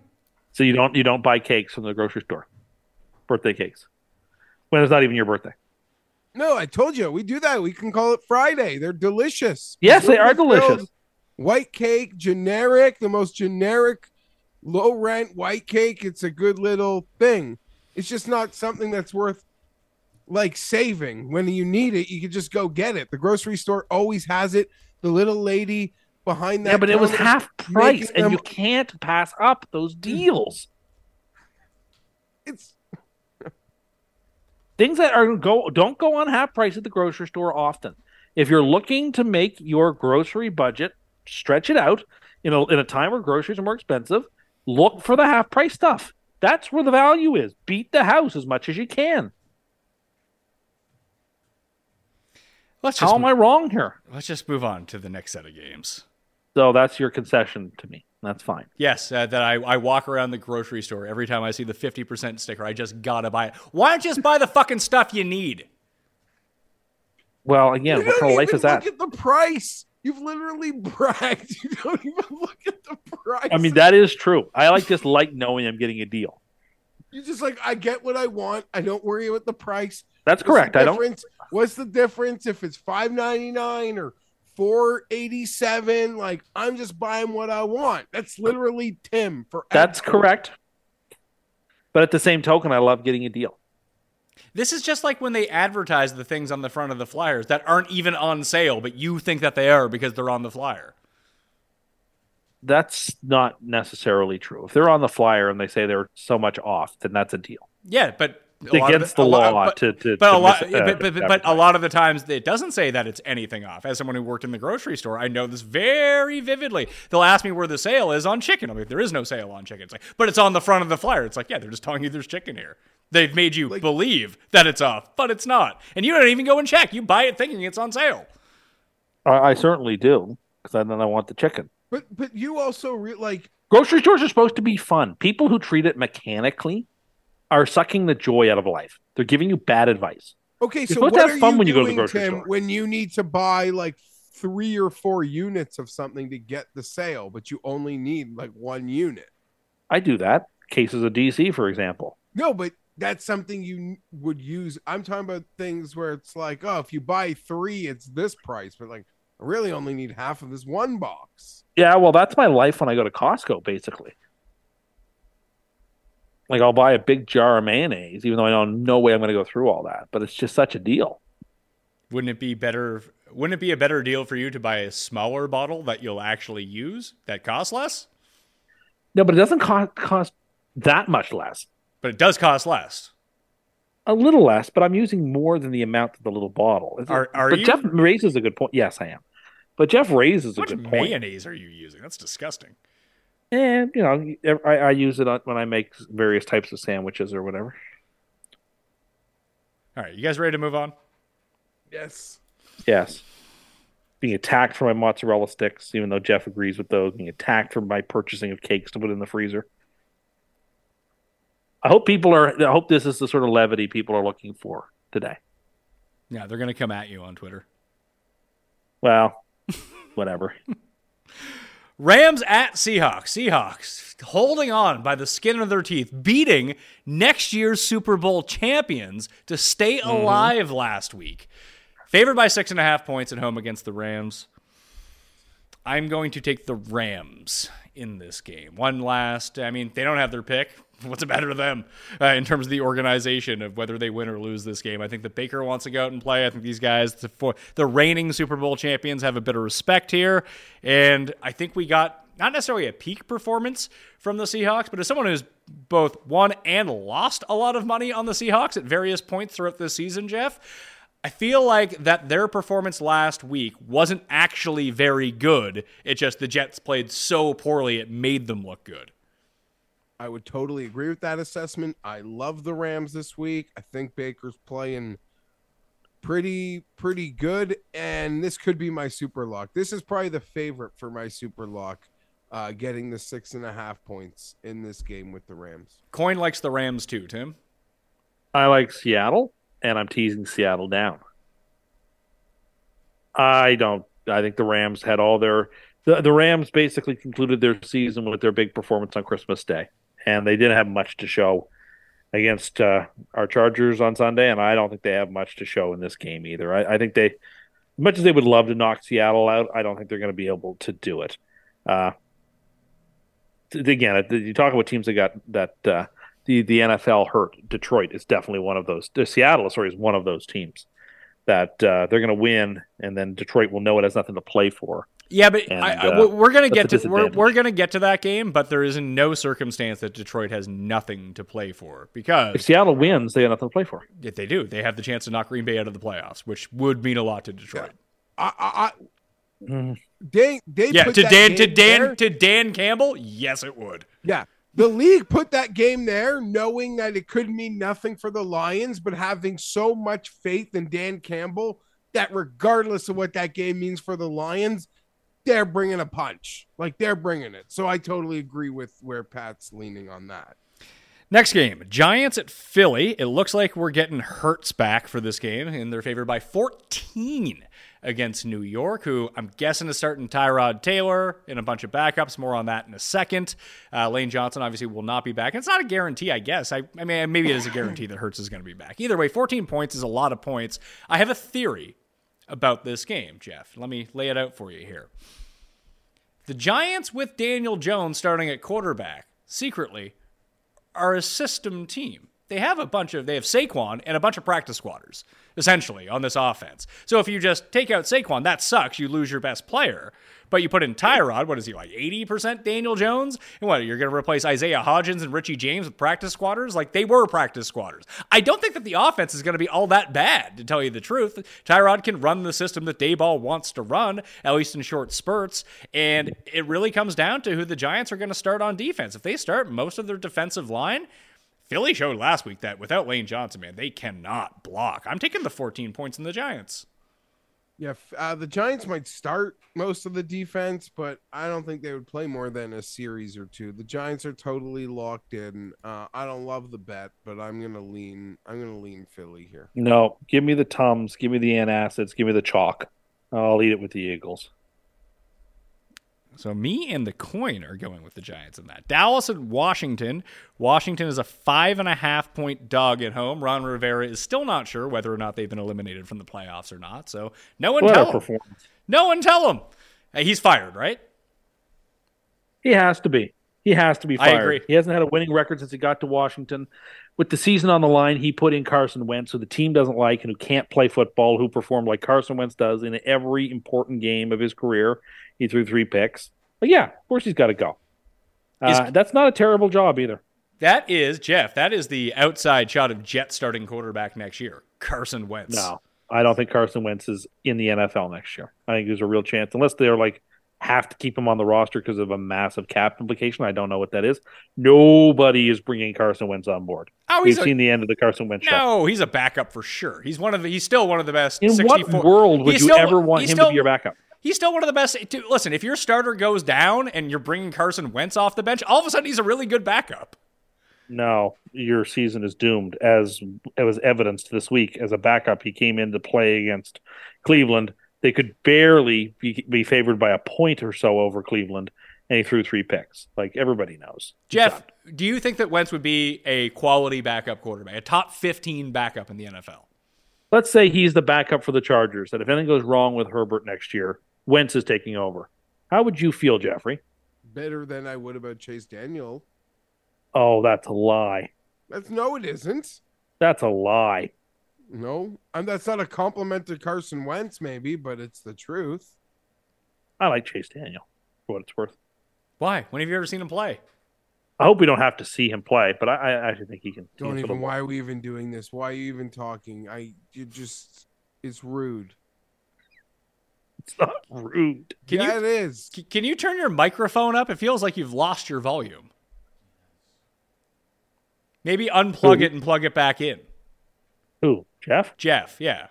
So you don't you don't buy cakes from the grocery store, birthday cakes, when it's not even your birthday. No, I told you we do that. We can call it Friday. They're delicious. Yes, they are delicious. White cake, generic, the most generic, low rent white cake. It's a good little thing. It's just not something that's worth like saving. When you need it, you can just go get it. The grocery store always has it. The little lady behind that. Yeah, but it was half price, and them- you can't pass up those mm. deals. It's Things that are go don't go on half price at the grocery store often. If you're looking to make your grocery budget stretch it out. You know, in a time where groceries are more expensive, look for the half price stuff. That's where the value is. Beat the house as much as you can. Let's How just am I wrong here? Let's just move on to the next set of games. So that's your concession to me. That's fine. Yes, uh, that I, I walk around the grocery store every time I see the 50% sticker. I just gotta buy it. Why don't you just buy the fucking stuff you need? Well, again, You what kind of life is that? Look at the price. You've literally bragged. You don't even look at the price. I mean, that is true. I like just like knowing I'm getting a deal. You're just like, I get what I want. I don't worry about the price. That's What's correct. I don't. What's the difference if it's five ninety nine or four eighty seven? Like I'm just buying what I want. That's literally Tim for. That's correct. But at the same token, I love getting a deal. This is just like when they advertise the things on the front of the flyers that aren't even on sale, but you think that they are because they're on the flyer. That's not necessarily true. If they're on the flyer and they say they're so much off, then that's a deal. Yeah, but It's a lot of against the law to- to- but to a lot, mis- uh, but, but, but, but a lot of the times it doesn't say that it's anything off. As someone who worked in the grocery store, I know this very vividly. They'll ask me where the sale is on chicken. I'm like, there is no sale on chicken. It's like, but it's on the front of the flyer. It's like, yeah, they're just telling you there's chicken here. They've made you believe that it's off, but it's not, and you don't even go and check. You buy it thinking it's on sale. I, I certainly do because then I want the chicken. But but you also re- like Grocery stores are supposed to be fun. People who treat it mechanically are sucking the joy out of life. They're giving you bad advice. okay. You're So supposed what to have are fun you when you go to the grocery Tim, store. when you need to buy like three or four units of something to get the sale, but you only need like one unit? I do that. Cases of DC, for example. No, but that's something you would use. I'm talking about things where it's like, oh, if you buy three, it's this price, but like, I really only need half of this one box. Yeah, well, that's my life when I go to Costco, basically. Like, I'll buy a big jar of mayonnaise, even though I know no way I'm going to go through all that. But it's just such a deal. Wouldn't it be better? Wouldn't it be a better deal for you to buy a smaller bottle that you'll actually use that costs less? No, but it doesn't cost, cost that much less. But it does cost less. A little less, but I'm using more than the amount of the little bottle. It's- Are- are but you? Jeff raises a good point. Yes, I am. But Jeff raises a How much good point. mayonnaise are you using? That's disgusting. And you know, I, I use it when I make various types of sandwiches or whatever. All right, you guys ready to move on? Yes. Yes. Being attacked for my mozzarella sticks, even though Jeff agrees with those. Being attacked for my purchasing of cakes to put in the freezer. I hope people are. I hope this is the sort of levity people are looking for today. Yeah, they're gonna come at you on Twitter. Well, whatever. Rams at Seahawks. Seahawks holding on by the skin of their teeth, beating next year's Super Bowl champions to stay Mm-hmm. alive last week. Favored by six and a half points at home against the Rams. I'm going to take the Rams in this game. One last, I mean, they don't have their pick. What's it matter to them uh, in terms of the organization of whether they win or lose this game? I think that Baker wants to go out and play. I think these guys, the, for, the reigning Super Bowl champions, have a bit of respect here. And I think we got not necessarily a peak performance from the Seahawks, but as someone who's both won and lost a lot of money on the Seahawks at various points throughout this season, Jeff, I feel like that their performance last week wasn't actually very good. It just the Jets played so poorly it made them look good. I would totally agree with that assessment. I love the Rams this week. I think Baker's playing pretty pretty good, and this could be my super lock. This is probably the favorite for my super lock, uh, getting the six and a half points in this game with the Rams. Coin likes the Rams too, Tim. I like Seattle, and I'm teasing Seattle down. I don't. I think the Rams had all their. The, the Rams basically concluded their season with their big performance on Christmas Day, and they didn't have much to show against uh, our Chargers on Sunday, and I don't think they have much to show in this game either. I, I think they, as much as they would love to knock Seattle out, I don't think they're going to be able to do it. Uh, again, you talk about teams that got that uh, the the NFL hurt. Detroit is definitely one of those. Seattle, sorry, is one of those teams that uh, they're going to win, and then Detroit will know it has nothing to play for. Yeah, but And, I, I- uh, we're gonna get to we're, we're gonna get to that game, but there is no circumstance that Detroit has nothing to play for because If Seattle wins, they have nothing to play for. if they do, they have the chance to knock Green Bay out of the playoffs, which would mean a lot to Detroit. I, I, I they they yeah put to that Dan to game Dan there- to Dan Campbell. Yes, it would. Yeah. The league put that game there knowing that it could mean nothing for the Lions, but having so much faith in Dan Campbell that regardless of what that game means for the Lions, they're bringing a punch. Like they're bringing it. So I totally agree with where Pat's leaning on that. Next game, Giants at Philly. It looks like we're getting Hurts back for this game, and they're favored by 14 against New York, who I'm guessing is starting Tyrod Taylor and a bunch of backups. More on that in a second. Uh, Lane Johnson obviously will not be back. It's not a guarantee, I guess. I, I mean, maybe it is a guarantee that Hurts is going to be back. Either way, 14 points is a lot of points. I have a theory about this game, Jeff. Let me lay it out for you here. The Giants with Daniel Jones starting at quarterback secretly are a system team. They have a bunch of they have Saquon and a bunch of practice squatters essentially on this offense. So if you just take out Saquon, that sucks. You lose your best player. But you put in Tyrod, what is he like 80% Daniel Jones? And what, you're going to replace Isaiah Hodgins and Richie James with practice squatters? Like they were practice squatters. I don't think that the offense is going to be all that bad, to tell you the truth. Tyrod can run the system that Daboll wants to run, at least in short spurts. And it really comes down to who the Giants are going to start on defense. If they start most of their defensive line, Philly showed last week that without Lane Johnson, man, they cannot block. I'm taking the 14 points in the Giants. Yeah, uh, the Giants might start most of the defense, but I don't think they would play more than a series or two. The Giants are totally locked in. Uh, I don't love the bet, but I'm gonna lean. I'm gonna lean Philly here. No, give me the Tums, give me the antacids, give me the chalk. I'll eat it with the Eagles. So me and the coin are going with the Giants in that. Dallas and Washington. Washington is a five and a half point dog at home. Ron Rivera is still not sure whether or not they've been eliminated from the playoffs or not. So no one What tell him. No one tell him. Hey, he's fired, right? He has to be. He has to be fired. I agree. He hasn't had a winning record since he got to Washington. With the season on the line, he put in Carson Wentz, who the team doesn't like and who can't play football, who performed like Carson Wentz does in every important game of his career. He threw three picks. But yeah, of course he's got to go. Uh, Is- that's not a terrible job either. That is Jeff. That is the outside shot of Jet starting quarterback next year, Carson Wentz. No, I don't think Carson Wentz is in the NFL next year. I think there's a real chance, unless they're like have to keep him on the roster because of a massive cap implication. I don't know what that is. Nobody is bringing Carson Wentz on board. Oh, We've he's a- seen the end of the Carson Wentz show. No, he's a backup for sure. He's one of the. He's still one of the best. In 64 what world would He's you still- ever want him he's to be your backup? He's still one of the best. To, listen, if your starter goes down and you're bringing Carson Wentz off the bench, all of a sudden he's a really good backup. No, your season is doomed, as it was evidenced this week. As a backup, he came in to play against Cleveland. They could barely be, be favored by a point or so over Cleveland, and he threw three picks. Like everybody knows. Jeff, do you think that Wentz would be a quality backup quarterback, a top 15 backup in the NFL? Let's say he's the backup for the Chargers. That if anything goes wrong with Herbert next year, Wentz is taking over. How would you feel, Jeffrey? Better than I would about Chase Daniel. Oh, that's a lie. That's no, it isn't. That's a lie. No, and that's not a compliment to Carson Wentz, maybe, but it's the truth. I like Chase Daniel for what it's worth. Why? When have you ever seen him play? I hope we don't have to see him play, but I, I actually think he can. he Don't can even. the Why are we even doing this? Why are you even talking? I. You just. It's rude. It's not rude. Can yeah, you, it is. Can you turn your microphone up? It feels like you've lost your volume. Maybe unplug Who? it and plug it back in. Who? Jeff? Jeff, yeah.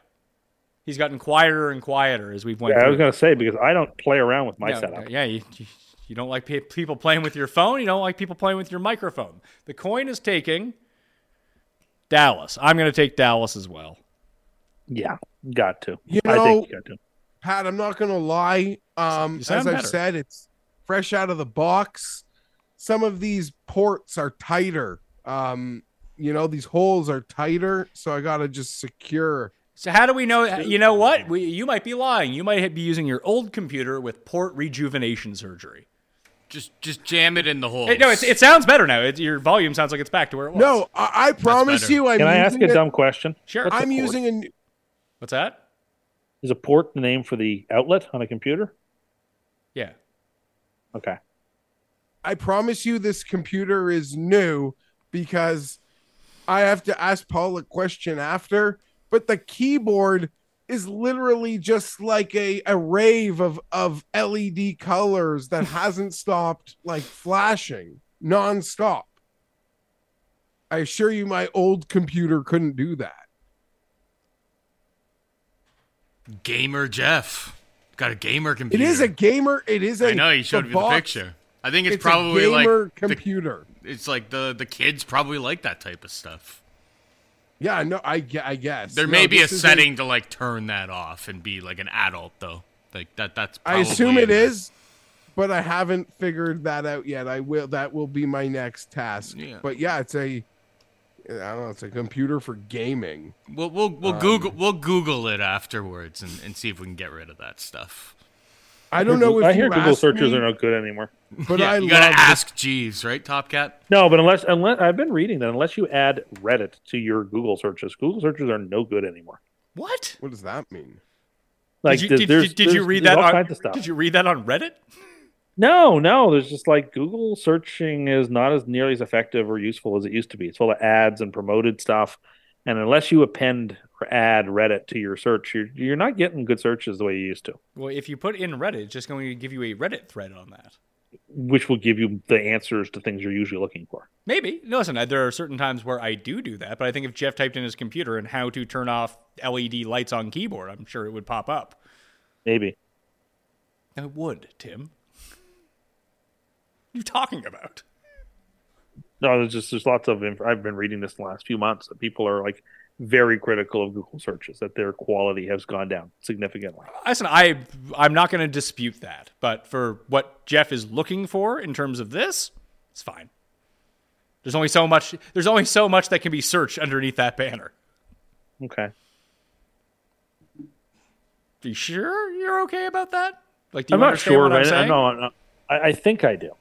He's gotten quieter and quieter as we've went Yeah, I was going to say because I don't play around with my No, setup. Yeah, you, you- you don't like people playing with your phone. You don't like people playing with your microphone. The coin is taking Dallas. I'm going to take Dallas as well. Yeah, got to. You I know, think you got to. Pat, I'm not gonna lie. Um, as sound I've better. said, it's fresh out of the box. Some of these ports are tighter. Um, you know, these holes are tighter, so I gotta just secure. So how do we know? You know what? We, you might be lying. You might be using your old computer with port rejuvenation surgery. Just just jam it in the hole. No, it's, it sounds better now. It, your volume sounds like it's back to where it was. No, I, I promise you, I'm Can I ask a it- dumb question? Sure. What's a I'm port? using a. n- What's that? Is a port the name for the outlet on a computer? Yeah. Okay. I promise you, this computer is new because I have to ask Paul a question after. But the keyboard is literally just like a, a rave of, of LED colors that hasn't stopped like flashing nonstop. I assure you, my old computer couldn't do that. Gamer Jeff. Got a gamer computer. It is a gamer. It is a. I know, you showed the me box- the picture. I think it's, It's a probably gamer like computer. The, it's like the the kids probably like that type of stuff. Yeah, no, I, gue- I guess There No, may be a this is setting to like turn that off and be like an adult though. Like that. That's. I assume in it there. is, but I haven't figured that out yet. I will. That will be my next task. Yeah. But yeah, it's a. I don't know. It's a computer for gaming. We'll we'll we'll Um, Google we'll Google it afterwards and, and see if we can get rid of that stuff. I don't know if I hear you Google searches me, are not good anymore. But yeah, I you gotta love the- ask Jeeves, right, Top Cat? No, but unless unless I've been reading that unless you add Reddit to your Google searches, Google searches are no good anymore. What? What does that mean? Like, did you, did, there's- did, did you read that all on, kinds of stuff. Did you read that on Reddit? No, no. There's just like Google searching is not as nearly as effective or useful as it used to be. It's full of ads and promoted stuff, and unless you append or add Reddit to your search, you're you're not getting good searches the way you used to, Well, if you put in Reddit, it's just going to give you a Reddit thread on that. Which will give you the answers to things you're usually looking for. Maybe. No, listen, there are certain times where I do do that, but I think if Jeff typed in his computer and how to turn off LED lights on keyboard, I'm sure it would pop up. Maybe. It would, Tim. What are you talking about? No, there's just there's lots of. Inf- I've been reading this the last few months that people are like very critical of Google searches that their quality has gone down significantly. Listen, I I'm not going to dispute that, but for what Jeff is looking for in terms of this, it's fine. There's only so much. There's only so much that can be searched underneath that banner. Okay. Are you sure you're okay about that? Like, do you I'm not sure. what I'm I, saying? no, no, I, I think I do.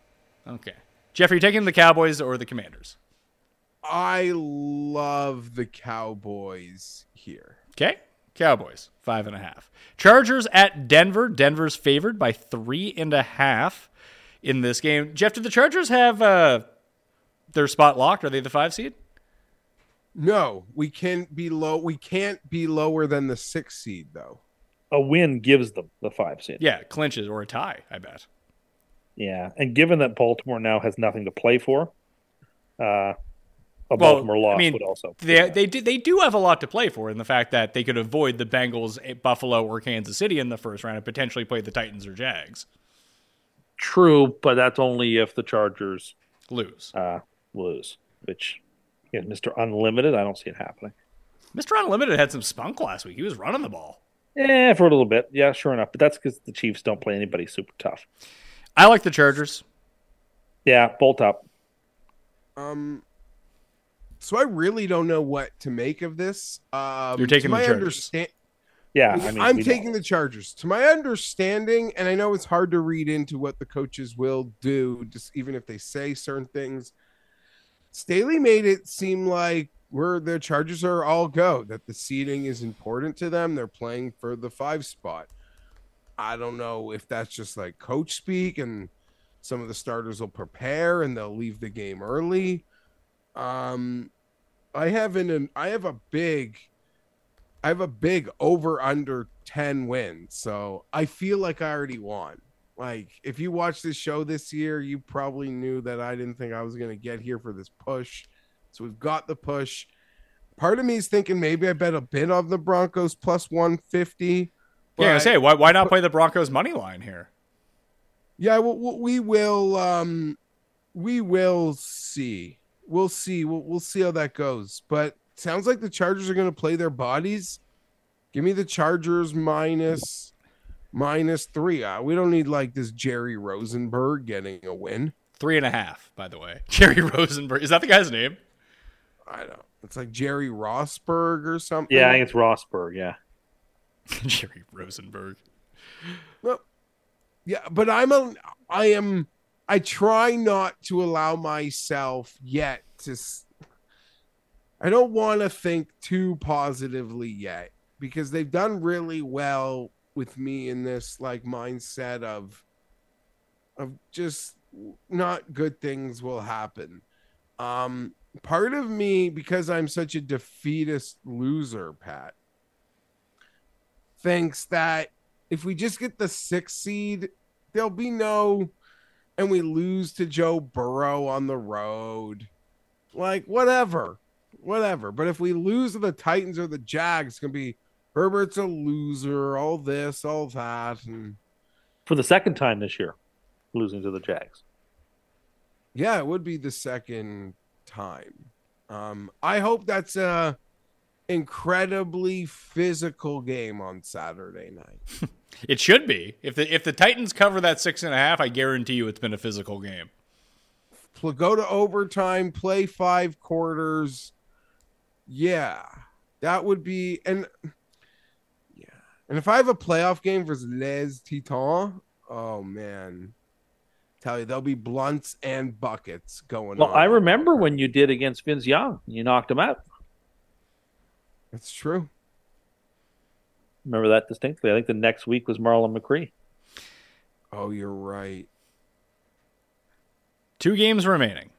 Okay, Jeff, are you taking the Cowboys or the Commanders? I love the Cowboys here. Okay, Cowboys five and a half. Chargers at Denver. Denver's favored by three and a half in this game. Jeff, do the Chargers have uh, their spot locked? Are they the five seed? No, we can't be low. We can't be lower than the six seed though. A win gives them the five seed. Yeah, clinches or a tie. I bet. Yeah, and given that Baltimore now has nothing to play for, uh, a Well, Baltimore loss I mean, would also. they they do they do have a lot to play for in the fact that they could avoid the Bengals, eh, Buffalo, or Kansas City in the first round and potentially play the Titans or Jags. True, but that's only if the Chargers Lose. uh, lose. Which, yeah, Mister Unlimited, I don't see it happening. Mr. Unlimited had some spunk last week. He was running the ball. Yeah, for a little bit. Yeah, sure enough. But that's because the Chiefs don't play anybody super tough. I like the Chargers. Yeah, bolt up. Um, so I really don't know what to make of this. Um, You're taking to the my Chargers. understand- Yeah, I mean, I'm we taking know. the Chargers. To my understanding, and I know it's hard to read into what the coaches will do, just even if they say certain things. Staley made it seem like where the Chargers are all go, that the seating is important to them. They're playing for the five spot. I don't know if that's just like coach speak and some of the starters will prepare and they'll leave the game early. Um I have an I have a big I have a big over under 10 wins. So I feel like I already won. Like if you watched this show this year, you probably knew that I didn't think I was going to get here for this push. So we've got the push. Part of me is thinking maybe I bet a bit on the Broncos plus 150. Yeah, I say why why not play the Broncos money line here? Yeah, well, we will. Um, we will see. We'll see. We'll, we'll see how that goes. But sounds like the Chargers are going to play their bodies. Give me the Chargers minus minus three. Uh, we don't need like this Jerry Rosenberg getting a win. Three and a half, by the way. Jerry Rosenberg is that the guy's name? I don't. It's like Jerry Rosburg or something. Yeah, I think it's Rosburg. Yeah. Jerry Rosenberg. Well, yeah, but I'm a, I am, I try not to allow myself yet to. I don't want to think too positively yet because they've done really well with me in this like mindset of, of just not good things will happen. Um, part of me because I'm such a defeatist loser, Pat. thinks that if we just get the six seed, there'll be no, and we lose to Joe Burrow on the road. Like, whatever, whatever. But if we lose to the Titans or the Jags, it's going to be Herbert's a loser, all this, all that. And For the second time this year, losing to the Jags. yeah, it would be the second time. Um, I hope that's a incredibly physical game on Saturday night. It should be. If the if the Titans cover that six and a half, I guarantee you it's been a physical game. Pl- Go to overtime, play five quarters. Yeah, that would be and yeah. And if I have a playoff game versus Les Titans, oh man, tell you there'll be blunts and buckets going Well, on. I remember when you did against Vince Young. You knocked him out. That's true. Remember that distinctly. I think the next week was Marlon McCree. Oh, you're right. Two games remaining.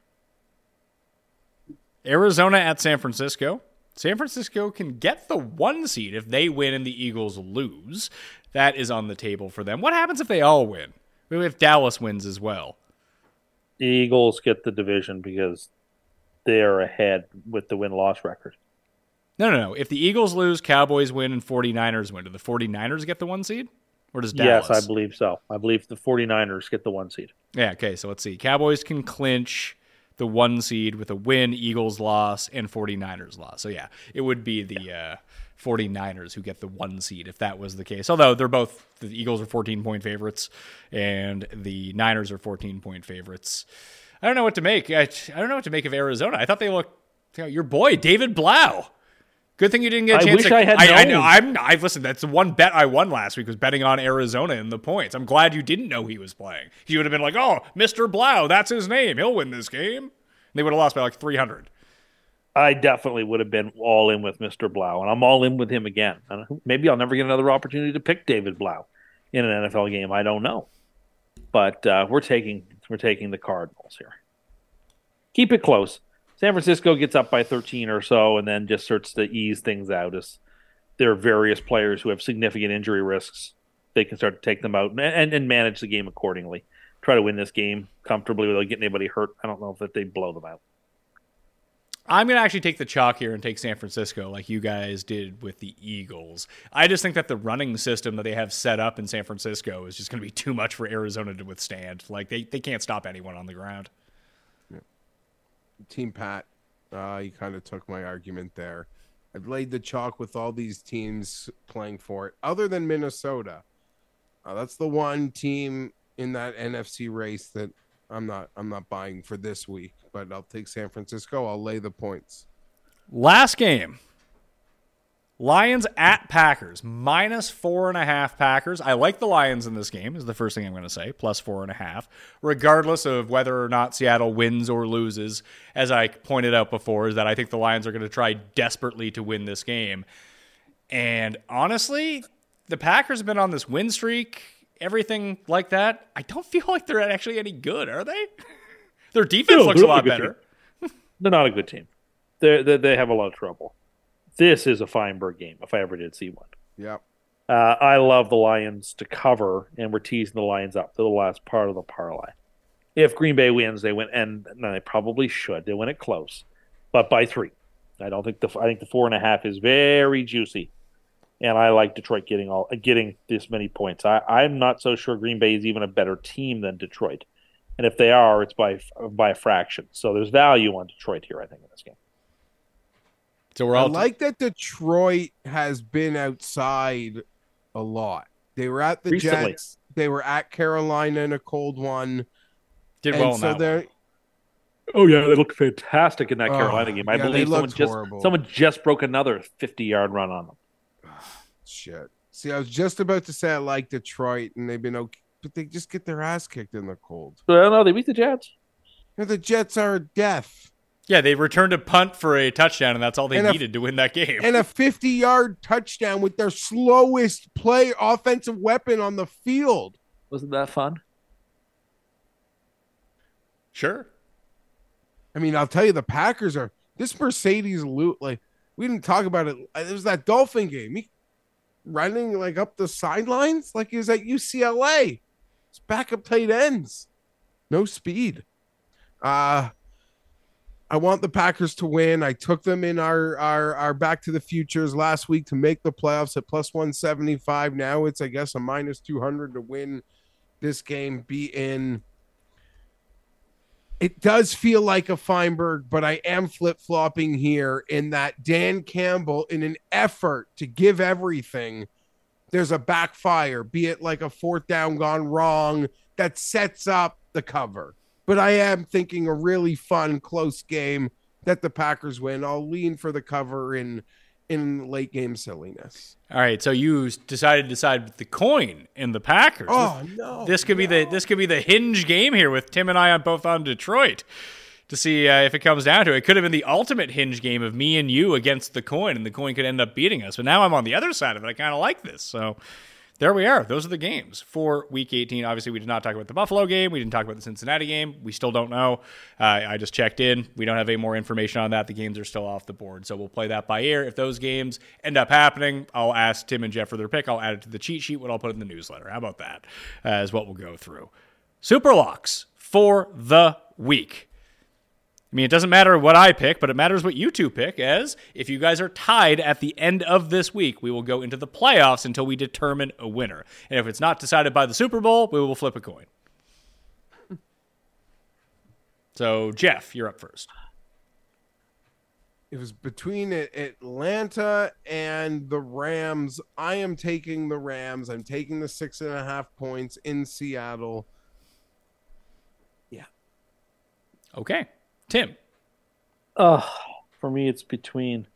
Arizona at San Francisco. San Francisco can get the one seed if they win and the Eagles lose. That is on the table for them. What happens if they all win? Maybe if Dallas wins as well. The Eagles get the division because they're ahead with the win loss record. No, no, no. If the Eagles lose, Cowboys win, and 49ers win, do the 49ers get the one seed? Or does Dallas? Yes, I believe so. I believe the 49ers get the one seed. Yeah, okay, so let's see. Cowboys can clinch the one seed with a win, Eagles loss, and 49ers loss. So yeah, it would be the uh, 49ers who get the one seed if that was the case. Although they're both the Eagles are 14 point favorites and the Niners are 14 point favorites. I don't know what to make. I, I don't know what to make of Arizona. I thought they looked you know, your boy David Blough. Good thing you didn't get a chance. I wish to, I had I, known. know. I'm. I listen. That's the one bet I won last week was betting on Arizona in the points. I'm glad you didn't know he was playing. You would have been like, "Oh, Mister Blough, that's his name. He'll win this game." And they would have lost by like 300. I definitely would have been all in with Mr. Blough, and I'm all in with him again. And maybe I'll never get another opportunity to pick David Blough in an NFL game. I don't know, but uh, we're taking we're taking the Cardinals here. Keep it close. San Francisco gets up by 13 or so, and then just starts to ease things out as there are various players who have significant injury risks. They can start to take them out and, and, and manage the game accordingly. Try to win this game comfortably without getting anybody hurt. I don't know if they blow them out. I'm going to actually take the chalk here and take San Francisco like you guys did with the Eagles. I just think that the running system that they have set up in San Francisco is just going to be too much for Arizona to withstand. Like they, they can't stop anyone on the ground. Team Pat, uh, you kind of took my argument there. I've laid the chalk with all these teams playing for it, other than Minnesota. Uh, that's the one team in that NFC race that I'm not I'm not buying for this week. But I'll take San Francisco. I'll lay the points. Last game. Lions at Packers, minus four and a half Packers. I like the Lions in this game, is the first thing I'm going to say, plus four and a half, regardless of whether or not Seattle wins or loses. As I pointed out before, is that I think the Lions are going to try desperately to win this game. And honestly, the Packers have been on this win streak, everything like that. I don't feel like they're actually any good, are they? Their defense No, looks a lot better. They're not a good team. They they have a lot of trouble. This is a Feinberg game if I ever did see one. Yep. Uh, I love the Lions to cover, and we're teasing the Lions up to the last part of the parlay. If Green Bay wins, they win, and no, they probably should. They win it close, but by three. I don't think the I think the four and a half is very juicy, and I like Detroit getting all getting this many points. I, I'm not so sure Green Bay is even a better team than Detroit, and if they are, it's by by a fraction. So there's value on Detroit here. I think in this game. So we're all. I all like that Detroit has been outside a lot. They were at the Recently. Jets. They were at Carolina in a cold one. did and well in so that one. they're Oh yeah, they looked fantastic in that Oh, Carolina game. I yeah, believe someone just horrible. someone just broke another fifty-yard run on them. Shit. See, I was just about to say I like Detroit, and they've been okay, but they just get their ass kicked in the cold. Well, no, they beat the Jets. You know, the Jets are death, Yeah, they returned a punt for a touchdown, and that's all they And a- needed to win that game. and a 50 yard touchdown with their slowest play offensive weapon on the field. Wasn't that fun? sure. I mean, I'll tell you, the Packers are this Marcedes Lewis. Like we didn't talk about it. It was that Dolphin game. He, running like up the sidelines like he was at UCLA. It's backup tight ends. No speed. Uh I want the Packers to win. I took them in our our our back to the futures last week to make the playoffs at plus 175. Now it's I guess a minus 200 to win this game be in it does feel like a Feinberg, but I am flip flopping here in that Dan Campbell, in an effort to give everything, there's a backfire, be it like a fourth down gone wrong that sets up the cover. But I am thinking a really fun, close game that the Packers win. I'll lean for the cover in in late game silliness. All right, so you decided to decide with the coin in the Packers. Oh no! This could no. be the this could be the hinge game here with Tim and I on both on Detroit to see uh, if it comes down to it. It could have been the ultimate hinge game of me and you against the coin, and the coin could end up beating us. But now I'm on the other side of it. I kind of like this. So there we are. Those are the games for Week 18. Obviously, we did not talk about the Buffalo game. We didn't talk about the Cincinnati game. We still don't know. Uh, I just checked in. We don't have any more information on that. The games are still off the board, so we'll play that by ear. If those games end up happening, I'll ask Tim and Jeff for their pick. I'll add it to the cheat sheet. What I'll put in the newsletter. How about that? Uh, is what we'll go through. Super locks for the week. I mean, it doesn't matter what I pick, but it matters what you two pick, as if you guys are tied at the end of this week, we will go into the playoffs until we determine a winner. And if it's not decided by the Super Bowl, we will flip a coin. So, Jeff, you're up first. It was between Atlanta and the Rams. I am taking the Rams. I'm taking the six and a half points in Seattle. Yeah. Okay. Tim. Uh, for me, it's between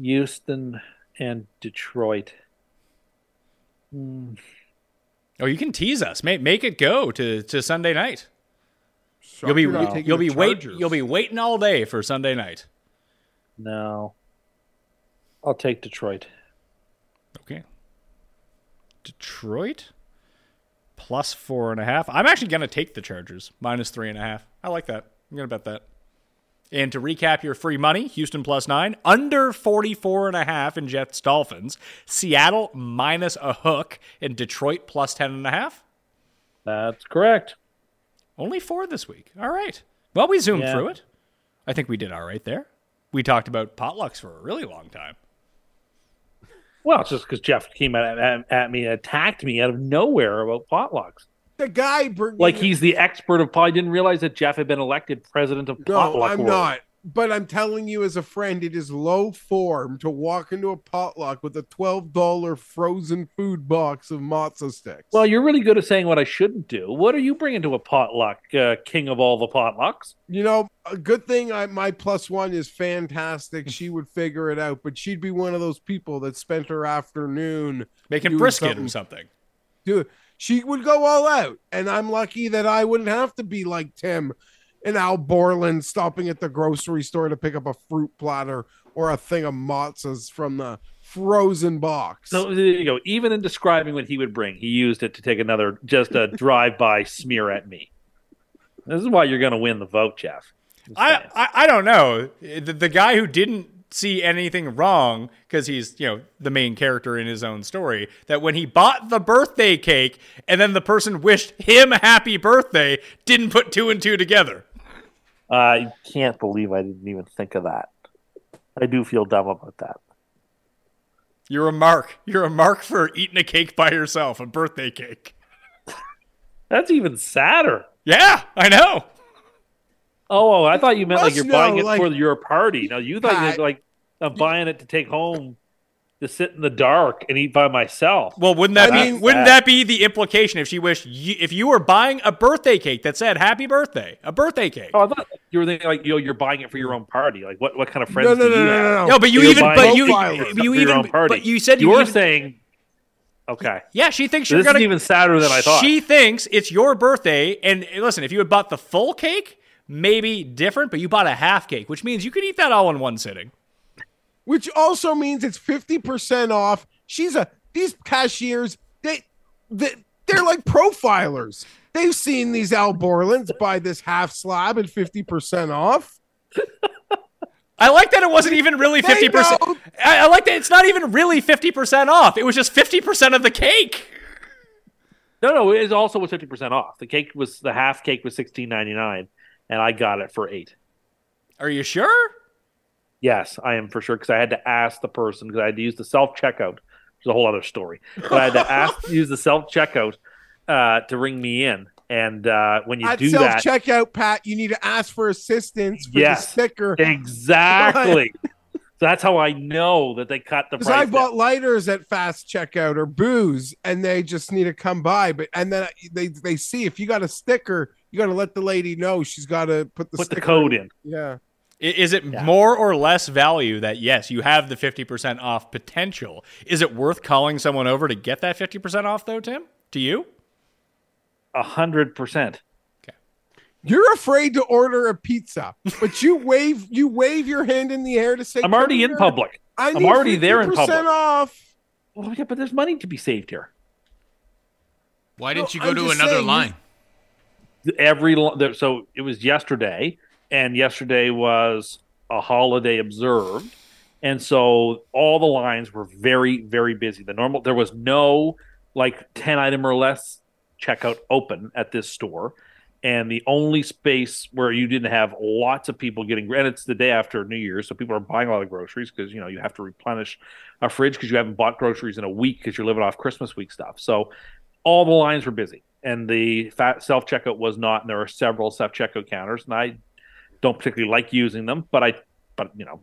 Houston and Detroit. Mm. Oh, you can tease us. Make make it go to, to Sunday night. you'll be you'll be wait you'll be waiting all day for Sunday night. No. I'll take Detroit. Okay. Detroit plus four and a half. I'm actually gonna take the Chargers minus three and a half. I like that. I'm going to bet that. And to recap your free money, Houston plus nine, under 44 and a half in Jets Dolphins, Seattle minus a hook, and Detroit plus 10 and a half. That's correct. Only four this week. All right. Well, we zoomed yeah. through it. I think we did all right there. We talked about potlucks for a really long time. Well, it's just because Jeff came at, at, at me and attacked me out of nowhere about potlucks the guy like he's the expert of I didn't realize that Jeff had been elected president of no, potluck. I'm world. not. But I'm telling you, as a friend, it is low form to walk into a potluck with a twelve dollar frozen food box of matzo sticks. Well, you're really good at saying what I shouldn't do. What are you bringing to a potluck, uh, king of all the potlucks? You know, a good thing I, my plus one is fantastic. She would figure it out, but she'd be one of those people that spent her afternoon making brisket something. or something. Dude, she would go all out. And I'm lucky that I wouldn't have to be like Tim and Al Borland stopping at the grocery store to pick up a fruit platter or a thing of matzahs from the frozen box. So there you go. Even in describing what he would bring, he used it to take another just a drive-by smear at me. This is why you're going to win the vote, Jeff. I, I, I don't know the, the guy who didn't see anything wrong because he's you know the main character in his own story that when he bought the birthday cake and then the person wished him a happy birthday didn't put two and two together. I can't believe i didn't even think of that. I do feel dumb about that. You're a mark. You're a mark for eating a cake by yourself a birthday cake. That's even sadder. Yeah i know Oh, oh, I thought you meant like you're know, buying it like, for your party. No, you thought you like I'm buying it to take home to sit in the dark and eat by myself. Well, wouldn't that I be mean, wouldn't that be the implication if she wished you, if you were buying a birthday cake that said happy birthday, a birthday cake? Oh, I thought you were thinking like you know you're buying it for your own party. Like what, what kind of friends no, no, do you no, have? No, no, no. but you even but you you even but you said you were saying Okay. Yeah, she thinks so you're this gonna. Is even sadder than I thought. She thinks it's your birthday, and listen, if you had bought the full cake, maybe different, but you bought a half cake, which means you could eat that all in one sitting. Which also means it's 50% off. She's a these cashiers, they, they they're like profilers. They've seen these Al Borlands buy this half slab and 50% off. I like that it wasn't even really fifty percent. I, I like that it's not even really fifty percent off. It was just fifty percent of the cake. No, no, it also was fifty percent off. The cake was the half cake was sixteen ninety nine, and I got it for eight. Are you sure? Yes, I am for sure because I had to ask the person because I had to use the self checkout. It's a whole other story, but I had to ask use the self checkout uh, to ring me in. And uh, when you At do self that, checkout, Pat, you need to ask for assistance for Yes, the sticker. exactly. so that's how I know that they cut the price. I bought lighters at fast checkout or booze, and they just need to come by. But and then they they see if you got a sticker, you got to let the lady know she's got to put the Put the code in. Yeah. Is it more or less value that yes, you have the fifty percent off potential? Is it worth calling someone over to get that fifty percent off, though, Tim? To you? A hundred percent. Okay. You're afraid to order a pizza, but you wave you wave your hand in the air to say I'm already "Come in public. I I'm need already there in 50% public. off. Well, yeah, but there's money to be saved here. Why didn't you go I'm to another saying, line? Every so it was yesterday, and yesterday was a holiday observed, and so all the lines were very very busy. The normal there was no like ten item or less checkout open at this store. And the only space where you didn't have lots of people getting, and it's the day after New Year's, so people are buying a lot of groceries because you know you have to replenish a fridge because you haven't bought groceries in a week because you're living off Christmas week stuff. So all the lines were busy, and the self checkout was not. And there were several self checkout counters, and I don't particularly like using them, but I, but you know,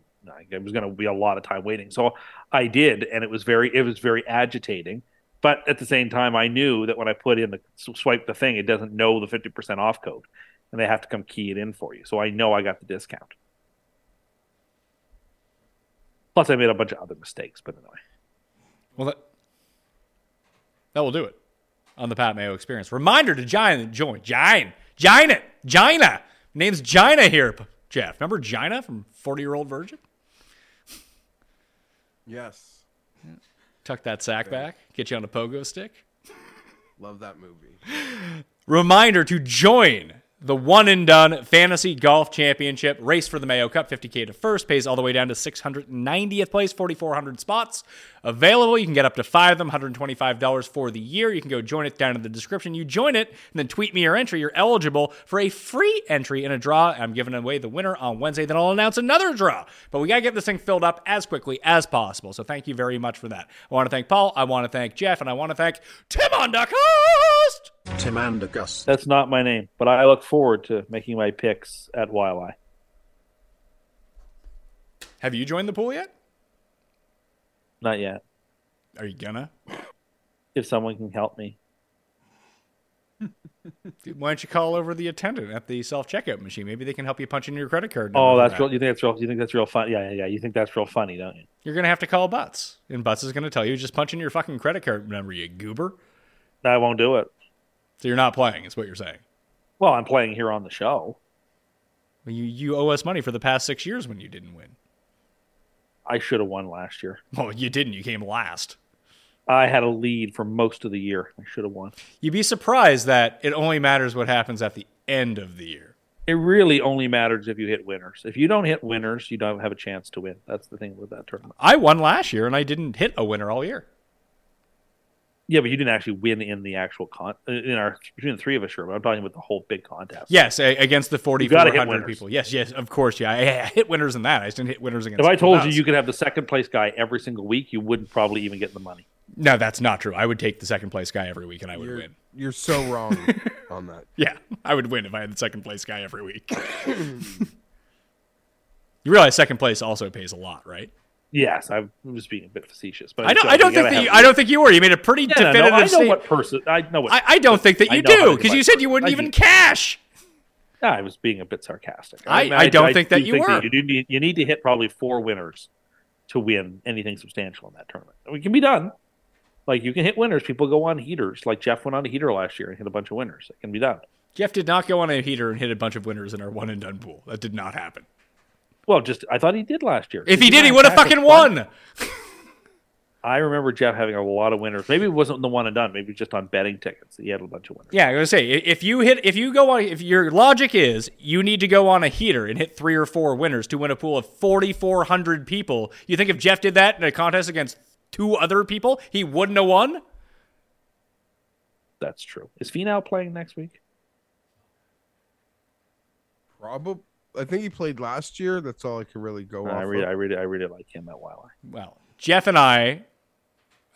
it was going to be a lot of time waiting, so I did, and it was very, it was very agitating. But at the same time, I knew that when I put in the swipe the thing, it doesn't know the fifty percent off code, and they have to come key it in for you. So I know I got the discount. Plus, I made a bunch of other mistakes, but anyway. Well, that, that will do it on the Pat Mayo Experience. Reminder to join, join, join it, Gina. Name's Gina here, Jeff. Remember Gina from Forty Year Old Virgin? Yes. Tuck that sack back, get you on a pogo stick. Love that movie. Reminder to join the one and done Fantasy Golf Championship race for the Mayo Cup. 50K to first, pays all the way down to 690th place, 4,400 spots available. You can get up to five of them, $125 for the year. You can go join it down in the description. You join it and then tweet me your entry. You're eligible for a free entry in a draw. I'm giving away the winner on Wednesday. Then I'll announce another draw. But we got to get this thing filled up as quickly as possible. So thank you very much for that. I want to thank Paul. I want to thank Jeff. And I want to thank Tim Undercost. Tim Andergus. That's not my name, but I look forward to making my picks at Waialae. Have you joined the pool yet? Not yet. Are you gonna? If someone can help me. Why don't you call over the attendant at the self checkout machine? Maybe they can help you punch in your credit card. Oh, that's that. real. You think that's real? You think that's real fun? Yeah, yeah, yeah. You think that's real funny, don't you? You're gonna have to call Butts, and Butts is gonna tell you just punch in your fucking credit card number, you goober. I won't do it. So you're not playing, is what you're saying. Well, I'm playing here on the show. Well, you you owe us money for the past six years when you didn't win. I should have won last year. Well, you didn't. You came last. I had a lead for most of the year. I should have won. You'd be surprised that it only matters what happens at the end of the year. It really only matters if you hit winners. If you don't hit winners, you don't have a chance to win. That's the thing with that tournament. I won last year, and I didn't hit a winner all year. Yeah, but you didn't actually win in the actual con. Uh, in our between the three of us, sure. But I'm talking about the whole big contest. Yes, against the You gotta hit 4,400 winners. people. Yes, yes, of course. Yeah, I, I hit winners in that. I just didn't hit winners against. If I told you you could have the second place guy every single week, you wouldn't probably even get the money. No, that's not true. I would take the second place guy every week, and I would You're, win. you're so wrong on that. Yeah, I would win if I had the second place guy every week. you realize second place also pays a lot, right? Yes, I was being a bit facetious, but I don't. I don't think that. You, I don't think you were. You made a pretty Yeah, no, no, definitive I know statement. what person. I know what. I, I don't think that you do because you said you wouldn't I even do. cash. I was being a bit sarcastic. I- I don't think that you were. you, do need, you need to hit probably four winners to win anything substantial in that tournament. It can be done. Like you can hit winners. People go on heaters. Like Jeff went on a heater last year and hit a bunch of winners. It can be done. Jeff did not go on a heater and hit a bunch of winners in our one and done pool. That did not happen. Well, just I thought he did last year. If he Did did, he would have have fucking won. I remember Jeff having a lot of winners. Maybe it wasn't the one and done. Maybe just on betting tickets. He had a bunch of winners. Yeah, I was gonna say if you hit if you go on if your logic is you need to go on a heater and hit three or four winners to win a pool of forty four hundred people. You think if Jeff did that in a contest against two other people, he wouldn't have won? That's true. Is Finau playing next week? Probably. I think he played last year. That's all I can really go Uh, off. I really, of. I really, I really like him at Waialae. Well, Jeff and I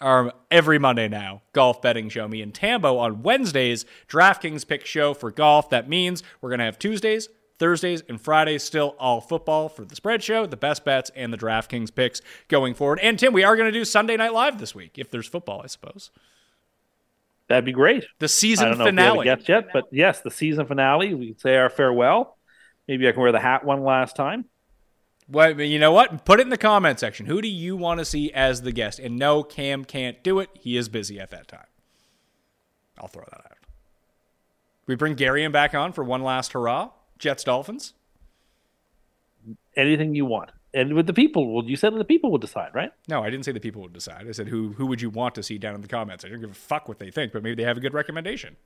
are every Monday now golf betting show. Me and Tambo on Wednesdays, DraftKings pick show for golf. That means we're gonna have Tuesdays, Thursdays, and Fridays still all football for the spread show, the best bets, and the DraftKings picks going forward. And Tim, we are gonna do Sunday Night Live this week if there's football, I suppose. That'd be great. The season I don't know finale. if we have a guest yet, but yes, the season finale. We say our farewell. Maybe I can wear the hat one last time. Well, you know what? Put it in the comment section. Who do you want to see as the guest? And no, Cam can't do it. He is busy at that time. I'll throw that out. We bring Gary and back on for one last hurrah. Jets Dolphins. Anything you want, and with the people, well, you said the people will decide, right? No, I didn't say the people would decide. I said who who would you want to see down in the comments. I don't give a fuck what they think, but maybe they have a good recommendation.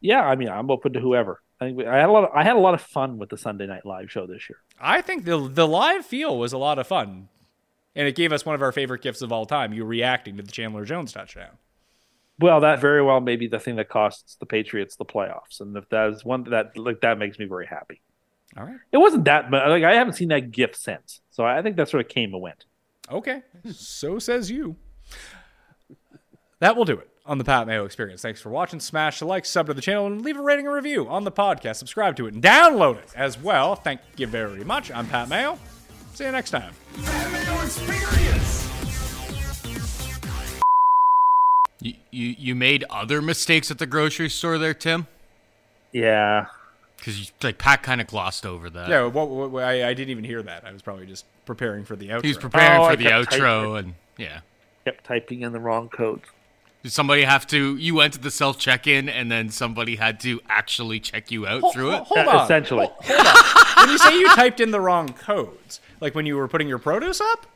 Yeah, I mean, I'm open to whoever. I think we, I had a lot. Of, I had a lot of fun with the Sunday Night Live show this year. I think the the live feel was a lot of fun, and it gave us one of our favorite gifts of all time. You reacting to the Chandler Jones touchdown. Well, that very well may be the thing that costs the Patriots the playoffs, and if that is one that like that makes me very happy. All right. It wasn't that, but like I haven't seen that gift since, so I think that sort of came and went. Okay, so says you. That will do it on the Pat Mayo Experience. Thanks for watching. Smash the like, sub to the channel, and leave a rating and review on the podcast. Subscribe to it and download it as well. Thank you very much. I'm Pat Mayo. See you next time. You, you you made other mistakes at the grocery store there, Tim? Yeah. Because you like Pat kind of glossed over that. Yeah, what, what, what- I, I didn't even hear that. I was probably just preparing for the outro. He was preparing Oh, for I the outro, typing. and yeah. Kept typing in the wrong codes. Did somebody have to? You went to the self check in, and then somebody had to actually check you out Hold- through it. hold on. essentially. Hold on. when you say you typed in the wrong codes, like when you were putting your produce up,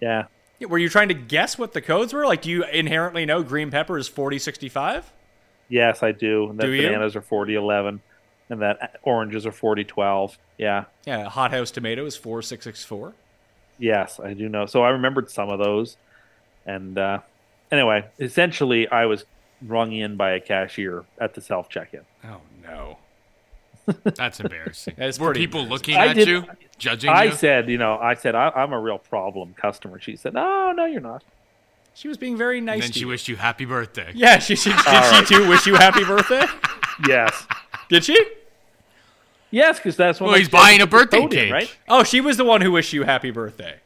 Yeah. Yeah, were you trying to guess what the codes were? Like, do you inherently know green pepper is forty sixty five? Yes, I do. And that Do you? bananas are forty eleven, and that oranges are forty twelve. Yeah. Yeah, hothouse tomato is four six six four. Yes, I do know. So I remembered some of those. And uh, anyway, essentially, I was rung in by a cashier at the self check in. Oh no. That's embarrassing. That's Were people embarrassing. looking I at did- you, judging you. I you? said, you know, I said, I, I'm a real problem customer. She said, No, no, you're not. She was being very and nice. then to she you. wished you happy birthday. Yeah, she, she did. All she too wish you happy birthday. Yes. Did she? Yes, because that's when Well, he's buying a birthday code cake. right? Oh, she was the one who wished you happy birthday.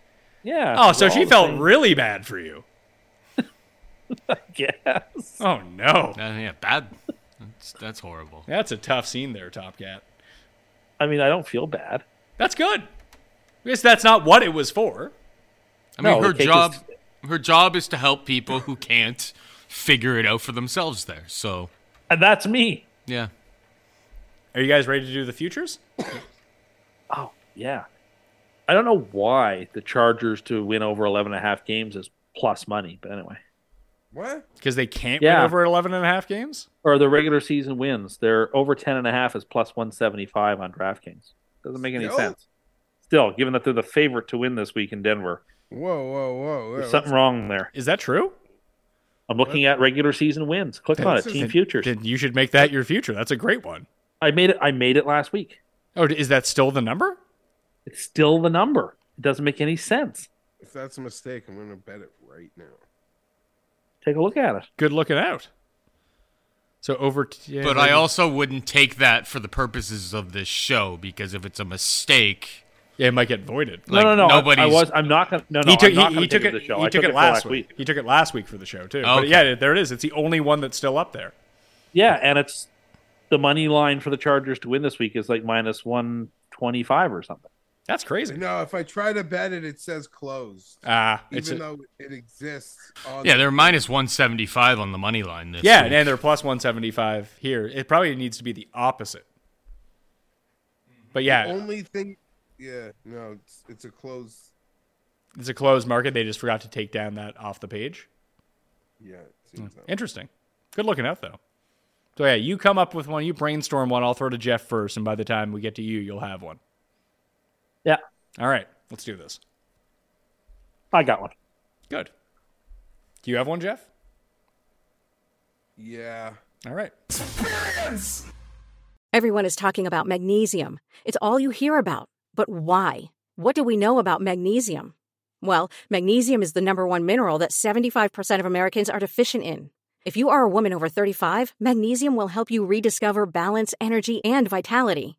Yeah. Oh, so she felt same. really bad for you. Yes. Oh no, Uh, yeah, bad. That's, that's horrible. that's a tough scene there, Top Cat. I mean, I don't feel bad. That's good. Because that's not what it was for. I mean, No, her job, is- her job is to help people who can't figure it out for themselves. There, so And that's me. yeah. Are you guys ready to do the futures? Oh, yeah. I don't know why the Chargers to win over 11 and a half games is plus money, but anyway. What? Because they can't Yeah. win over 11 and a half games? Or the regular season wins. They're over 10 and a half is plus 175 on DraftKings. Doesn't make any Still? sense. Still, given that they're the favorite to win this week in Denver, Whoa, whoa, whoa. there's Yeah, something wrong there. Is that true? I'm looking at regular season wins. Click on it, This is- team futures. Then you should make that your future. That's a great one. I made it. I made it last week. Oh, is that still the number? It's still the number. It doesn't make any sense. If that's a mistake, I'm going to bet it right now. Take a look at it. Good looking out. So over. T- yeah, But I also wouldn't take that for the purposes of this show because if it's a mistake, Yeah, it might get voided. No, no, no. I- Nobody's. I, was. I'm not gonna. No, no. he took, he, he took it. it. the show. He I took it last week. week. He took it last week for the show too. But Okay. yeah, there it is. It's the only one that's still up there. Yeah, and it's the money line for the Chargers to win this week is like minus one twenty five or something. That's crazy. No, if I try to bet it, it says closed. Ah, it's even a- though it exists. On yeah, the- they're minus one seventy five on the money line this yeah, week. and they're plus one seventy five here. It probably needs to be the opposite. But yeah, only thing. Yeah, no, it's, it's a close. It's a closed market. They just forgot to take down that off the page. Yeah, hmm. interesting. Good looking out though. So yeah, you come up with one, you brainstorm one. I'll throw to Jeff first, and by the time we get to you, you'll have one. Yeah. All right, let's do this. I got one. Good. Do you have one, Jeff? Yeah. All right. Experience. Everyone is talking about magnesium. It's all you hear about. But why? What do we know about magnesium? Well, magnesium is the number one mineral that 75% of Americans are deficient in. If you are a woman over 35, magnesium will help you rediscover balance, energy, and vitality.